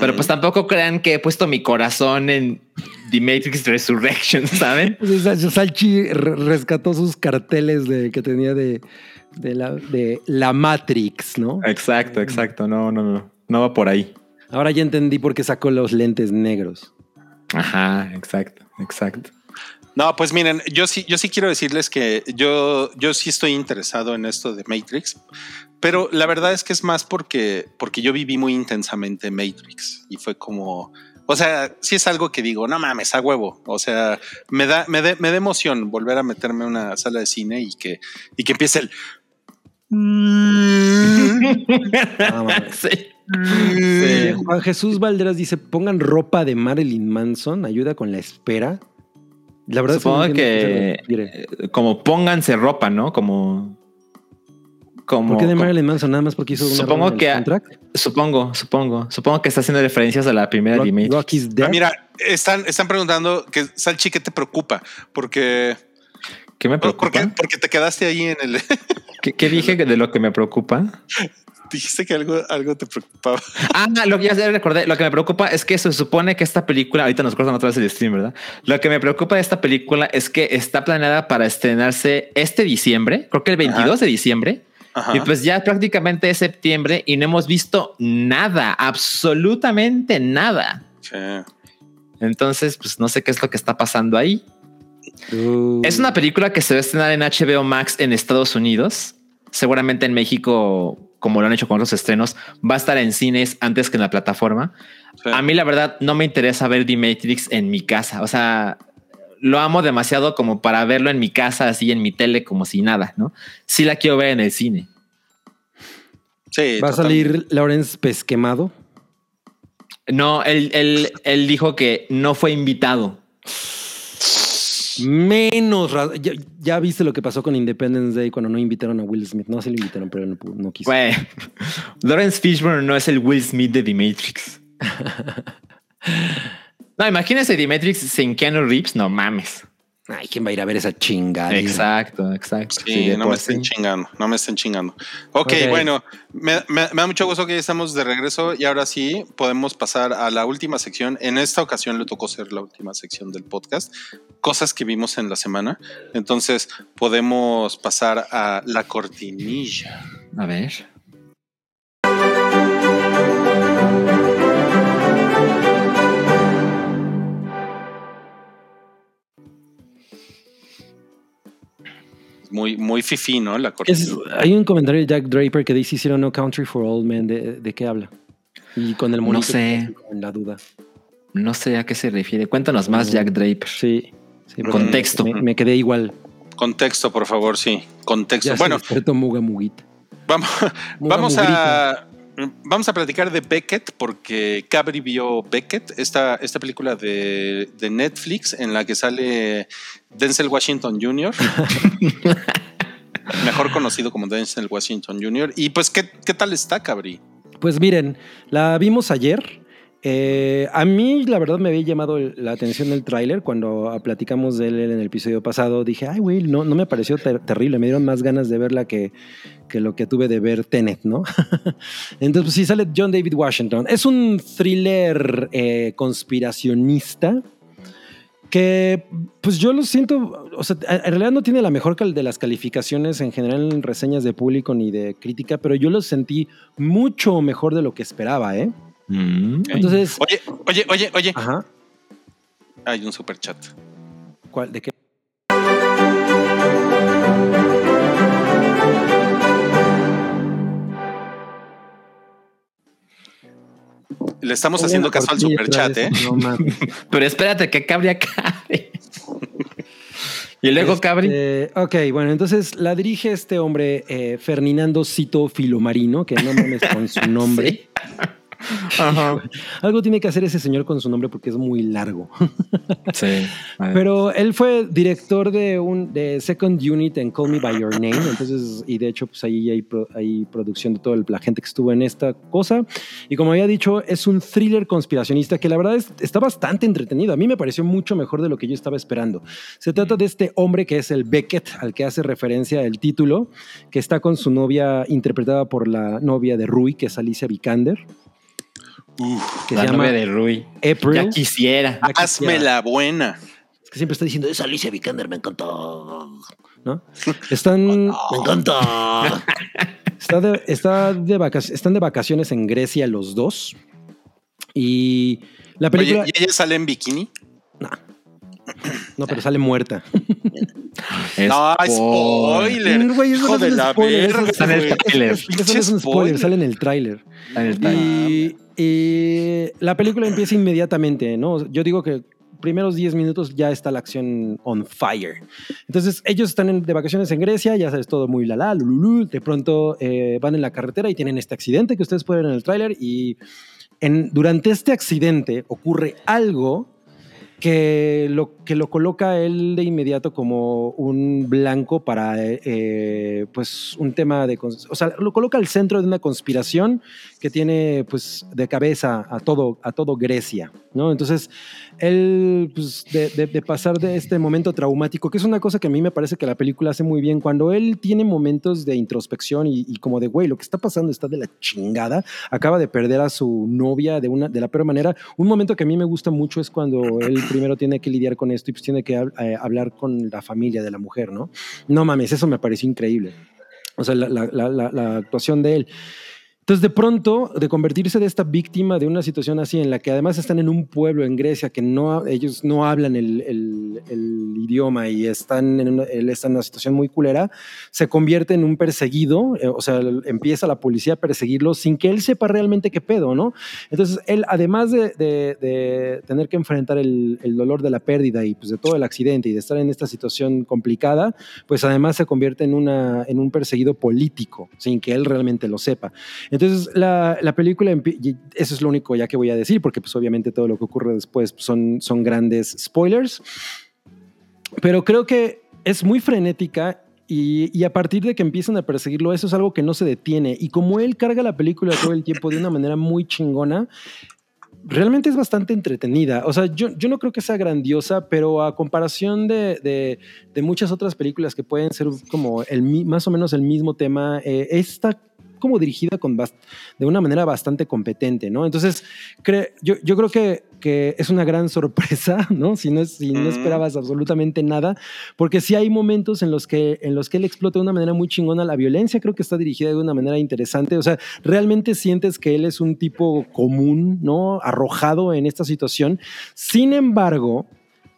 pero pues tampoco crean que he puesto mi corazón en The Matrix Resurrection, [LAUGHS] ¿saben? Sea, Salchi re- rescató sus carteles de, que tenía de, de, la, de la Matrix, ¿no? Exacto, exacto. No, no, no. No va por ahí. Ahora ya entendí por qué sacó los lentes negros. Ajá, exacto, exacto. No, pues miren, yo sí, yo sí quiero decirles que yo, yo sí estoy interesado en esto de Matrix, pero la verdad es que es más porque, porque yo viví muy intensamente Matrix y fue como, o sea, sí es algo que digo, no mames, a huevo. O sea, me da, me da, me da emoción volver a meterme a una sala de cine y que, y que empiece el. Mames. [LAUGHS] Sí. Juan Jesús Valderas dice: pongan ropa de Marilyn Manson, ayuda con la espera. La verdad Supongo es no que refiere. eh, como pónganse ropa, ¿no? Como. Como. ¿Por qué de Marilyn Manson? Nada más porque hizo una Supongo que- soundtrack? Supongo, supongo. Supongo que está haciendo referencias a la primera Rock, Ah, Dead. mira, están, están preguntando que Salchi, ¿qué te preocupa? Porque, ¿Qué me preocupa? porque, porque te quedaste ahí en el. [LAUGHS] ¿Qué, qué dije de lo que me preocupa? dijiste que algo, algo te preocupaba. [LAUGHS] Ah, lo que ya recordé. Lo que me preocupa es que se supone que esta película, ahorita nos cortan otra vez el stream, ¿verdad? Lo que me preocupa de esta película es que está planeada para estrenarse este diciembre, creo que el 22 de diciembre. Ajá. Y pues ya prácticamente es septiembre y no hemos visto nada, absolutamente nada. Sí. Entonces, pues no sé qué es lo que está pasando ahí. Uh, Es una película que se va a estrenar en HBO Max en Estados Unidos. Seguramente en México, como lo han hecho con otros estrenos, va a estar en cines antes que en la plataforma. Sí. A mí la verdad no me interesa ver The Matrix en mi casa. O sea, lo amo demasiado como para verlo en mi casa, así en mi tele, como si nada, ¿no? Sí la quiero ver en el cine. Sí, Va a salir Lawrence Pesquemado. No, él, él, él dijo que no fue invitado. Menos. Ya, ya viste lo que pasó con Independence Day cuando no invitaron a Will Smith. No, se lo invitaron, pero no, no quiso. Güey, [LAUGHS] Lawrence Fishburne no es el Will Smith de The Matrix. [LAUGHS] No, imagínense The Matrix sin Keanu Reeves, no mames. Ay, ¿quién va a ir a ver esa chingada? Exacto, exacto. Sí, no me estén sí. chingando, no me estén chingando. Ok, Ok. bueno, me, me- me da mucho gusto que ya estamos de regreso y ahora sí podemos pasar a la última sección. En esta ocasión le tocó ser la última sección del podcast, cosas que vimos en la semana. Entonces podemos pasar a la cortinilla. A ver. Muy, muy fifí, ¿no? La Es- cortina. hay un comentario de Jack Draper que dice hicieron No Country for Old Men. ¿De, de qué habla? Y con el monito No sé. En la duda. No sé a qué se refiere. Cuéntanos más, Jack Draper. Sí. sí, porque Contexto. Me, me quedé igual. Contexto, por favor, sí. Contexto. Ya bueno, Muga Muguita. vamos, [LAUGHS] Muga vamos a. Vamos a platicar de Beckett porque Cabri vio Beckett, esta, esta película de, de Netflix en la que sale Denzel Washington Jr., [LAUGHS] mejor conocido como Denzel Washington Jr. Y pues, ¿qué, qué tal está Cabri? Pues miren, la vimos ayer. Eh, a mí, la verdad, me había llamado la atención el tráiler cuando ah, platicamos de él en el episodio pasado. Dije, ay, güey, no, no me pareció ter- terrible. Me dieron más ganas de verla que, que lo que tuve de ver Tenet, ¿no? [LAUGHS] Entonces, pues sí, sale John David Washington. Es un thriller eh, conspiracionista que, pues yo lo siento, o sea, en realidad no tiene la mejor de las calificaciones en general en reseñas de público ni de crítica, pero yo lo sentí mucho mejor de lo que esperaba, ¿eh? Mm. Entonces, Oye, oye, oye, oye. ajá, Hay un super chat. ¿cuál, ¿de qué? Le estamos haciendo caso al super chat, ¿eh? No. [LAUGHS] Pero espérate, que Cabri acabe. [LAUGHS] y luego Cabri. Eh, ok, bueno, entonces la dirige este hombre, eh, Ferdinando Cito Filomarino, que no mames con su [LAUGHS] nombre. Algo tiene que hacer ese señor con su nombre porque es muy largo. [LAUGHS] Sí. Pero él fue director de un de Second Unit en Call Me By Your Name, entonces, y de hecho, pues ahí hay, hay producción de toda la gente que estuvo en esta cosa. Y como había dicho, es un thriller conspiracionista que la verdad es- está bastante entretenido. A mí me pareció mucho mejor de lo que yo estaba esperando. Se trata de este hombre que es el Beckett, al que hace referencia el título, que está con su novia, interpretada por la novia de Rui, que es Alicia Vikander. Que la se llama novia de Rui. April. Ya quisiera. Ya Hazme quisiera. la buena. Es que siempre está diciendo, es Alicia Vikander, me encantó. ¿No? [LAUGHS] Están. Me encanta. Está de, está de están de vacaciones en Grecia los dos. Y la película. Oye, ¿y ella sale en bikini? No, pero sale muerta. [LAUGHS] No, spoiler. Güey, eso Hijo no es de un la spoiler, verga. Sale el eso- tráiler. eso- eso no es un spoiler, sale en el tráiler. Y, y la película empieza inmediatamente, ¿no? Yo digo que primeros 10 minutos ya está la acción on fire. Entonces ellos están en- de vacaciones en Grecia, ya sabes, todo muy la la, lululú. De pronto eh, van en la carretera y tienen este accidente que ustedes pueden ver en el tráiler y en, durante este accidente ocurre algo que lo, que lo coloca él de inmediato como un blanco para eh, pues un tema de o sea lo coloca al centro de una conspiración que tiene pues de cabeza a todo a todo Grecia no entonces él pues de, de- pasar de este momento traumático que es una cosa que a mí me parece que la película hace muy bien cuando él tiene momentos de introspección y, como de güey lo que está pasando está de la chingada acaba de perder a su novia de una de la peor manera un momento que a mí me gusta mucho es cuando él primero tiene que lidiar con esto y pues tiene que eh, hablar con la familia de la mujer, ¿no? No mames, eso me pareció increíble. O sea, la- la actuación de él. Entonces, de pronto, de convertirse de esta víctima de una situación así, en la que además están en un pueblo en Grecia que no, ellos no hablan el, idioma y están en una, él está en una situación muy culera, se convierte en un perseguido, eh, o sea, empieza la policía a perseguirlo sin que él sepa realmente qué pedo, ¿no? Entonces, él, además de, de- de tener que enfrentar el, el dolor de la pérdida y pues de todo el accidente y de estar en esta situación complicada, pues además se convierte en, una, en un perseguido político, sin que él realmente lo sepa. Entonces, la, la película, eso es lo único ya que voy a decir, porque pues obviamente todo lo que ocurre después son, son grandes spoilers, pero creo que es muy frenética y, y a partir de que empiezan a perseguirlo, eso es algo que no se detiene. Y como él carga la película todo el tiempo de una manera muy chingona, realmente es bastante entretenida. O sea, yo, yo no creo que sea grandiosa, pero a comparación de, de- de muchas otras películas que pueden ser como el, más o menos el mismo tema, eh, está como dirigida con de una manera bastante competente, ¿no? Entonces, yo, yo creo que, que es una gran [LAUGHS] sorpresa, ¿no? Si no, si no esperabas absolutamente nada, porque sí hay momentos en los, que, en los que él explota de una manera muy chingona la violencia, creo que está dirigida de una manera interesante, o sea, realmente sientes que él es un tipo común, ¿no? Arrojado en esta situación. Sin embargo,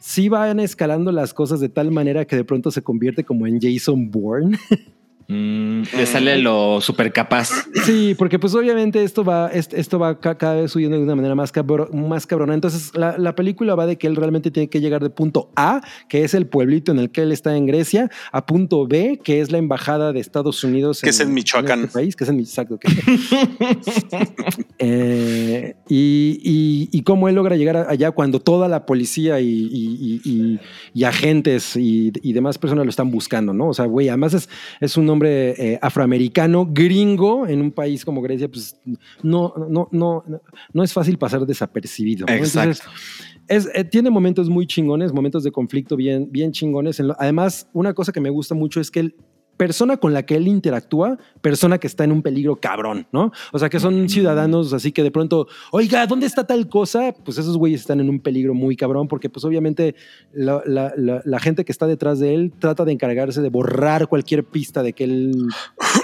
sí van escalando las cosas de tal manera que de pronto se convierte como en Jason Bourne. [LAUGHS] Mm, le sale lo super capaz. Sí, porque pues obviamente esto va, est- esto va ca- cada vez subiendo de una manera más, cabro- más cabrona. Entonces la, la película va de que él realmente tiene que llegar de punto A, que es el pueblito en el que él está en Grecia, a punto B, que es la embajada de Estados Unidos. Que es en Michoacán. este país, que es en que- [LAUGHS] Eh, y, y, y cómo él logra llegar allá cuando toda la policía y, y- y- y- y agentes y, y demás personas lo están buscando, ¿no? O sea, güey, además es, es un hombre eh, afroamericano, gringo, en un país como Grecia, pues no, no, no, no, es fácil pasar desapercibido. ¿no? Exacto. es, eh, tiene momentos muy chingones, momentos de conflicto bien, bien chingones. En lo- además, una cosa que me gusta mucho es que el persona con la que él interactúa, persona que está en un peligro cabrón, ¿no? O sea, que son ciudadanos así que de pronto, oiga, ¿dónde está tal cosa? Pues esos güeyes están en un peligro muy cabrón porque pues obviamente la, la- la- la gente que está detrás de él trata de encargarse de borrar cualquier pista de que él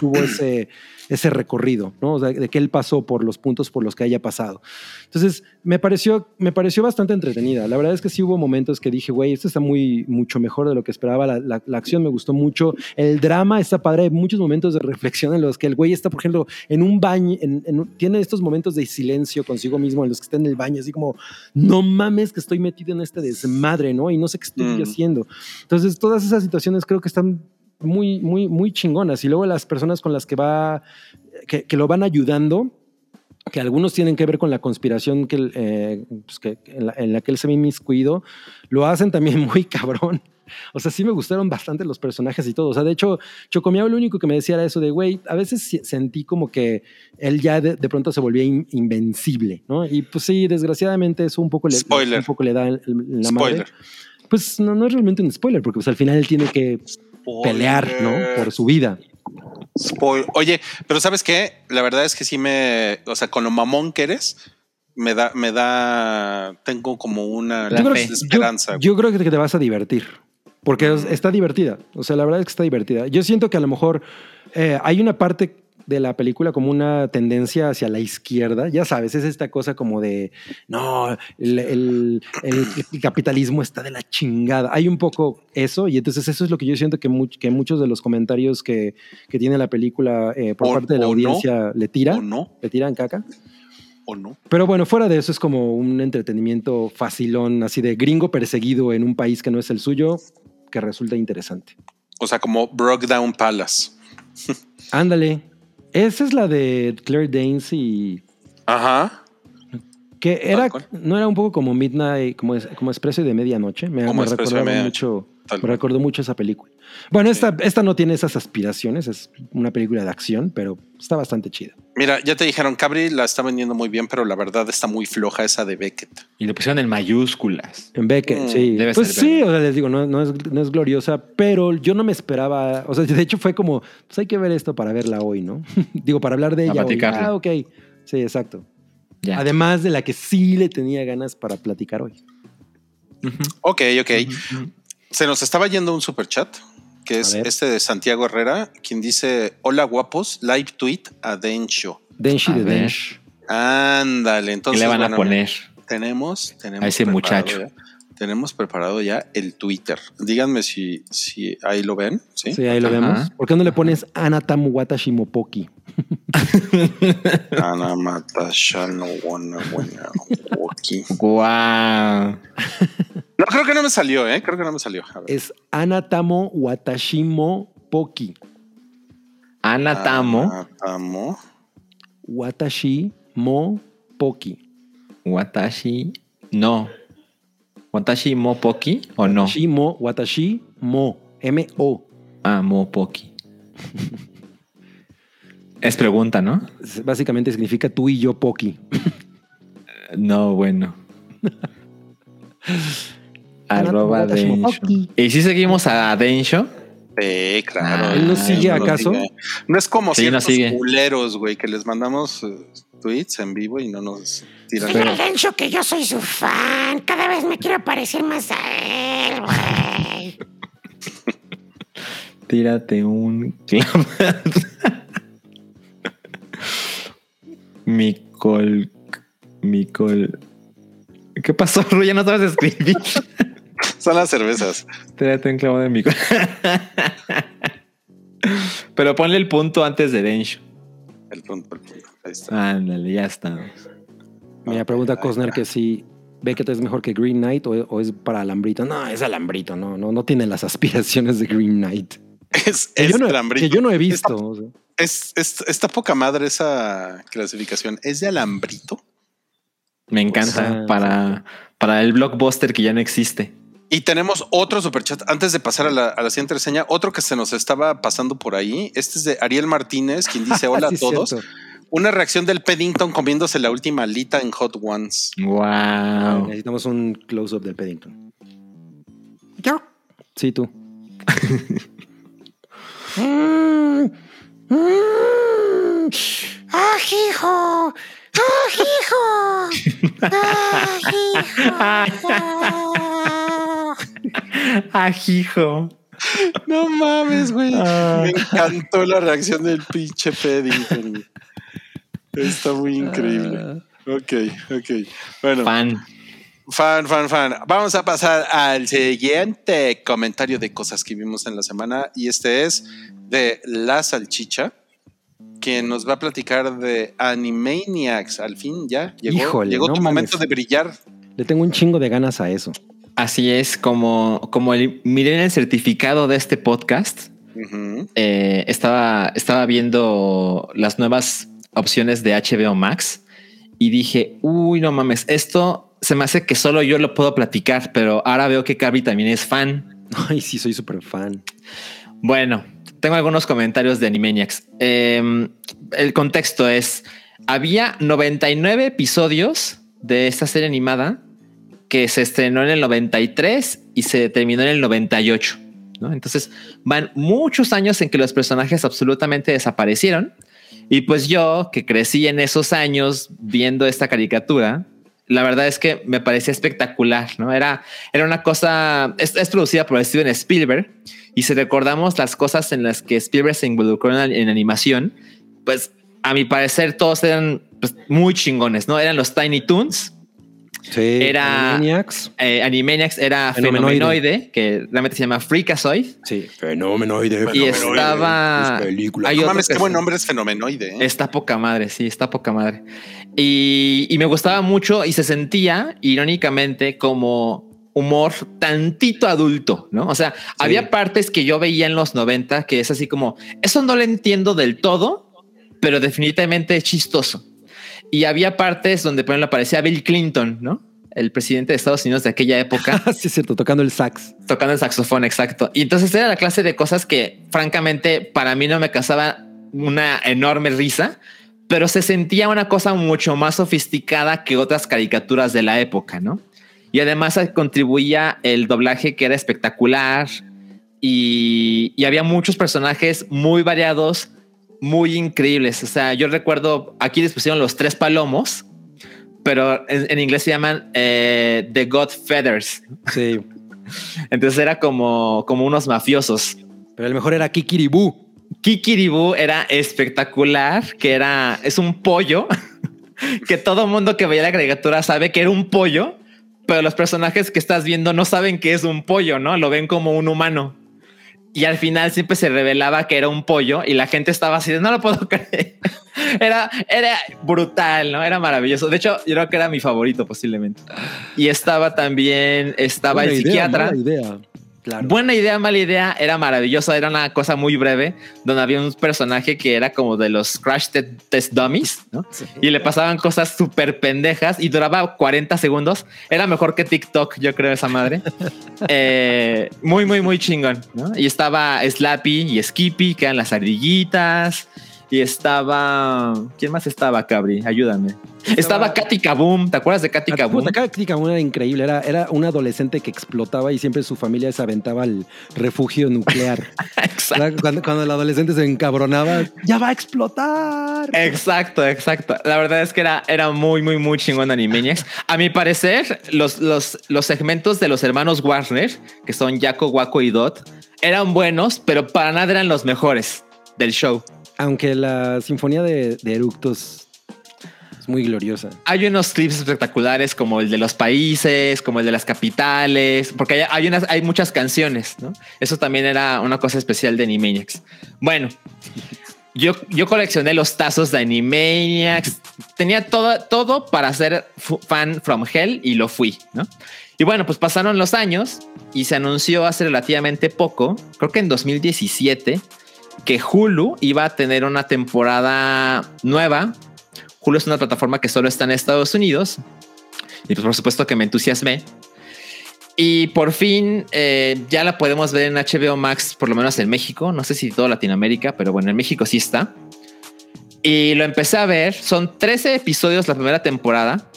tuvo [COUGHS] ese, ese recorrido, ¿no? O sea, de que él pasó por los puntos por los que haya pasado. Entonces, me pareció, me pareció bastante entretenida. La verdad es que sí hubo momentos que dije, güey, esto está muy, mucho mejor de lo que esperaba. La, acción me gustó mucho. El drama está padre. Hay muchos momentos de reflexión en los que el güey está, por ejemplo, en un baño, en- en tiene estos momentos de silencio consigo mismo en los que está en el baño, así como, no mames que estoy metido en este desmadre, ¿no? Y no sé qué estoy Mm. haciendo. Entonces, todas esas situaciones creo que están muy, muy, muy chingonas. Y luego las personas con las que va, que, que lo van ayudando, que algunos tienen que ver con la conspiración que, eh, pues que en, la, en la que él se ve inmiscuido, lo hacen también [LAUGHS] muy cabrón. O sea, sí me gustaron bastante los personajes y todo. O sea, de hecho, Chocomiao lo único que me decía era eso de, güey, a veces sentí como que él ya de, de pronto se volvía in- invencible, ¿no? Y pues sí, desgraciadamente eso un poco le, Spoiler. un poco le da el- el- la madre. Spoiler. Pues no, no es realmente un spoiler, porque pues al final él tiene que pelear, ¿no? Por su vida. Spoil- Oye, pero ¿sabes qué? La verdad es que sí me, o sea, con lo mamón que eres, me da, me da, tengo como una Yo creo, esperanza. yo, yo creo que te vas a divertir. Porque es- está divertida. O sea, la verdad es que está divertida. Yo siento que a lo mejor eh, hay una parte de la película como una tendencia hacia la izquierda. Ya sabes, es esta cosa como de, no, el, el- el- el capitalismo está de la chingada. Hay un poco eso y entonces eso es lo que yo siento que, much- que muchos de los comentarios que, que tiene la película eh, por O- parte de la no, audiencia le tira, ¿O no? le tiran caca. ¿O no? Pero bueno, fuera de eso es como un entretenimiento facilón, así de gringo perseguido en un país que no es el suyo, que resulta interesante. O sea, como Broke Down Palace. [LAUGHS] Ándale. Esa es la de Claire Danes y Ajá. que era, no era un poco como Midnight, como, es- como Expreso de Medianoche. Me, Como me de recordaba Medianoche, mucho, tal me recordó mucho esa película. Bueno, esta, esta no tiene esas aspiraciones, es una película de acción, pero está bastante chida. Mira, ya te dijeron, Cabri la está vendiendo muy bien, pero la verdad está muy floja esa de Beckett. Y le pusieron en mayúsculas. En Beckett, Mm, sí. debe pues ser sí, o sea, les digo, no, no es, no es gloriosa, pero yo no me esperaba. O sea, de hecho fue como, pues hay que ver esto para verla hoy, ¿no? [LAUGHS] digo, para hablar de ella. Hoy. Ah, ok. Sí, exacto. Ya. Además de la que sí le tenía ganas para platicar hoy. Ok, ok. Se nos estaba yendo un super chat, que es este de Santiago Herrera, quien dice: Hola guapos, live tweet a Dencho. Denshi de. Densh. Ándale, ¿Qué entonces. le van bueno, a poner? Tenemos, tenemos A ese muchacho. ya- tenemos preparado ya el Twitter. Díganme si, si ahí lo ven. Sí. Sí, ahí lo Ajá. vemos. ¿Por qué no le pones Anatamu Watashi Mopoki? [LAUGHS] Ana Matasha no wanna wanna walkie. Guau. [LAUGHS] No, creo que no me salió, ¿eh? Creo que no me salió. A ver. Es Anatamo Watashimo Poki. Ana Tamo. Anatamo. Watashi Mo Poki. Watashi. No. Watashi Mopoki o no. Shimo, Watashi Mo. M-O. Ah, Mopoki. Es pregunta, ¿no? Básicamente significa tú y yo Poki. No, bueno. [LAUGHS] Arroba Densho. ¿Y si seguimos a Densho? Sí, claro. Ah, ¿él nos sigue no acaso? No es como Sí, nos ciertos culeros, güey, que les mandamos eh, tweets en vivo y no nos tiran. Dígale, Dencho, que yo soy su fan. Cada vez me quiero parecer más a él, güey. [LAUGHS] Tírate un clavado. [LAUGHS] Micol. Micol. ¿Qué pasó, Ru? Ya no sabes escribir. [LAUGHS] Son las cervezas. Tírate un clavo de mi. Pero ponle el punto antes de Densho. El punto, el punto. Ahí está. Ándale, ya estamos. Mira, pregunta Cosner que si ve que es mejor que Green Knight o, o es para Alambrito. No, es Alambrito, no, no, no tiene las [LAUGHS] aspiraciones de Green Knight. Es, Que es yo, no, alambrito. que yo no he visto. o sea. Es, es- está poca madre esa clasificación. ¿Es de alambrito? Me encanta ah, para, para el blockbuster que ya no existe. Y tenemos otro superchat antes de pasar a la, a la siguiente reseña. Otro que se nos estaba pasando por ahí. Este es de Ariel Martínez, quien dice hola [LAUGHS] Sí, a todos. cierto. Una reacción del Paddington comiéndose la última alita en Hot Ones. Wow. Necesitamos un close-up del Paddington. Yo. Sí, tú. Mm, [LAUGHS] mm, ¡Ah, hijo! ¡Ah, hijo! [LAUGHS] ¡Ah, hijo! [LAUGHS] Ajijo. No mames, güey. Ah. Me encantó la reacción del pinche Paddington. Está muy increíble. Ok, ok. Bueno, Fan. fan, fan, fan. Vamos a pasar al siguiente comentario de cosas que vimos en la semana. Y este es de La Salchicha, quien nos va a platicar de Animaniacs. Al fin ya llegó, Híjole, llegó no tu mames. momento de brillar. Le tengo un chingo de ganas a eso. Así es, como, como el, miren el certificado de este podcast. Eh, estaba, estaba viendo las nuevas opciones de HBO Max y dije, uy, no mames, esto se me hace que solo yo lo puedo platicar, pero ahora veo que Carby también es fan. [LAUGHS] Ay, sí, soy súper fan. Bueno, tengo algunos comentarios de Animaniacs. Eh, el contexto es, había 99 episodios de esta serie animada que se estrenó en el 93 y se terminó en el 98. ¿no? Entonces van muchos años en que los personajes absolutamente desaparecieron. Y pues yo, que crecí en esos años viendo esta caricatura, la verdad es que me parecía espectacular, ¿no? Era, era una cosa, es, producida por Steven Spielberg y si recordamos las cosas en las que Spielberg se involucró en, en animación, pues a mi parecer todos eran pues, muy chingones, ¿no? Eran los Tiny Toons, Sí. Era- Animaniacs. eh, Animaniacs era Fenomenoide. Fenomenoide, que realmente se llama Freakazoid, Sí. Fenomenoide. y estaba... hay No otro mames, que qué buen nombre es fenomenoide. ¿eh? Está poca madre, sí, está poca madre. Y, y me gustaba mucho y se sentía, irónicamente, como humor tantito adulto, ¿no? O sea, había partes que yo veía en los 90 que es así como, eso no lo entiendo del todo, pero definitivamente es chistoso. Y había partes donde, por ejemplo, aparecía Bill Clinton, ¿no? El presidente de Estados Unidos de aquella época [LAUGHS] sí, es cierto, tocando el sax. tocando el saxofón, exacto. Y entonces era la clase de cosas que francamente para mí no me causaba una enorme risa, pero se sentía una cosa mucho más sofisticada que otras caricaturas de la época, ¿no? Y además contribuía el doblaje que era espectacular y, y había muchos personajes muy variados, muy increíbles. O sea, yo recuerdo, aquí les pusieron los tres palomos, pero en, en inglés se llaman eh, The God Feathers. Sí. [LAUGHS] Entonces era como, como unos mafiosos. Pero el mejor era Kikiribú. Kikiribú era espectacular, que era, es un pollo, [LAUGHS] que todo mundo que veía la caricatura sabe que era un pollo, pero los personajes que estás viendo no saben que es un pollo, ¿no? Lo ven como un humano. Y al final siempre se revelaba que era un pollo y la gente estaba así de no lo puedo [LAUGHS] creer. Era, era brutal, ¿no? Era maravilloso. De hecho, yo creo que era mi favorito posiblemente. Y estaba también, estaba Buena el idea, psiquiatra. mala idea. Claro. Buena idea, mala idea, era maravillosa, era una cosa muy breve, donde había un personaje que era como de los Crash Te- Test Dummies, ¿no? Y le pasaban cosas súper pendejas y duraba 40 segundos. Era mejor que TikTok, yo creo, esa madre. [LAUGHS] Eh, muy, muy, muy chingón, ¿no? Y estaba Slappy y Skippy, que eran las ardillitas. Y estaba... ¿Quién más estaba, Cabri? Ayúdame. Estaba, Katy Kaboom. ¿Te acuerdas de Katy Kaboom? Puta, Katy Kaboom era increíble. Era, era un adolescente que explotaba y siempre su familia se aventaba al refugio nuclear. [LAUGHS] Exacto. Cuando, cuando el adolescente se encabronaba, ya va a explotar. Exacto, exacto. La verdad es que era, era muy, muy, muy chingón Animaniacs. A mi parecer, los, los, los segmentos de los hermanos Warner, que son Jaco, Waco y Dot, eran buenos, pero para nada eran los mejores del show. Aunque la sinfonía de, de eructos Es muy gloriosa. Hay unos clips espectaculares como el de los países, como el de las capitales, porque hay, muchas canciones, ¿no? Eso también era una cosa especial de Animaniacs. Bueno, yo, coleccioné los tazos de Animaniacs, tenía todo, todo para ser fan from hell y lo fui, ¿no? Y bueno, pues pasaron los años y se anunció hace relativamente poco, creo que en 2017, que Hulu iba a tener una temporada nueva. Hulu es una plataforma que solo está en Estados Unidos. Y pues por supuesto que me entusiasmé. Y por fin eh, ya la podemos ver en HBO Max, por lo menos en México. No sé si toda Latinoamérica, pero bueno, en México sí está. Y lo empecé a ver. Son 13 episodios la primera temporada.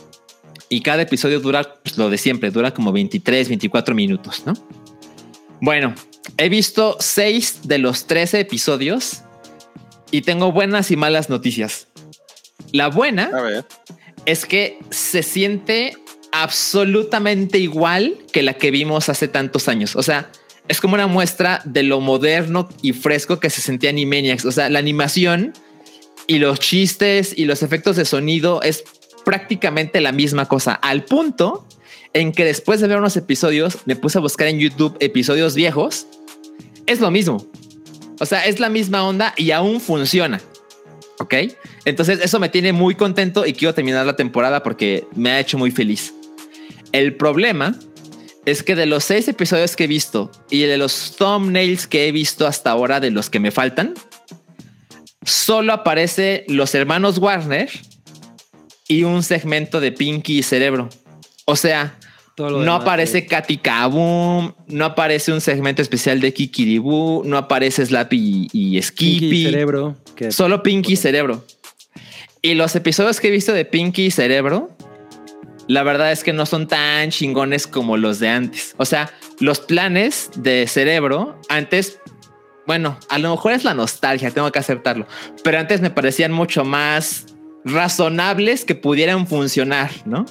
Y cada episodio dura pues, lo de siempre, dura como 23, 24 minutos, ¿no? Bueno, he visto 6 de los 13 episodios y tengo buenas y malas noticias. La buena A ver. es que se siente absolutamente igual que la que vimos hace tantos años. O sea, es como una muestra de lo moderno y fresco que se sentía Animaniacs. O sea, la animación y los chistes y los efectos de sonido es prácticamente la misma cosa, al punto en que después de ver unos episodios me puse a buscar en YouTube episodios viejos. Es lo mismo. O sea, es la misma onda y aún funciona. Ok. Entonces eso me tiene muy contento y quiero terminar la temporada porque me ha hecho muy feliz. El problema es que de los seis episodios que he visto y de los thumbnails que he visto hasta ahora de los que me faltan, solo aparece los hermanos Warner y un segmento de Pinky y Cerebro. O sea, Todo lo no demás, aparece eh, Katy Kaboom, no aparece un segmento especial de Kikiribú, no aparece Slappy y, y Skippy. Pinky Cerebro. Que Solo Pinky y Cerebro. Y los episodios que he visto de Pinky y Cerebro, la verdad es que no son tan chingones como los de antes. O sea, los planes de Cerebro antes, bueno, a lo mejor es la nostalgia, tengo que aceptarlo, pero antes me parecían mucho más razonables que pudieran funcionar, ¿no?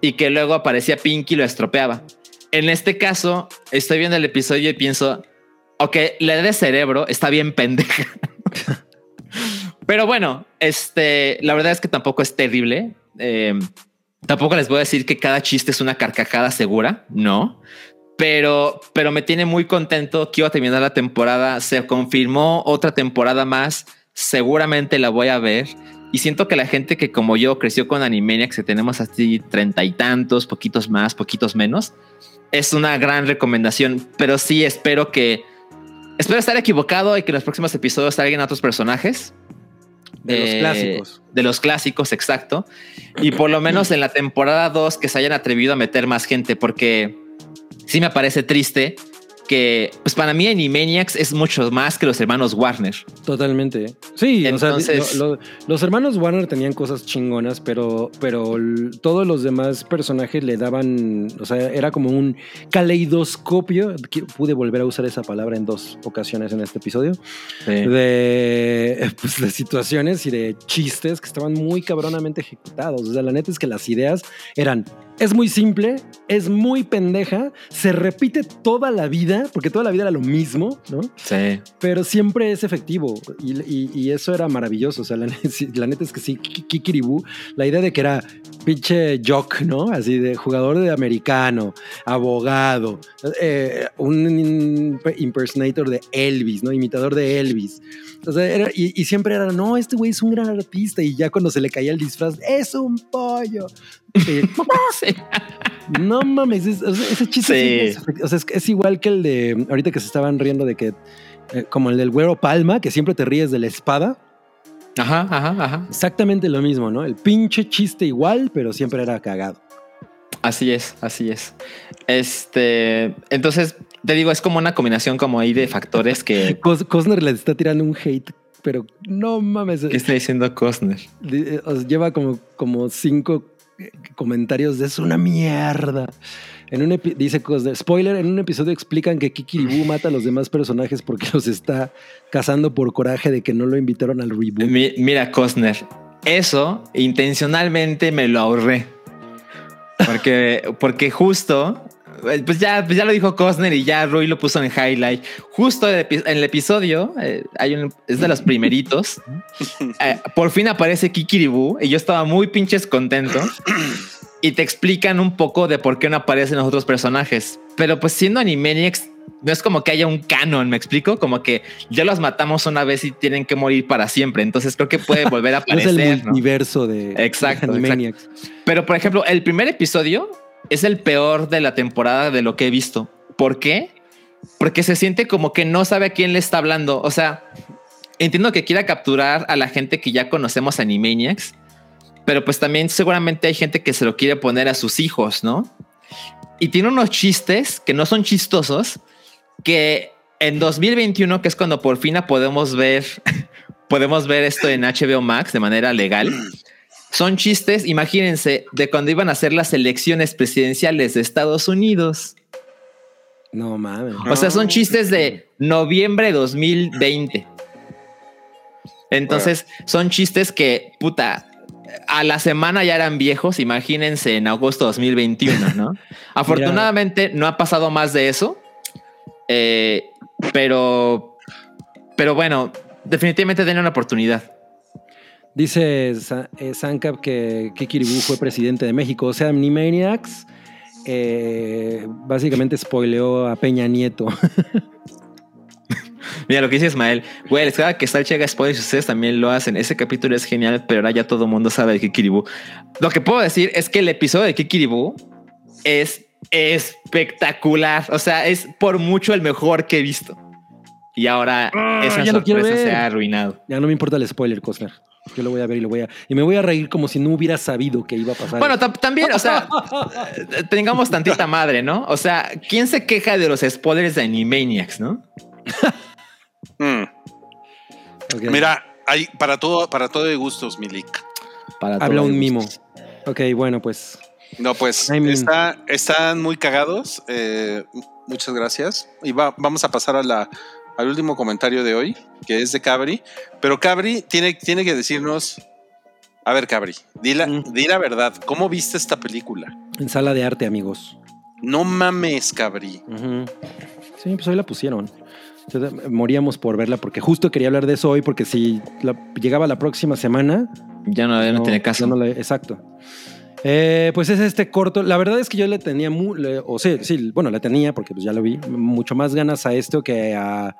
Y que luego aparecía Pinky y lo estropeaba. En este caso, estoy viendo el episodio y pienso, ok, la de Cerebro está bien pendeja. [LAUGHS] Pero bueno, este, la verdad es que tampoco es terrible. Eh, tampoco les voy a decir que cada chiste es una carcajada segura, no. Pero, pero me tiene muy contento que iba a terminar la temporada. Se confirmó otra temporada más. Seguramente la voy a ver. Y siento que la gente que como yo creció con Animaniacs, que tenemos así treinta y tantos, poquitos más, poquitos menos, es una gran recomendación. Pero sí espero que espero estar equivocado y que en los próximos episodios salgan otros personajes. De los Eh, clásicos. De los clásicos, exacto. Y por lo menos en la temporada 2 que se hayan atrevido a meter más gente, porque sí me parece triste que, pues para mí Animaniacs es mucho más que los hermanos Warner. Totalmente. Sí, Entonces- o sea, lo- lo- los hermanos Warner tenían cosas chingonas, pero, pero todos los demás personajes le daban, o sea, era como un caleidoscopio. Pude volver a usar esa palabra en dos ocasiones en este episodio. De, [LAUGHS] pues, de situaciones y de chistes que estaban muy cabronamente ejecutados. O sea, la neta es que las ideas eran, es muy simple, es muy pendeja, se repite toda la vida, porque toda la vida era lo mismo, ¿no? Sí. pero siempre es efectivo y, y- y eso era maravilloso. O sea, la, [LAUGHS] la neta es que sí, Ki- Kikiribú, la idea de que era pinche jock, ¿no? Así de jugador de americano, abogado, eh, un impersonator de Elvis, ¿no? Imitador de Elvis. O sea, era- y, y siempre era, no, este güey es un gran artista. Y ya cuando se le caía el disfraz, es un pollo. [LAUGHS] No mames, es- o sea, ese chiste Sí. es o sea, es, es igual que el de ahorita que se estaban riendo de que, eh, como el del güero Palma, que siempre te ríes de la espada. Ajá, ajá, ajá. Exactamente lo mismo, ¿no? El pinche chiste igual, pero siempre era cagado. Así es, así es. Este, entonces te digo, es como una combinación como ahí de factores que, [LAUGHS] Cos- Cosner le está tirando un hate, pero no mames. ¿qué está diciendo Costner? eh, lleva como, como cinco comentarios de es una mierda. En un dice Cosner, spoiler, en un episodio explican que Kikiribú [LAUGHS] mata a los demás personajes porque los está cazando por coraje de que no lo invitaron al reboot. Mi- mira, Costner, eso intencionalmente me lo ahorré. Porque, porque justo pues ya, pues ya lo dijo Cosner y ya Rui lo puso en highlight. Justo en el, episodio, eh, hay un, es de los primeritos. [LAUGHS] eh, por fin aparece Kikiribu y yo estaba muy pinches contento. Y te explican un poco de por qué no aparecen los otros personajes. Pero pues siendo Animaniacs, no es como que haya un canon, ¿me explico? Como que ya los matamos una vez y tienen que morir para siempre. Entonces creo que puede volver a No [LAUGHS] es aparecer. el ¿no? multiverso de, Exacto, de Animaniacs. Pero, por ejemplo, el primer episodio es el peor de la temporada de lo que he visto. ¿Por qué? Porque se siente como que no sabe a quién le está hablando. O sea, entiendo que quiera capturar a la gente que ya conocemos Animaniacs, pero pues también seguramente hay gente que se lo quiere poner a sus hijos, ¿no? Y tiene unos chistes que no son chistosos, que en 2021, que es cuando por fin podemos ver, [LAUGHS] podemos ver esto en HBO Max de manera legal. Son chistes, imagínense, de cuando iban a hacer las elecciones presidenciales de Estados Unidos. No mames. O sea, son chistes de noviembre 2020. Entonces, son chistes que, puta, a la semana ya eran viejos, imagínense en agosto 2021, ¿no? [LAUGHS] [LAUGHS] Afortunadamente no ha pasado más de eso, eh, pero, pero bueno, definitivamente denle una oportunidad. Dice eh, Sankap que Kikiribu fue presidente de México. O sea, Animaniacs eh, básicamente spoileó a Peña Nieto. [LAUGHS] Mira lo que dice Ismael, güey, les queda que Salchi haga spoilers y ustedes también lo hacen. Ese capítulo es genial, pero ahora ya todo el mundo sabe de Kikiribu. Lo que puedo decir es que el episodio de Kikiribu es espectacular. O sea, es por mucho el mejor que he visto. Y ahora esa Ah, quiero sorpresa se ha arruinado. ya no me importa el spoiler, Cosner. Yo lo voy a ver y lo voy a. Y me voy a reír como si no hubiera sabido que iba a pasar. Bueno, tam- también, o sea, [LAUGHS] eh, tengamos tantita madre, ¿no? O sea, ¿quién se queja de los spoilers de Animaniacs, no? Mm. Mira, hay para todo, para todo de gustos, Milik. Para Habla un mimo. Ok, bueno, pues. No, pues I mean- está- están muy cagados. eh, muchas gracias. Y va- vamos a pasar a la, al último comentario de hoy, que es de Cabri. Pero Cabri tiene, tiene que decirnos. A ver, Cabri, di la, Mm. di la verdad. ¿Cómo viste esta película? En sala de arte, amigos. No mames, Cabri. Sí, pues hoy la pusieron. Moríamos por verla porque justo quería hablar de eso hoy porque si la- llegaba la próxima semana, Ya no, ya no, tiene ya caso. no la- exacto. Eh, pues es este corto. La verdad es que yo le tenía, mu- le- o sí, sí, bueno, le tenía porque pues ya lo vi, mucho más ganas a esto que a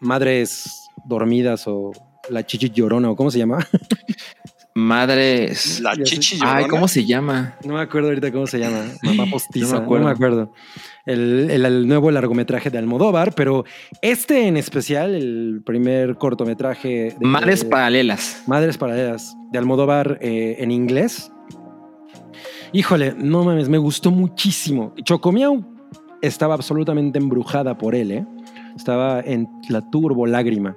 Madres Dormidas o La Chichi Llorona o cómo se llama. [LAUGHS] Madres. La chichi Ay, llorona. ¿cómo se llama? No me acuerdo ahorita cómo se llama. [LAUGHS] Mamá postiza. No me no, acuerdo. me acuerdo. El, el- el nuevo largometraje de Almodóvar, pero este en especial, el primer cortometraje de Madres paralelas. Madres Paralelas de Almodóvar eh, en inglés. Híjole, no mames, me gustó muchísimo. Chocomiao estaba absolutamente embrujada por él, ¿eh? Estaba en la turbo lágrima.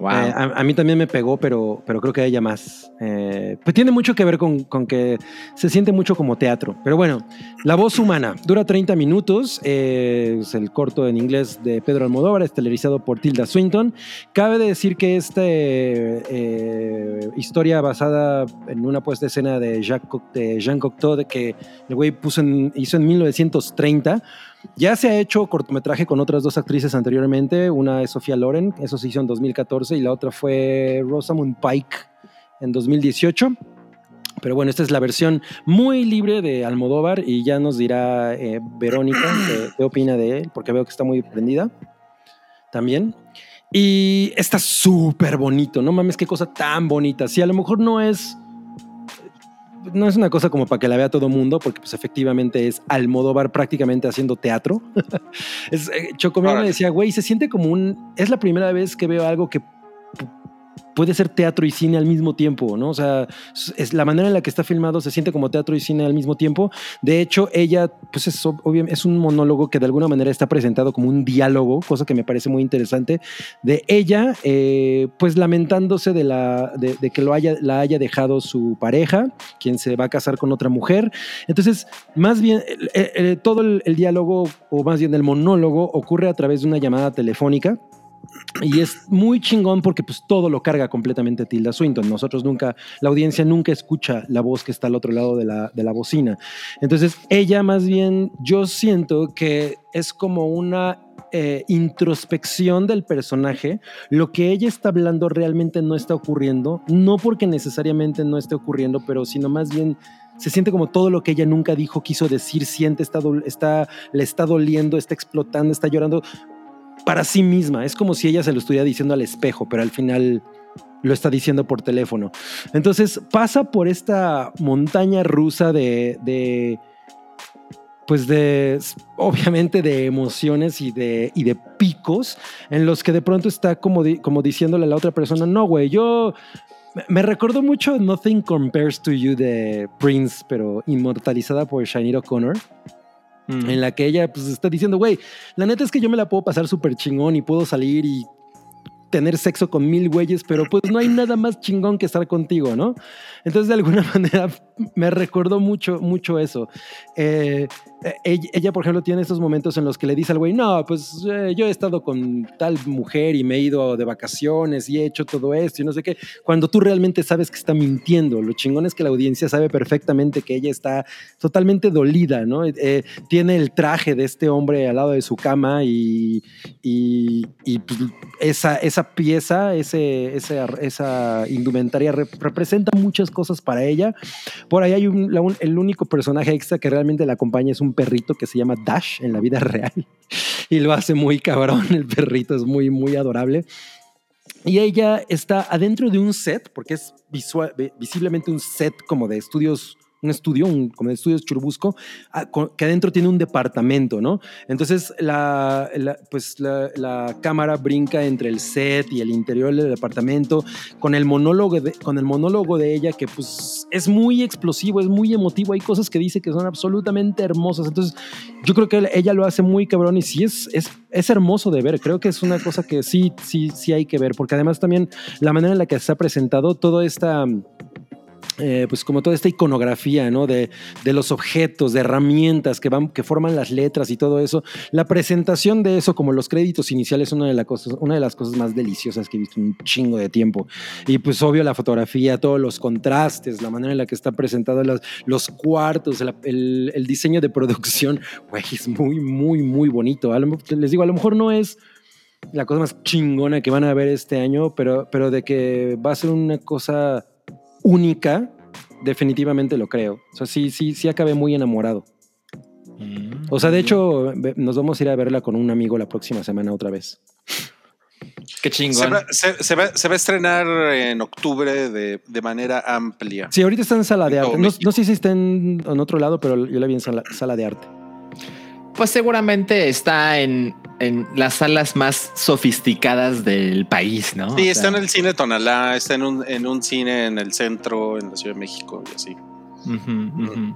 Wow. Eh, a, a mí también me pegó, pero, pero creo que a ella más. Eh, pues tiene mucho que ver con, con que se siente mucho como teatro. Pero bueno, La voz humana dura 30 minutos. eh, es el corto en inglés de Pedro Almodóvar, estelarizado por Tilda Swinton. Cabe decir que esta historia basada en una puesta de escena de, Jacques de Jean Cocteau, de que el güey puso en- hizo en 1930. Ya se ha hecho cortometraje con otras dos actrices anteriormente. Una es Sofía Loren, eso se hizo en 2014, y la otra fue Rosamund Pike en 2018. Pero bueno, esta es la versión muy libre de Almodóvar y ya nos dirá eh, Verónica [CLEARS THROAT] qué, qué opina de él, porque veo que está muy prendida también. Y está súper bonito, no mames, qué cosa tan bonita. Si a lo mejor no es no es una cosa como para que la vea todo mundo, porque pues efectivamente es Almodóvar prácticamente haciendo teatro. [LAUGHS] es, eh, Chocomio me decía, güey, se siente como un... Es la primera vez que veo algo que puede ser teatro y cine al mismo tiempo, ¿no? O sea, es- la manera en la que está filmado se siente como teatro y cine al mismo tiempo. De hecho, ella, pues es, es un monólogo que de alguna manera está presentado como un diálogo, cosa que me parece muy interesante, de ella, eh, pues lamentándose de, la, de, de que lo haya, la haya dejado su pareja, quien se va a casar con otra mujer. Entonces, más bien, eh, eh, todo el, el diálogo, o más bien el monólogo, ocurre a través de una llamada telefónica Y es muy chingón porque pues todo lo carga completamente Tilda Swinton. Nosotros nunca, la audiencia nunca escucha la voz que está al otro lado de la, de la bocina. Entonces ella más bien, yo siento que es como una eh, introspección del personaje, lo que ella está hablando realmente no está ocurriendo, no porque necesariamente no esté ocurriendo, pero sino más bien se siente como todo lo que ella nunca dijo, quiso decir, siente, está, está, le está doliendo, está explotando, está llorando para sí misma. Es como si ella se lo estuviera diciendo al espejo, pero al final lo está diciendo por teléfono. Entonces pasa por esta montaña rusa de, de pues de, obviamente de emociones y de, y de picos en los que de pronto está como, como diciéndole a la otra persona, no, güey, yo... me- recordó mucho Nothing Compares to You de Prince, pero inmortalizada por Shania O'Connor En la que ella pues está diciendo, güey, la neta es que yo me la puedo pasar súper chingón y puedo salir y tener sexo con mil güeyes, pero pues no hay nada más chingón que estar contigo, ¿no? Entonces de alguna [LAUGHS] manera me recordó mucho, mucho eso. Eh, eh, ella, ella, por ejemplo, tiene estos momentos en los que le dice al güey, no, pues eh, yo he estado con tal mujer y me he ido de vacaciones y he hecho todo esto y no sé qué, cuando tú realmente sabes que está mintiendo. Lo chingón es que la audiencia sabe perfectamente que ella está totalmente dolida, ¿no? Eh, tiene el traje de este hombre al lado de su cama y, y, y, pues, esa, esa pieza, ese, ese, esa indumentaria rep representa muchas cosas para ella. Por ahí hay un, el único personaje extra que realmente la acompaña es un perrito que se llama Dash en la vida [LAUGHS] real y lo hace muy cabrón. El perrito es muy, muy adorable. Y ella está adentro de un set, porque es visiblemente un set como de estudios un estudio, un, como de estudios Churubusco, a, con, que adentro tiene un departamento, ¿no? Entonces, la, la pues la, la, cámara brinca entre el set y el interior del departamento con el monólogo de, con el monólogo de ella, que pues es muy explosivo, es muy emotivo, hay cosas que dice que son absolutamente hermosas. Entonces, yo creo que ella lo hace muy cabrón y sí es, es, es hermoso de ver. Creo que es una cosa que sí, sí, sí hay que ver, porque además también la manera en la que se ha presentado toda esta eh, pues como toda esta iconografía, ¿no? De, de, los objetos, de herramientas que van, que forman las letras y todo eso. La presentación de eso, como los créditos iniciales, es una de, la cosas, una de las cosas más deliciosas que he visto en un chingo de tiempo. Y pues obvio la fotografía, todos los contrastes, la manera en la que están presentados los, los cuartos, el, el, diseño de producción, güey, es muy, muy, muy bonito. Lo, les digo, a lo mejor no es la cosa más chingona que van a ver este año, pero, pero de que va a ser una cosa única, definitivamente lo creo. O sea, sí, sí, sí acabé muy enamorado. Mm, o sea, de hecho, nos vamos a ir a verla con un amigo la próxima semana otra vez. [LAUGHS] Qué chingón. Se va, se, se, va, se va, a estrenar en octubre de, de, manera amplia. Sí, ahorita está en sala de arte. No, no, sé si está en, en, otro lado, pero yo la vi en sala, sala de arte. Pues seguramente está en, en, las salas más sofisticadas del país, ¿no? Sí, o está sea, en el cine Tonalá, está en un, en un cine en el centro, en la Ciudad de México y así. Uh -huh, uh -huh.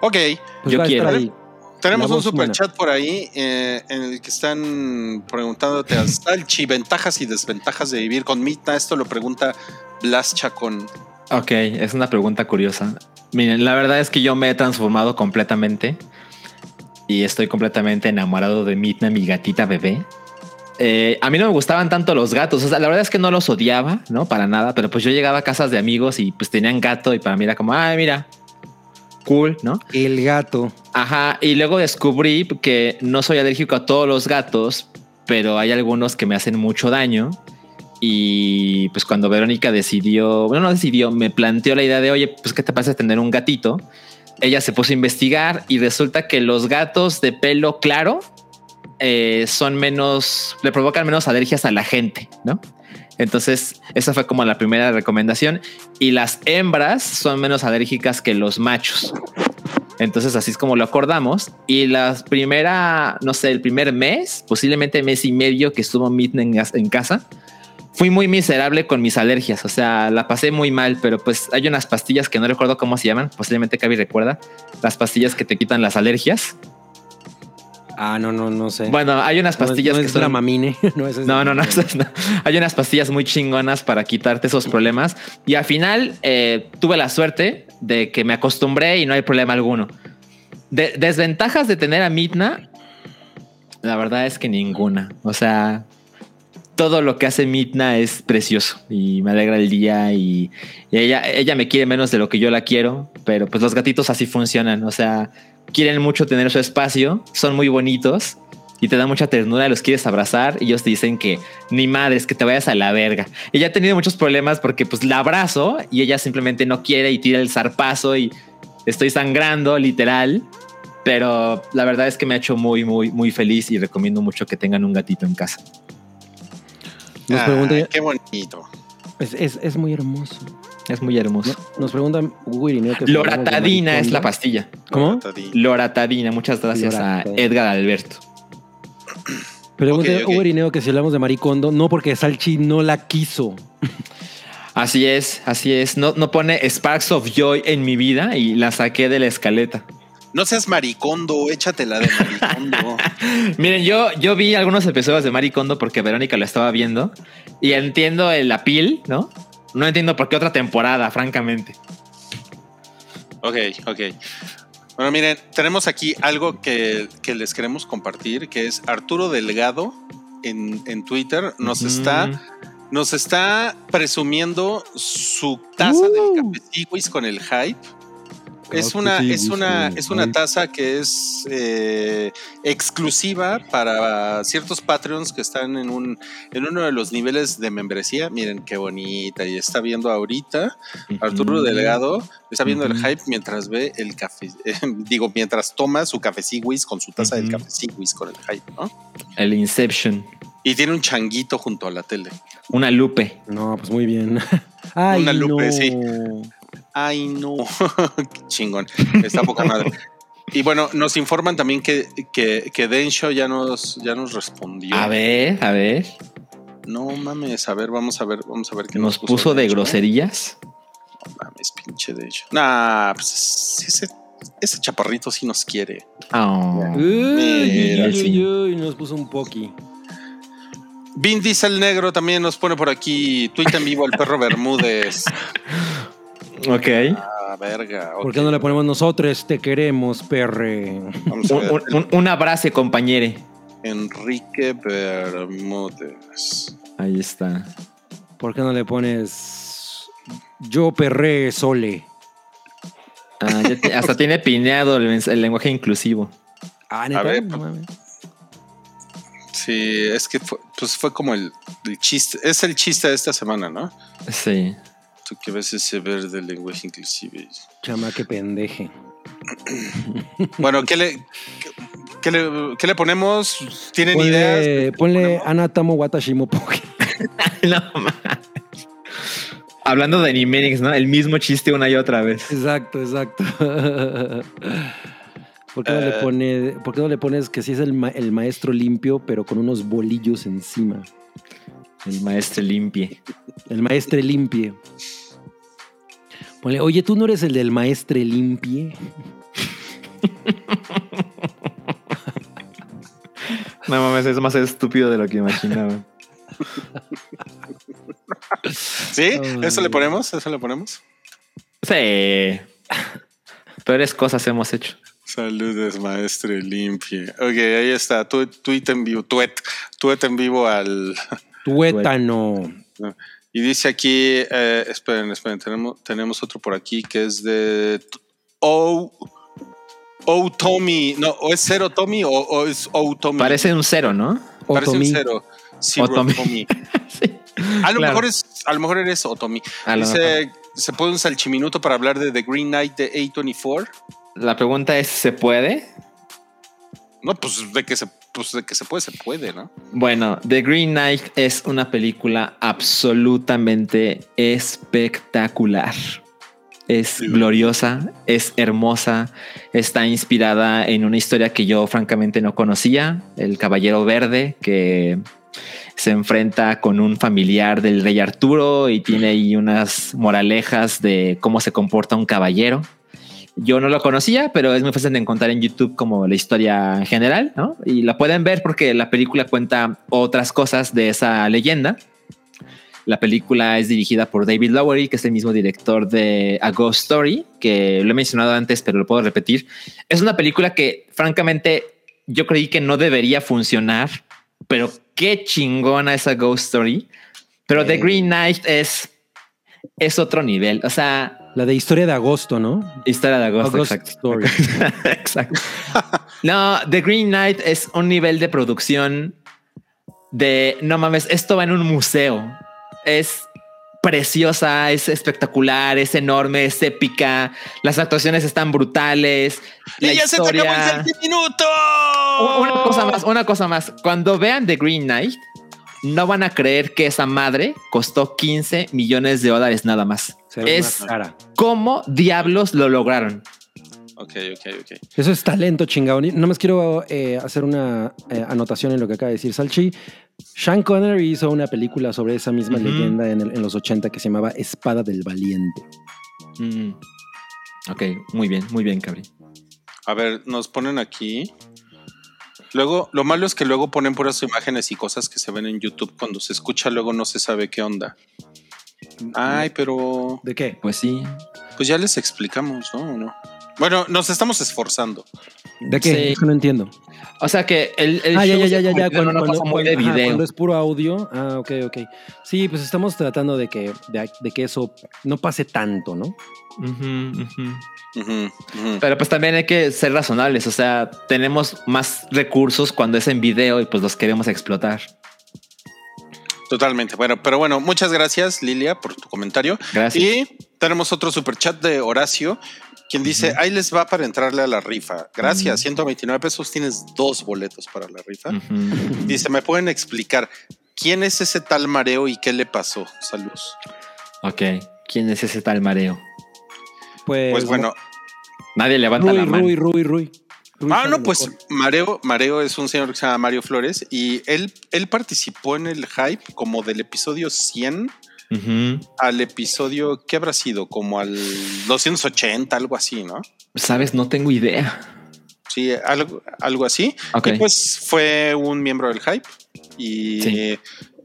Ok, pues yo quiero. Ahí. Tenemos un super chat por ahí eh, en el que están preguntándote a [LAUGHS] Salchi ventajas y desventajas de vivir con Mitna. Esto lo pregunta Blas Chacón. Ok, es una pregunta curiosa. Miren, la verdad es que yo me he transformado completamente y estoy completamente enamorado de Mitna, mi gatita bebé. Eh, a mí no me gustaban tanto los gatos, o sea, la verdad es que no los odiaba, ¿no? Para nada, pero pues yo llegaba a casas de amigos y pues tenían gato y para mí era como, ay, mira, cool, ¿no? El gato. Ajá, y luego descubrí que no soy alérgico a todos los gatos, pero hay algunos que me hacen mucho daño. Y pues cuando Verónica decidió, bueno, no decidió, me planteó la idea de, oye, pues qué te pasa tener un gatito. Ella se puso a investigar y resulta que los gatos de pelo claro eh, son menos, le provocan menos alergias a la gente, ¿no? Entonces, esa fue como la primera recomendación. Y las hembras son menos alérgicas que los machos. Entonces, así es como lo acordamos. Y la primera, no sé, el primer mes, posiblemente mes y medio que estuvo Mitna en, en casa, fui muy miserable con mis alergias. O sea, la pasé muy mal, pero pues hay unas pastillas que no recuerdo cómo se llaman. Posiblemente Cavi recuerda las pastillas que te quitan las alergias. Ah, no, no, no sé. Bueno, hay unas pastillas no, no que es son Dramamine. [LAUGHS] no, es no, no, no, [LAUGHS] no, Hay unas pastillas muy chingonas para quitarte esos problemas. Y al final eh, tuve la suerte de que me acostumbré y no hay problema alguno. De desventajas de tener a Mitna, la verdad es que ninguna. O sea, todo lo que hace Midna es precioso y me alegra el día y, y ella, ella me quiere menos de lo que yo la quiero, pero pues los gatitos así funcionan, o sea, quieren mucho tener su espacio, son muy bonitos y te da mucha ternura, los quieres abrazar y ellos te dicen que ni madres, que te vayas a la verga. Ella ha tenido muchos problemas porque pues la abrazo y ella simplemente no quiere y tira el zarpazo y estoy sangrando literal. Pero la verdad es que me ha hecho muy, muy, muy feliz y recomiendo mucho que tengan un gatito en casa. Nos pregunta, qué bonito. es, es, es muy hermoso. Es muy hermoso. Nos pregunta Hugo Irineo que Loratadina es la pastilla. ¿Cómo? Loratadina, muchas gracias a Loratadina. Edgar Alberto. Pregunta Ok, ok. Hugo Irineo que si hablamos de maricondo, no porque Salchi no la quiso. Así es, así es. No, no pone Sparks of Joy en mi vida y la saqué de la escaleta. No seas maricondo, échatela de maricondo. [LAUGHS] Miren, yo, yo vi algunos episodios de Maricondo porque Verónica lo estaba viendo y entiendo el apil, ¿no? No entiendo por qué otra temporada, francamente. ok, ok. Bueno, miren, tenemos aquí algo que, que les queremos compartir, que es Arturo Delgado en, en Twitter. Nos está nos está presumiendo su taza Uh. del café con el hype. Es una, es una, es una taza que es eh, exclusiva para ciertos Patreons que están en un en uno de los niveles de membresía. Miren qué bonita. Y está viendo ahorita Arturo. Delgado, está viendo el hype mientras ve el café. [LAUGHS] digo, mientras toma su café Sigüis con su taza del Ujú. café Sigüis con el hype, ¿no? El Inception. Y tiene un changuito junto a la tele. Una lupe. No, pues muy bien. [LAUGHS] Ay, Una lupe, no. sí. Ay, no. [LAUGHS] Qué chingón. Está poca madre. [LAUGHS] Y bueno, nos informan también que, que, que Densho ya nos, ya nos respondió. A ver, a ver. No mames, a ver, vamos a ver, vamos a ver qué Nos puso de Densho. groserías. No mames, pinche Densho. Nah, pues ese, ese chaparrito sí nos quiere. Oh. Uy, uy, uy, nos puso un poqui. Vin Diesel Negro también nos pone por aquí. Tuita en vivo al perro Bermúdez. [LAUGHS] Ok. Ah, verga. ¿Por ok. qué no le ponemos nosotros? Te queremos, perre. Vamos a Un, ver. un- un- un abrazo, compañere. Enrique Bermúdez. Ahí está. ¿Por qué no le pones yo perré sole? Ah, ya te- hasta tiene pineado el, lenguaje inclusivo. Ah, neta. ver, No mames. Sí, es que fue, pues fue como el, el chiste. Es el chiste de esta semana, ¿no? Sí. Tú que ves ese verde lenguaje inclusive. Chama, qué pendeje. Bueno, ¿qué le, qué, qué le, qué le ponemos? ¿Tienen ideas? Ponle, Anatamo Watashimopoke. [LAUGHS] No mames. Hablando de Animenix, ¿no? El mismo chiste una y otra vez. Exacto, exacto. [LAUGHS] ¿Por qué, no le Eh. pone, ¿Por qué no le pones que sí es el, ma- el maestro limpio, pero con unos bolillos encima? El maestro limpie. El maestre limpie. Ponle, oye, ¿tú no eres el del maestre limpie? No mames, es más estúpido de lo que imaginaba. ¿Sí? ¿Eso le ponemos? ¿Eso le ponemos? Sí. Peores cosas hemos hecho. Saludos, maestre limpie. Ok, ahí está. Tweet en vivo. Tuet. Tuet en vivo al. Tuétano. Y dice aquí. eh, esperen, esperen. Tenemos, tenemos otro por aquí que es de. O. O Tommy. No, o es cero Tommy o, o es O Tommy. Parece un cero, ¿no? Parece un cero. Zero Otomi. Tommy. [LAUGHS] Sí. A lo Claro. mejor es, a lo mejor eres Otomi. A lo Dice, se puede un salchiminuto para hablar de The Green Knight de A24. La pregunta es, ¿se puede? No, pues de que se, pues de que se puede, se puede, ¿no? Bueno, The Green Knight es una película absolutamente espectacular. Es Sí. gloriosa, es hermosa, está inspirada en una historia que yo francamente no conocía, el Caballero Verde, que se enfrenta con un familiar del rey Arturo y tiene ahí unas moralejas de cómo se comporta un caballero. Yo no lo conocía, pero es muy fácil de encontrar en YouTube como la historia en general, ¿no? Y la pueden ver porque la película cuenta otras cosas de esa leyenda. La película es dirigida por David Lowery, que es el mismo director de A Ghost Story, que lo he mencionado antes, pero lo puedo repetir. Es una película que, francamente, yo creí que no debería funcionar pero qué chingona esa Ghost Story. Pero The. Green Knight es, es otro nivel. O sea, La de historia de agosto, ¿no? historia de agosto. August exacto. Story. [LAUGHS] Exacto. No, The Green Knight es un nivel de producción de no mames, esto va en un museo. Es preciosa, es espectacular, es enorme, es épica. Las actuaciones están brutales. La ¡Y ya se te acabó historia. el sentimiento! Una cosa más, una cosa más. Cuando vean The Green Knight, no van a creer que esa madre costó 15 millones de dólares nada más. Es más cara. cómo diablos lo lograron. Ok, ok, ok. Eso es talento chingado. No más quiero eh, hacer una eh, anotación en lo que acaba de decir Salchi. Sean Connery hizo una película sobre esa misma leyenda en, el- en los 80 que se llamaba Espada del Valiente. Mm. Ok, muy bien, muy bien, Cabri. A ver, nos ponen aquí. Luego, lo malo es que luego ponen puras imágenes y cosas que se ven en YouTube. Cuando se escucha, luego no se sabe qué onda. Ay, pero ¿De qué? Pues sí. pues ya les explicamos, ¿no? ¿O no? Bueno, nos estamos esforzando. ¿De qué? Sí. No entiendo. O sea que el, el ah, ya, show ya, ya, ya, ya. convirtió en una cosa muy de ajá, video. cuando es puro audio. Ah, ok, ok. Sí, pues estamos tratando de que, de, de que eso no pase tanto, ¿no? Ujú. Pero pues también hay que ser razonables. O sea, tenemos más recursos cuando es en video y pues los queremos explotar. Totalmente. Bueno, pero bueno, muchas gracias, Lilia, por tu comentario. Gracias. Y tenemos otro super chat de Horacio, quien dice: Ahí les va para entrarle a la rifa. Gracias, 129 pesos. Tienes dos boletos para la rifa. Dice: ¿Me pueden explicar quién es ese tal mareo y qué le pasó? Saludos. Ok. ¿Quién es ese tal mareo? Pues, Pues bueno, Nadie levanta Rui, la mano. Rui, Rui, Rui. Rui Ah, no, pues. Mareo, Mareo es un señor que se llama Mario Flores y él, él participó en el hype como del episodio 100 Al episodio, ¿qué habrá sido? Como al 280, algo así, ¿no? Sabes, no tengo idea. Sí, algo, algo así. Ok. Y pues fue un miembro del hype y, Sí.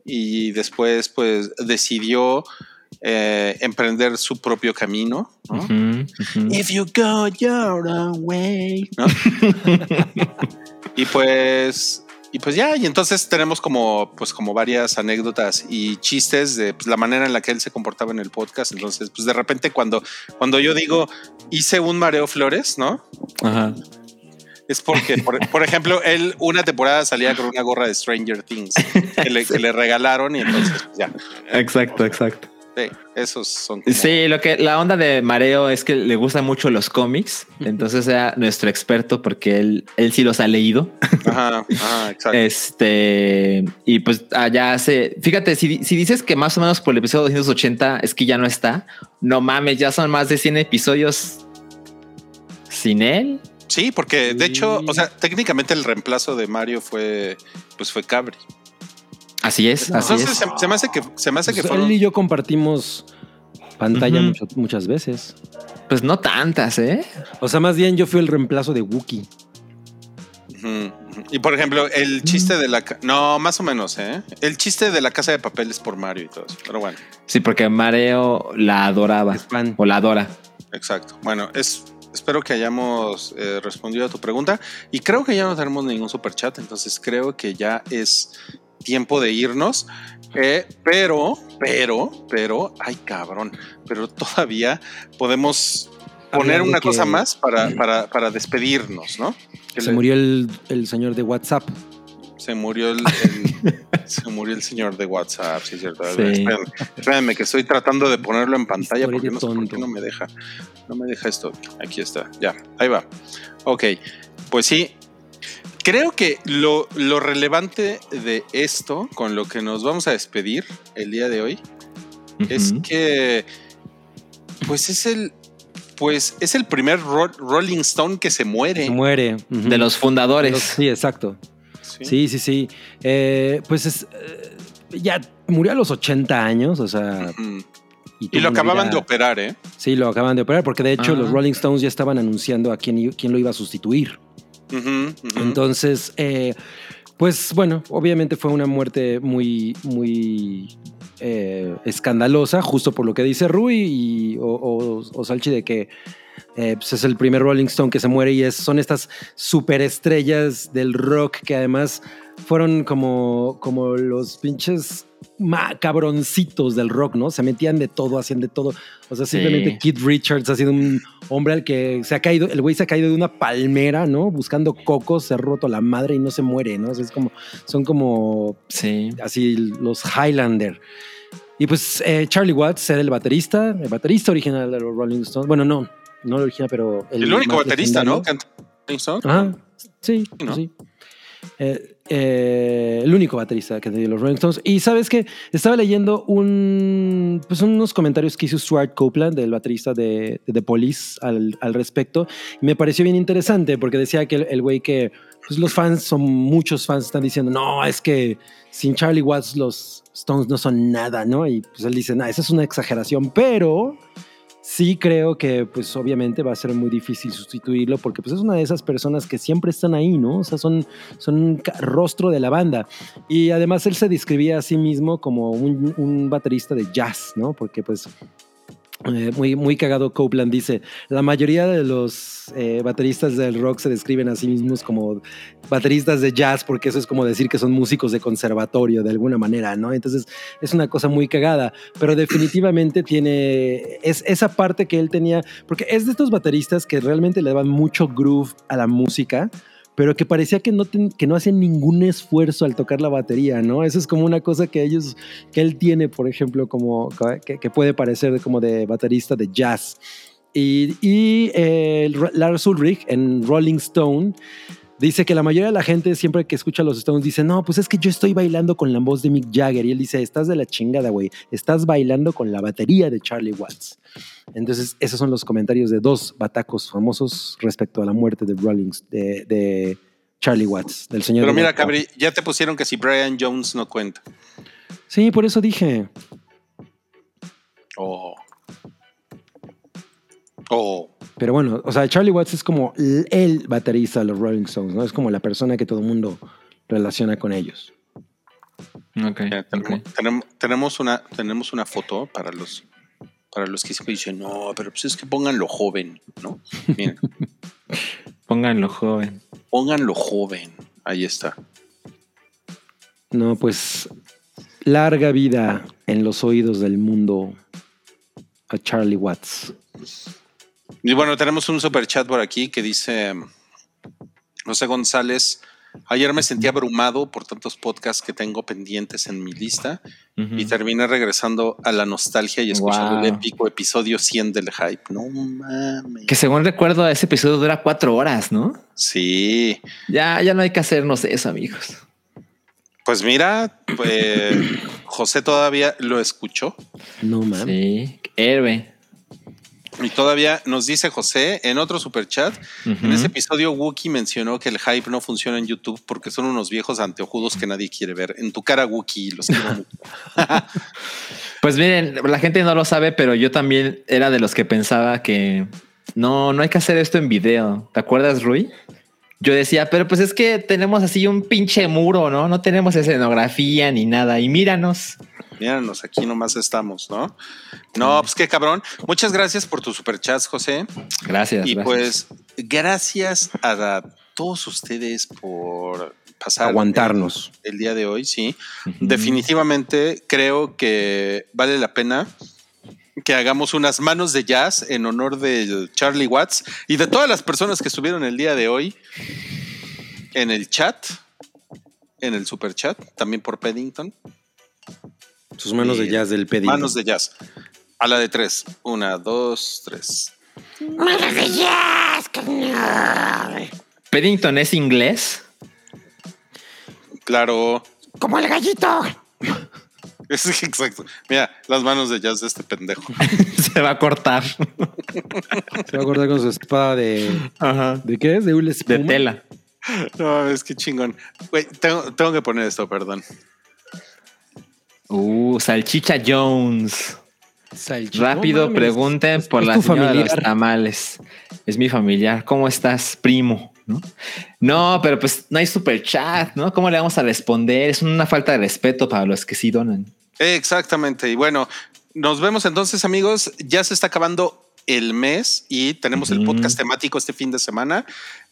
y después pues decidió eh, emprender su propio camino. ¿no? Ujú. If you go your own way. ¿no? [LAUGHS] y pues. Y pues ya, y entonces tenemos como, pues como varias anécdotas y chistes de pues, la manera en la que él se comportaba en el podcast. Entonces, pues de repente cuando, cuando yo digo hice un mareo flores, ¿no? Ajá. Es porque, por, por ejemplo, él una temporada salía con una gorra de Stranger Things que le, que le regalaron y entonces pues, ya. Exacto, exacto. Sí, esos son como- Sí, lo que la onda de Mareo es que le gustan mucho los cómics, entonces sea nuestro experto porque él, él sí los ha leído. Ajá, [LAUGHS] ajá, exacto. Este, y pues allá hace, fíjate, si, si dices que más o menos por el episodio 280 es que ya no está, no mames, ya son más de 100 episodios sin él. Sí, porque de hecho, o sea, técnicamente el reemplazo de Mario fue, pues fue Cabri. Así es, así Entonces es. se, se me hace que se me hace que Pues fueron. él y yo compartimos pantalla muchas veces. Pues no tantas, ¿eh? O sea, más bien yo fui el reemplazo de Wookiee. Y por ejemplo, el chiste de la no, más o menos, ¿eh? El chiste de la casa de papel es por Mario y todo eso. Pero bueno, Sí, porque Mareo la adoraba o la adora. exacto. Bueno, es espero que hayamos eh, respondido a tu pregunta. Y creo que ya no tenemos ningún super chat. Entonces creo que ya es tiempo de irnos. Eh, pero, pero, pero, ay cabrón, pero todavía podemos poner una que- cosa más para, para, para despedirnos, ¿no? Que Se le- murió el, el señor de WhatsApp. Se murió el, el- [LAUGHS] se murió el señor de WhatsApp, sí es cierto. Sí. Espérenme, espérenme, que estoy tratando de ponerlo en pantalla porque no sé por qué no me deja. No me deja esto. Aquí está. Ya, ahí va. Ok, pues sí. Creo que lo, lo relevante de esto, con lo que nos vamos a despedir el día de hoy, es que pues es el pues es el primer Ro- Rolling Stone que se muere. Se muere. De los fundadores. Los- Sí, exacto. Sí. Sí, sí, sí. Eh, pues es, eh, ya murió a los 80 años, o sea. Y, lo acababan vida- de operar, ¿eh? Sí, lo acaban de operar, porque de hecho los Rolling Stones ya estaban anunciando a quién, quién lo iba a sustituir. Entonces, eh, pues bueno, obviamente fue una muerte muy, muy eh, escandalosa, justo por lo que dice Rui y, o, o- Salchi de que eh, pues es el primer Rolling Stone que se muere y son estas superestrellas del rock que además fueron como, como los pinches cabroncitos del rock, ¿no? Se metían de todo, hacían de todo. O sea, simplemente Sí. Keith Richards ha sido un hombre al que se ha caído, el güey se ha caído de una palmera, ¿no? Buscando cocos, se ha roto la madre y no se muere, ¿no? O sea, es como, son como Sí. así los Highlander. Y pues eh, Charlie Watts era el baterista, el baterista original de los Rolling Stones. Bueno, no, no el original, pero El, único más baterista, ¿no? legendario. Rolling Stone. Ajá, sí, Sí, ¿no? sí. Eh, eh, el único baterista que tenía los Rolling Stones. Y sabes que estaba leyendo pues unos comentarios que hizo Stuart Copeland, el baterista de, de The Police, al, respecto. Y me pareció bien interesante porque decía que el, el güey que pues los fans, son muchos fans, están diciendo, no, es que sin Charlie Watts los Stones no son nada, ¿no? Y pues él dice, no, esa es una exageración, pero sí creo que pues obviamente va a ser muy difícil sustituirlo porque pues es una de esas personas que siempre están ahí, ¿no? O sea, son, son un rostro de la banda. Y además él se describía a sí mismo como un, un baterista de jazz, ¿no? Porque pues eh, muy, muy cagado Copeland dice, la mayoría de los eh, bateristas del rock se describen a sí mismos como bateristas de jazz porque eso es como decir que son músicos de conservatorio de alguna manera, ¿no? Entonces es una cosa muy cagada, pero definitivamente tiene es esa parte que él tenía, porque es de estos bateristas que realmente le daban mucho groove a la música, pero que parecía que no, ten- que no hacían ningún esfuerzo al tocar la batería, ¿no? Eso es como una cosa que ellos, que él tiene, por ejemplo, como que, que puede parecer como de baterista de jazz. Y, y eh, Lars Ulrich en Rolling Stone dice que la mayoría de la gente siempre que escucha los Stones dice, no, pues es que yo estoy bailando con la voz de Mick Jagger. Y él dice, estás de la chingada, güey. Estás bailando con la batería de Charlie Watts. Entonces, esos son los comentarios de dos batacos famosos respecto a la muerte de Rollins, de, de Charlie Watts, del señor. Pero de mira, Cabri, ya te pusieron que si Brian Jones no cuenta. Sí, por eso dije. Oh. Oh. Pero bueno, o sea, Charlie Watts es como el, baterista de los Rolling Stones, ¿no? Es como la persona que todo el mundo relaciona con ellos. Ok. Ya, tenemos, ok. tenemos- tenemos una, tenemos una foto para los para los que siempre dicen, no, pero pues es que pónganlo joven, ¿no? Miren, [LAUGHS] Pónganlo joven. pónganlo joven. Ahí está. No, pues larga vida en los oídos del mundo a Charlie Watts. Y bueno, tenemos un super chat por aquí que dice José González. Ayer me sentí abrumado por tantos podcasts que tengo pendientes en mi lista y terminé regresando a la nostalgia y escuchando el épico episodio 100 del hype. No mames. Que según recuerdo, ese episodio dura cuatro horas, ¿no? Sí. Ya, ya no hay que hacernos eso, amigos. Pues mira, pues, [COUGHS] José todavía lo escuchó No mames. Sí, héroe. Y todavía nos dice José en otro super chat. En ese episodio, Wookie mencionó que el hype no funciona en YouTube porque son unos viejos anteojudos que nadie quiere ver. En tu cara, Wookie, los quiero mucho. [LAUGHS] Pues miren, la gente no lo sabe, pero yo también era de los que pensaba que no, no hay que hacer esto en video. ¿Te acuerdas, Rui? Yo decía, pero pues es que tenemos así un pinche muro, ¿no? No tenemos escenografía ni nada. Y míranos. Míranos, aquí nomás estamos, ¿no? No, pues qué cabrón. Muchas gracias por tus superchats, José. Gracias. Y gracias. pues, gracias a todos ustedes por pasar Aguantarnos. el, el día de hoy, sí. Definitivamente creo que vale la pena que hagamos unas manos de jazz en honor de Charlie Watts y de todas las personas que estuvieron el día de hoy en el chat, en el super chat, también por Paddington. Sus manos de jazz del pedido. Manos de jazz. A la de tres. Una, dos, tres. ¡Manos de jazz, carnal! Paddington es inglés. Claro. Como el gallito. [LAUGHS] Es exacto. Mira, las manos de jazz de este pendejo. [LAUGHS] Se va a cortar. Se va a acordar con su espada de. Ajá. ¿De qué es? De una De espuma. tela. No, es que chingón. Güey, tengo, tengo que poner esto, perdón. Uh, Salchicha Jones. Salchicha. Rápido, No pregunten por es la tu señora de los tamales. Es mi familiar. ¿Cómo estás, primo? ¿No? no, pero pues no hay super chat, ¿no? ¿Cómo le vamos a responder? Es una falta de respeto para los que sí donan. Exactamente. Y bueno, nos vemos entonces, amigos. Ya se está acabando el mes y tenemos el Ujú. podcast temático este fin de semana.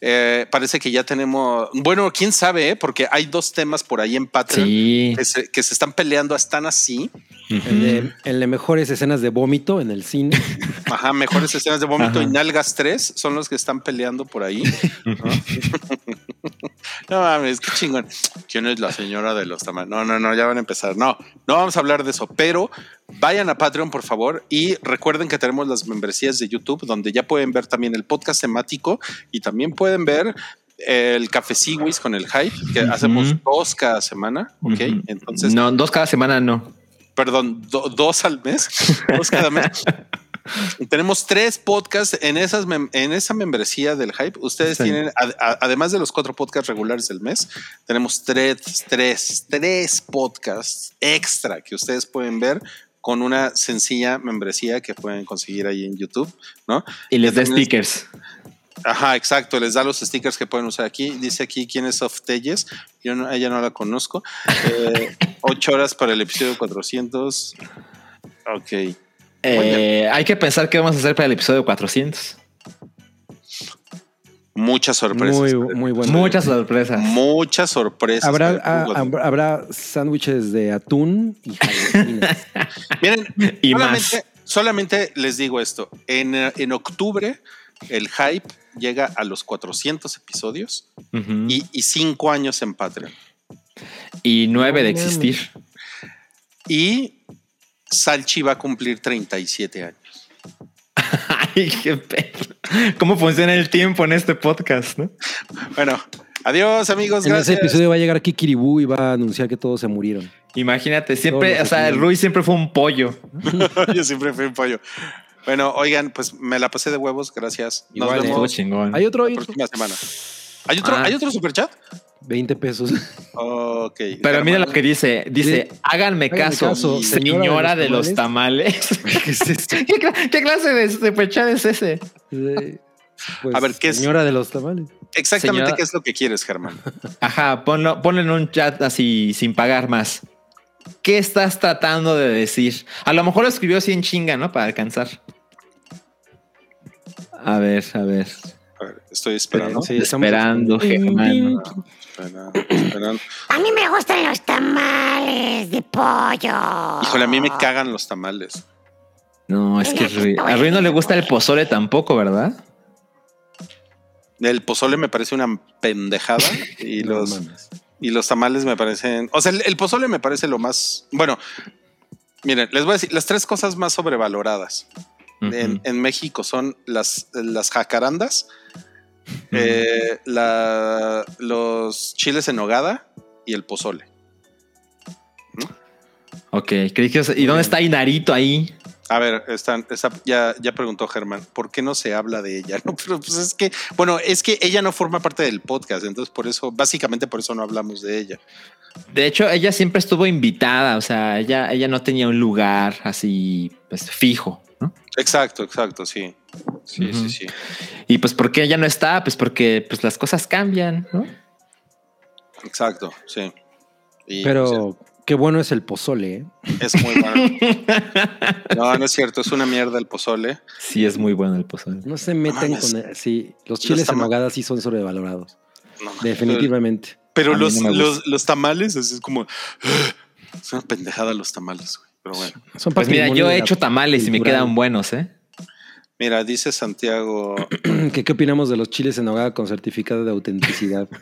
Eh, parece que ya tenemos, bueno, quién sabe, ¿eh? porque hay dos temas por ahí en Patreon Sí. que, se, que se están peleando, están así. El de, el de mejores escenas de vómito en el cine. [LAUGHS] Ajá, mejores escenas de vómito y nalgas 3 son los que están peleando por ahí. [LAUGHS] No mames, qué chingón. ¿Quién es la señora de los tamales? No, no, no, ya van a empezar. No, no vamos a hablar de eso, pero vayan a Patreon, por favor, y recuerden que tenemos las membresías de YouTube, donde ya pueden ver también el podcast temático y también pueden ver el Café Siwis con el hype, que hacemos dos cada semana, ¿ok? Entonces, no, dos cada semana no. perdón, do- dos al mes, dos cada mes. [LAUGHS] [LAUGHS] Tenemos tres podcasts en, esas en esa membresía del Hype. Ustedes Sí. tienen, a- a- además de los cuatro podcasts regulares del mes, tenemos tres, tres, tres podcasts extra que ustedes pueden ver con una sencilla membresía que pueden conseguir ahí en YouTube, ¿no? Y les da stickers. Ajá, exacto. Les da los stickers que pueden usar aquí. Dice aquí quién es Soft Telles. Yo no, ella no la conozco. Eh, [LAUGHS] ocho horas para el episodio 400. Ok. Eh, hay que pensar qué vamos a hacer para el episodio 400. Muchas sorpresas. Muy, muy bueno. Muchas sorpresas. Muchas sorpresas. Habrá, ah, público. habrá- habrá sándwiches de atún y. [LAUGHS] Miren, Y solamente, más. solamente les digo esto. En, en octubre, el hype llega a los 400 episodios y, y cinco años en Patreon. Y nueve de existir. Y Salchi va a cumplir 37 años. [LAUGHS] Ay, qué pedo. ¿Cómo funciona el tiempo en este podcast? no? Bueno, adiós, amigos. en ese episodio va a llegar Kikiribú y va a anunciar que todos se murieron. Imagínate, siempre, o sea, Rui siempre fue un pollo. [LAUGHS] Yo siempre fui un pollo. Bueno, oigan, pues me la pasé de huevos. Gracias. Nos Igual, vemos chingón. Hay otro, hay otro. próxima semana. ¿Hay otro, Ah. ¿hay otro superchat? 20 pesos. Ok. Pero mira lo que dice. Dice, Sí. háganme Háganme caso, caso, señora, de los tamales. [LAUGHS] ¿Qué es esto? ¿Qué, cla- qué clase de superchat es ese? Sí. Pues, A ver, ¿qué es? Señora de los tamales. Exactamente Señora- qué es lo que quieres, Germán. Ajá, ponlo, ponlo en un chat así sin pagar más. ¿Qué estás tratando de decir? A lo mejor lo escribió así en chinga, ¿no? Para alcanzar. A ver, a ver. A ver, estoy esperando. Sí, estamos Esperando, Germán. [CLEARS THROAT] A mí me gustan los tamales de pollo. Híjole, a mí me cagan los tamales. No, es que a Rui no le gusta el pozole tampoco, ¿verdad? El pozole me parece una pendejada [LAUGHS] y No los mames. y los tamales me parecen. O sea, el, el pozole me parece lo más. Bueno, miren, les voy a decir las tres cosas más sobrevaloradas en, en México son las, las jacarandas, eh, la- los chiles en nogada y el pozole. Ok, creí que... ¿Y dónde está Inarito ahí? A ver, están, ya, ya preguntó Germán, ¿por qué no se habla de ella? [LAUGHS] No, pero pues es que, bueno, es que ella no forma parte del podcast, entonces por eso, básicamente por eso no hablamos de ella. De hecho, ella siempre estuvo invitada, o sea, ella, ella no tenía un lugar así, pues, fijo, ¿no? Exacto, exacto, sí. Sí, sí, sí. Y pues, ¿por qué ella no está? Pues porque pues, las cosas cambian, ¿no? Exacto, sí. Y, Pero qué bueno es el pozole. ¿eh? pues, es muy bueno. [LAUGHS] No, no es cierto, es una mierda el pozole. Sí, es muy bueno el pozole. No se meten mames. con... el- sí, los chiles en nogada sí son sobrevalorados. No. Definitivamente. Pero los, no los, los tamales, así es como. Es una pendejada los tamales, güey. Pero bueno. Son Pues mira, yo he hecho tamales y me quedan buenos, ¿eh? Mira, dice Santiago. [CLEARS THROAT] ¿Qué, ¿Qué opinamos de los chiles en nogada con certificado de autenticidad? [LAUGHS]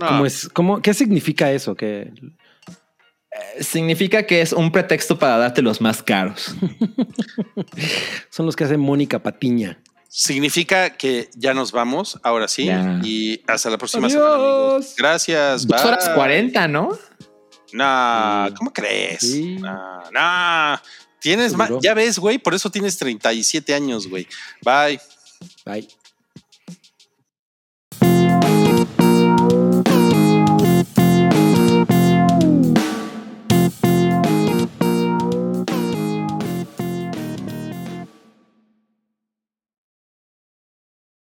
No, ¿Cómo es, cómo, ¿Qué significa eso? Que Significa que es un pretexto para darte los más caros. [LAUGHS] son los que hace Mónica Patiña. Significa que ya nos vamos, ahora sí. Ya. Y hasta la próxima Adiós. semana, amigos. Gracias. Dos horas. 40, ¿no? Nah. ¿cómo crees? Sí. Nah, nah. Tienes más, ya ves, güey, por eso tienes 37 años, güey. Bye. Bye.